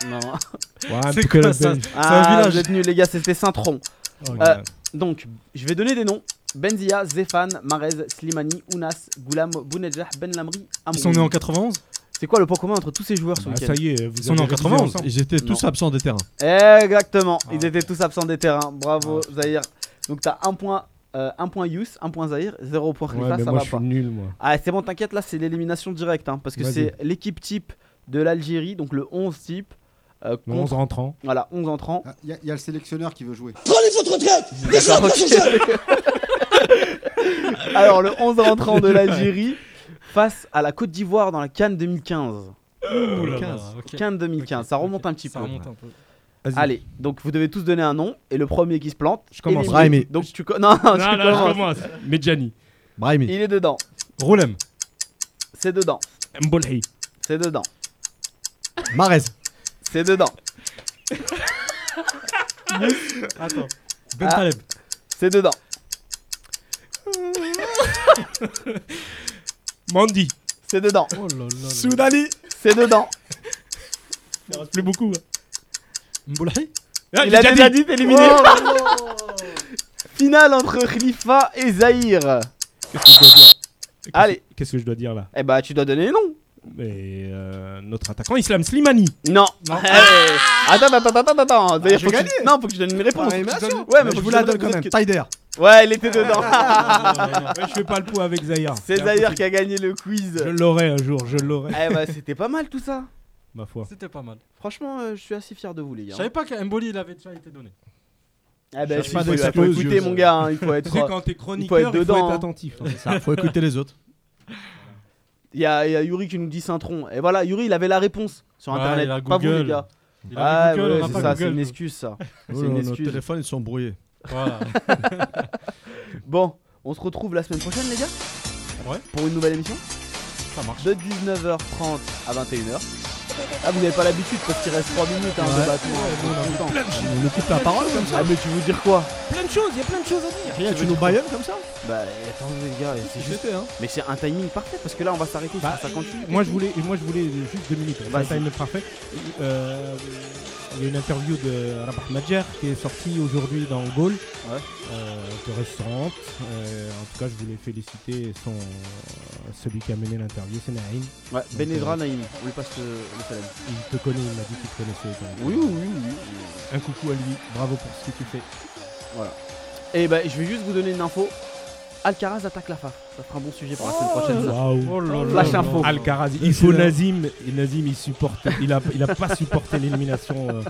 Non. Ouais, un C'est quoi ça Belge. Ah, village. vous êtes nuls, les gars, c'était Saint-Tron. Oh, Euh. Donc, je vais donner des noms. Benzia, Zefan, Marez, Slimani, Ounas, Goulam, Bounedjah, Ben Lamri, Ils sont nés en 91 C'est quoi le point commun entre tous ces joueurs Bah, week-end ça y est, vous Ils sont en révisé 91. ensemble. Ils étaient tous Non. absents des terrains. Exactement, Ah. ils étaient tous absents des terrains. Bravo, Zahir. Donc, t'as un point, euh, un point Yous, un point Zahir, zéro point Ouais, Khalifa, ça moi, va je pas. suis nul, moi. Ah, c'est bon, t'inquiète, là, c'est l'élimination directe. hein, parce que c'est l'équipe type de l'Algérie, donc le 11 type. Euh, contre, 11 rentrant. Voilà, 11 entrants. Ah, Il y, a- il y a le sélectionneur qui veut jouer. D'accord, ok. Alors, le 11 rentrant de l'Algérie face à la Côte d'Ivoire dans la Cannes 2015. Ouh là là, ok. Cannes 2015, Ok, ça remonte un petit Ça peu. remonte un peu. Vas-y. Allez, donc vous devez tous donner un nom et le premier qui se plante. Je commence. Brahimi. Donc tu co- non, non, tu Non, non, je commences. commence. Medjani. Brahimi. Il est dedans. Roulem. C'est dedans. Mbolhi. C'est dedans. Marez. C'est dedans. Attends. Ben Ah. Taleb. C'est dedans. Mandi. C'est dedans. Oh là là là. Soudani. C'est dedans. Il reste plus beaucoup. hein. Mboulahi Il a déjà dit éliminé. Finale entre Khalifa et Zahir. Qu'est-ce que je dois dire? Allez. Qu'est-ce que je dois dire là? Eh bah tu dois donner les noms. Mais euh, notre attaquant Islam Slimani. Non. Non. Eh, Attends, attends, attends, attends, attends. D'ailleurs, j'ai faut que Non, faut que je donne une réponse. Élimination. Ouais, mais Mais faut je que vous la donne quand même. que- Taider. Ouais, il était dedans. Ouais, je fais pas le pot avec Zahir. C'est Zahir qui a gagné le quiz. Je l'aurai un jour, je l'aurai. Eh bah c'était pas mal tout ça. Ma foi. C'était pas mal. Franchement, euh, je suis assez fier de vous les Je gars. savais pas qu'Emboli il avait déjà été donné. Ah bah, Cherche il pas faut, il faut excuses, écouter je- mon gars, hein, il faut Tu sais, être. quand t'es il chroniqueur, faut il être faut être, dedans. hein. attentif. hein. Ça, faut écouter les autres. Il y, a, il y a Yuri qui nous dit Saint-Tron. Et voilà, Yuri il avait la réponse sur Ouais, internet. il a pas vous les gars. Il Ah Google, ouais, on n'a c'est pas ça, c'est une excuse ça. C'est Oh, une Nos excuse. téléphones, ils sont brouillés. Voilà. Bon, on se retrouve la semaine prochaine les gars. Ouais. Pour une nouvelle émission. Ça marche. De 19h30 à 21h. Ah vous n'avez pas l'habitude parce qu'il reste 3 minutes hein, de Ouais. battement. tout le temps. On occupe la parole comme ça. Ah mais tu veux dire quoi? Plein de choses, il y a plein de choses à dire. Rien, tu nous baillonnes comme ça? Bah attendez les gars, c'est juste... Hein? Mais c'est un timing parfait parce que là on va s'arrêter Bah, sur 58. Moi je voulais, moi je voulais juste deux minutes. Vas-y. C'est un time parfait. Euh, il y a une interview de Rabah Madjer qui est sortie aujourd'hui dans Gaulle, Ouais. euh, intéressante. Euh, en tout cas, je voulais féliciter son, celui qui a mené l'interview, c'est Naïm. Ouais, Benedra euh, Naïm, on lui passe le, le salam. Il te connaît, il m'a dit qu'il te connaissait. Oui, oui, oui, oui. Un coucou à lui, bravo pour ce que tu fais. Voilà. Et bah je vais juste vous donner une info. Alcaraz attaque la FAF. Ça fera un bon sujet pour la semaine prochaine. ça. Waouh. Oh là là Flash là info. Alcaraz, il faut Nazim. Et Nazim, il supporte. Il a, il a pas supporté l'élimination euh,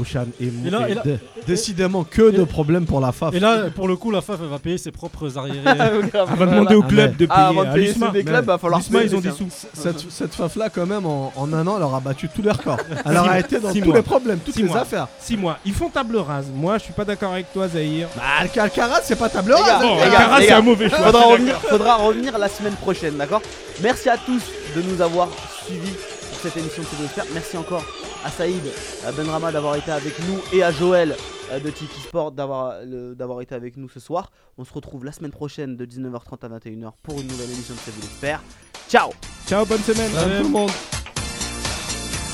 au Chan. Et, Et là, et là, Dé- Décidément, que de problèmes pour la FAF. et là, pour le coup, la FAF elle va payer ses propres arriérés. On va demander au Ah, club de payer. Ah, avant de à payer l'USMA. ceux des clubs, va falloir L'USMA, payer, ils ont des sous. Cette, cette FAF-là, quand même, en, en un an, elle aura battu tous les records. Elle Six aura mois. été dans Six tous mois. les problèmes, toutes Six les mois. affaires. Six mois. Ils font table rase. Moi, je suis pas d'accord avec toi, Zahir. Bah, Alc- Alcaraz, c'est pas table rase. Bon, les gars, Alcaraz, c'est un mauvais choix. Faudra revenir, faudra revenir la semaine prochaine, d'accord? Merci à tous de nous avoir suivis pour cette émission de CDFR. Merci encore à Saïd, à Benrama d'avoir été avec nous et à Joël euh, de Tiki Sport d'avoir été avec nous ce soir. On se retrouve la semaine prochaine de 19h30 à 21h pour une nouvelle émission de C'est vous l'expert. Ciao Ciao, bonne semaine. Salut tout le monde.